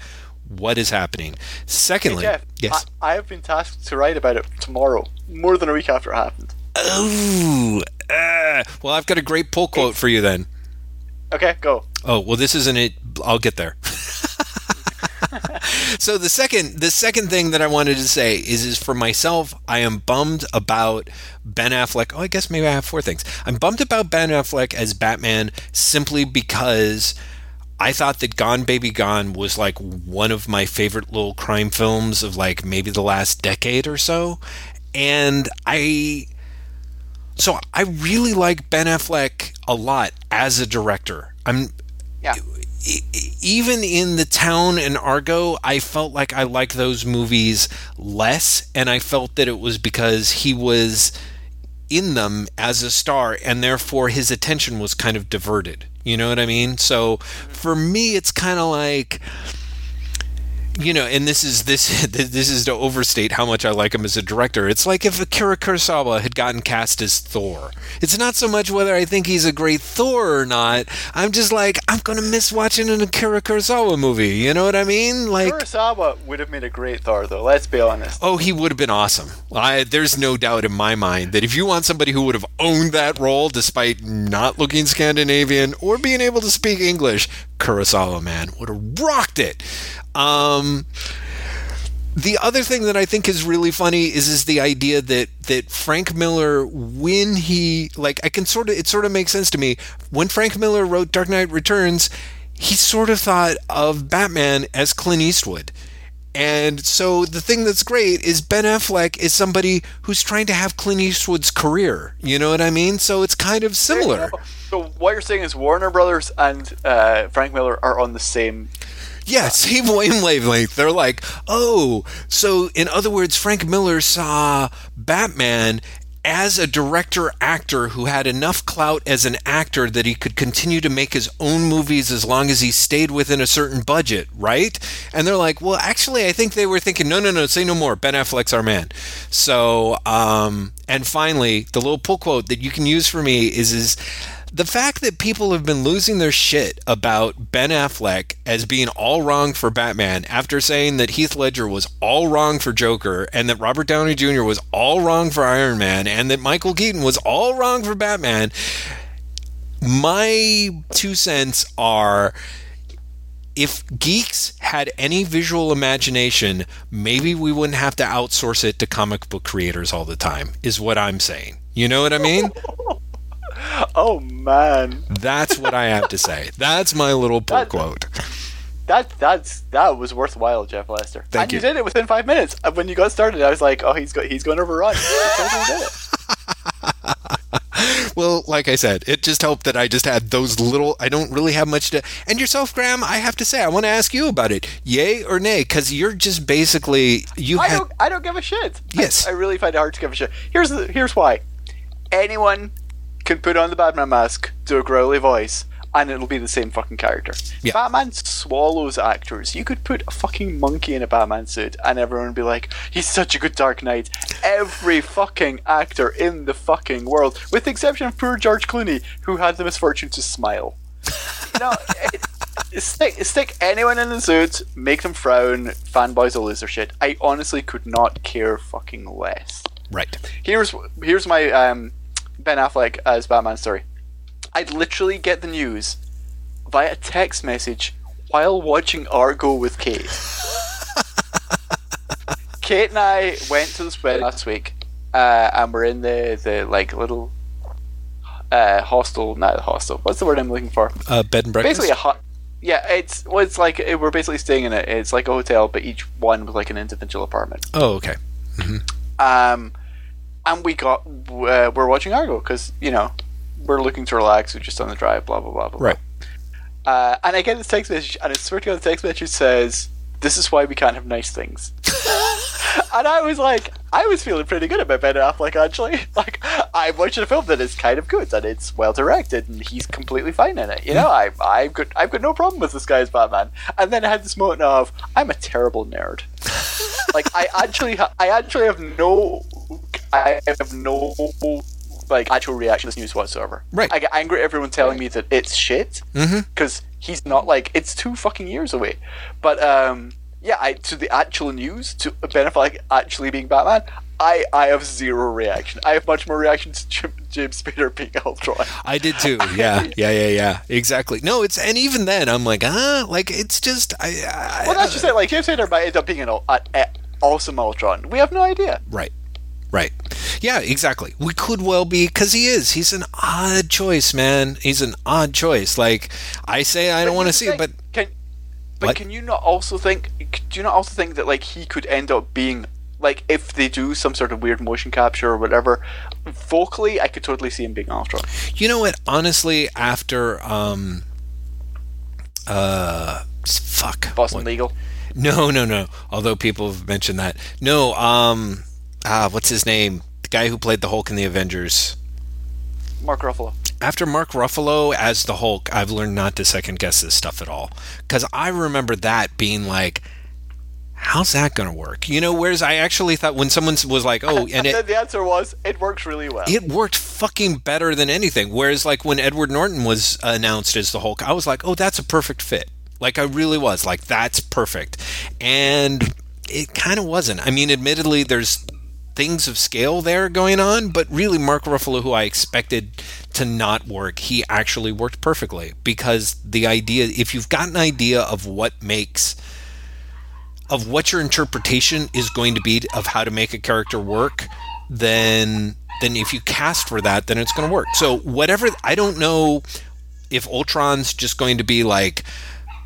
what is happening? Secondly, Jeff, yes. I, I have been tasked to write about it tomorrow, more than a week after it happened. Ooh, uh, well, I've got a great pull quote for you then. Okay, go. Oh, well, this isn't it. I'll get there. [laughs] so the second the second thing that I wanted to say is is for myself, I am bummed about Ben Affleck. Oh, I guess maybe I have four things. I'm bummed about Ben Affleck as Batman simply because I thought that Gone Baby Gone was like one of my favorite little crime films of like maybe the last decade or so. And I so I really like Ben Affleck a lot as a director. I'm Yeah. even in the town and Argo, I felt like I liked those movies less, and I felt that it was because he was in them as a star, and therefore his attention was kind of diverted. You know what I mean? So for me, it's kind of like you know, and this is [laughs] this this is to overstate how much I like him as a director. It's like if Akira Kurosawa had gotten cast as Thor. It's not so much whether I think he's a great Thor or not. I'm just like I'm gonna miss watching an Akira Kurosawa movie. You know what I mean? Like, Kurosawa would have made a great Thor, though. Let's be honest. oh, he would have been awesome. I, there's no doubt in my mind that if you want somebody who would have owned that role despite not looking Scandinavian or being able to speak English, Kurosawa man would have rocked it. Um, the other thing that I think is really funny is is the idea that that Frank Miller when he like I can sort of it sort of makes sense to me when Frank Miller wrote Dark Knight Returns he sort of thought of Batman as Clint Eastwood. And so the thing that's great is Ben Affleck is somebody who's trying to have Clint Eastwood's career. You know what I mean? So it's kind of similar. So what you're saying is Warner Brothers and uh, Frank Miller are on the same. Yeah, [laughs] same wavelength. They're like, oh, so in other words, Frank Miller saw Batman as a director actor who had enough clout as an actor that he could continue to make his own movies as long as he stayed within a certain budget, right? And they're like, well, actually, I think they were thinking, no, no, no, say no more. Ben Affleck's our man. So, um, and finally, the little pull quote that you can use for me is is the fact that people have been losing their shit about Ben Affleck as being all wrong for Batman after saying that Heath Ledger was all wrong for Joker and that Robert Downey Jr. was all wrong for Iron Man and that Michael Keaton was all wrong for Batman. My two cents are if geeks had any visual imagination, maybe we wouldn't have to outsource it to comic book creators all the time, is what I'm saying. You know what I mean? [laughs] Oh man, That's what I have to say. That's my little pull That- quote. that that's that was worthwhile, Jeff Lester. Thank and you. you did it within five minutes. Uh, When you got started, I was like, oh, he's go- he's going to overrun. You totally did it. [laughs] Well, like I said, it just helped that I just had those little. I don't really have much to. And yourself, Graeme, I have to say, I want to ask you about it. Yay or nay? Because you're just basically you I had. don't. I don't give a shit. Yes. I, I really find it hard to give a shit. Here's the. Here's why. Anyone can put on the Batman mask, do a growly voice, and it'll be the same fucking character. Yeah. Batman swallows actors. You could put a fucking monkey in a Batman suit, and everyone would be like, "He's such a good Dark Knight." Every fucking actor in the fucking world, with the exception of poor George Clooney, who had the misfortune to smile. [laughs] you know, it, stick stick anyone in the suit, make them frown. Fanboys will lose their shit. I honestly could not care fucking less. Right. Here's here's my um, Ben Affleck as Batman story. I'd literally get the news via text message while watching Argo with Kate. [laughs] Kate and I went to this wedding last week, uh, and we're in the the like little uh, hostel, not hostel. What's the word I'm looking for? Uh, bed and breakfast. Basically a hut. Yeah, it's well, it's like it, we're basically staying in it. It's like a hotel, but each one was like an individual apartment. oh, okay. Um, and we got uh, we're watching Argo because you know we're looking to relax. We're just on the drive. Blah blah blah blah. Right. Uh, and I get this text message, and I swear to God, the text message says, "This is why we can't have nice things." [laughs] and I was like, I was feeling pretty good about Ben Affleck actually. [laughs] Like, I'm watching a film that is kind of good and it's well directed, and he's completely fine in it. You know, I I've got I've got no problem with this guy as Batman. And then I had this moment of, I'm a terrible nerd. [laughs] like, I actually ha- I actually have no I have no like actual reaction to this news whatsoever. Right. I get angry at everyone telling me that it's shit because he's not like it's two fucking years away. But um, yeah, I to the actual news to Ben Affleck actually being Batman, I I have zero reaction. I have much more reaction to Jim, James Spader being Ultron. I did too. [laughs] Yeah, yeah, yeah, yeah. Exactly. No, it's and even then, I'm like, ah, like it's just, I, I Well, that's just it. Like James Spader might end up being an, an, an awesome Ultron. We have no idea. Right. Right. Yeah, exactly. We could well be because he is. He's an odd choice, man. He's an odd choice. Like I say, I don't want to see it, but can but What? can you not also think? Do you not also think that like he could end up being like if they do some sort of weird motion capture or whatever? Vocally, I could totally see him being Ultron. you know what? Honestly, after um, uh, fuck, Boston What- Legal. No, no, no. Although people have mentioned that. No, um, ah, what's his name? The guy who played the Hulk in the Avengers. Mark Ruffalo. after Mark Ruffalo as the Hulk, I've learned not to second guess this stuff at all. Because I remember that being like, how's that going to work? You know, whereas I actually thought when someone was like, oh, [laughs] and it, the answer was it works really well. it worked fucking better than anything. Whereas, like, when Edward Norton was announced as the Hulk, I was like, oh, that's a perfect fit. Like, I really was. Like, that's perfect. And it kind of wasn't. I mean, admittedly, there's things of scale there going on, but really, Mark Ruffalo, who I expected to not work, he actually worked perfectly because the idea, if you've got an idea of what makes of what your interpretation is going to be of how to make a character work, then then if you cast for that, then it's going to work. So whatever I don't know if Ultron's just going to be like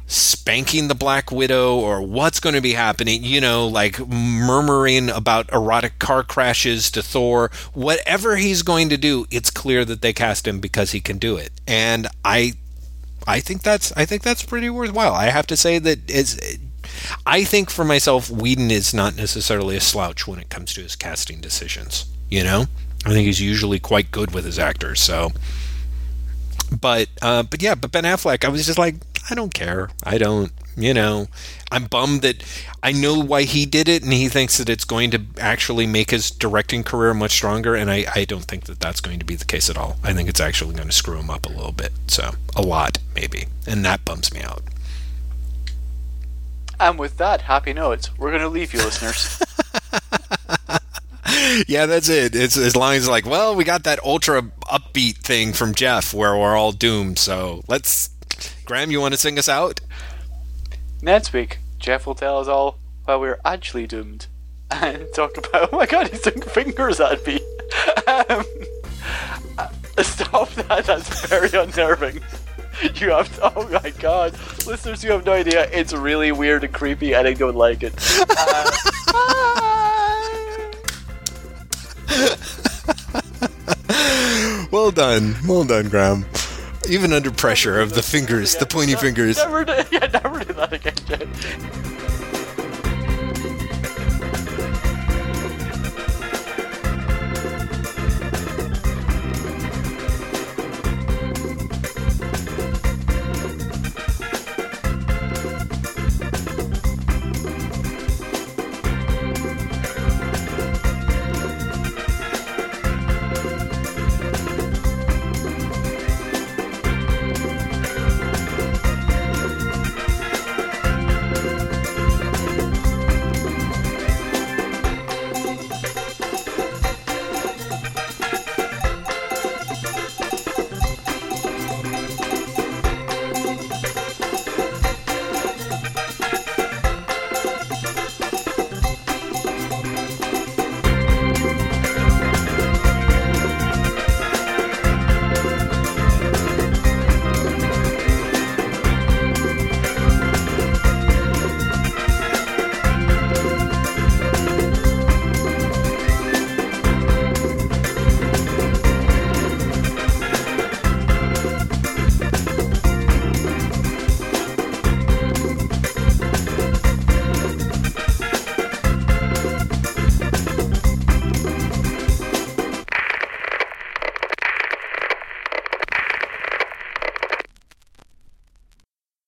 spanking the Black Widow or what's going to be happening, you know, like murmuring about erotic car crashes to Thor, whatever he's going to do, it's clear that they cast him because he can do it. And I I think that's I think that's pretty worthwhile. I have to say that I think for myself, Whedon is not necessarily a slouch when it comes to his casting decisions. You know, I think he's usually quite good with his actors. So, but uh, but yeah, but Ben Affleck, I was just like, I don't care. I don't. You know, I'm bummed that I know why he did it, and he thinks that it's going to actually make his directing career much stronger. And I, I don't think that that's going to be the case at all. I think it's actually going to screw him up a little bit. So, a lot, maybe. And that bums me out. And with that happy note, we're going to leave you, listeners. [laughs] yeah, that's it. It's as long as like, well, we got that ultra upbeat thing from Jeff where we're all doomed. So let's, Graeme, you want to sing us out? Next week, Jeff will tell us all why we're actually doomed and [laughs] talk about. Oh my god, he's doing fingers at me. Um, uh, stop that. That's very unnerving. [laughs] You have to, oh my god, listeners, you have no idea. It's really weird and creepy, and I don't like it. Uh, bye. Well, Well done. Well done, Graeme. Even under pressure of the fingers, the pointy fingers. Never [laughs] yeah, never do that again, Jay.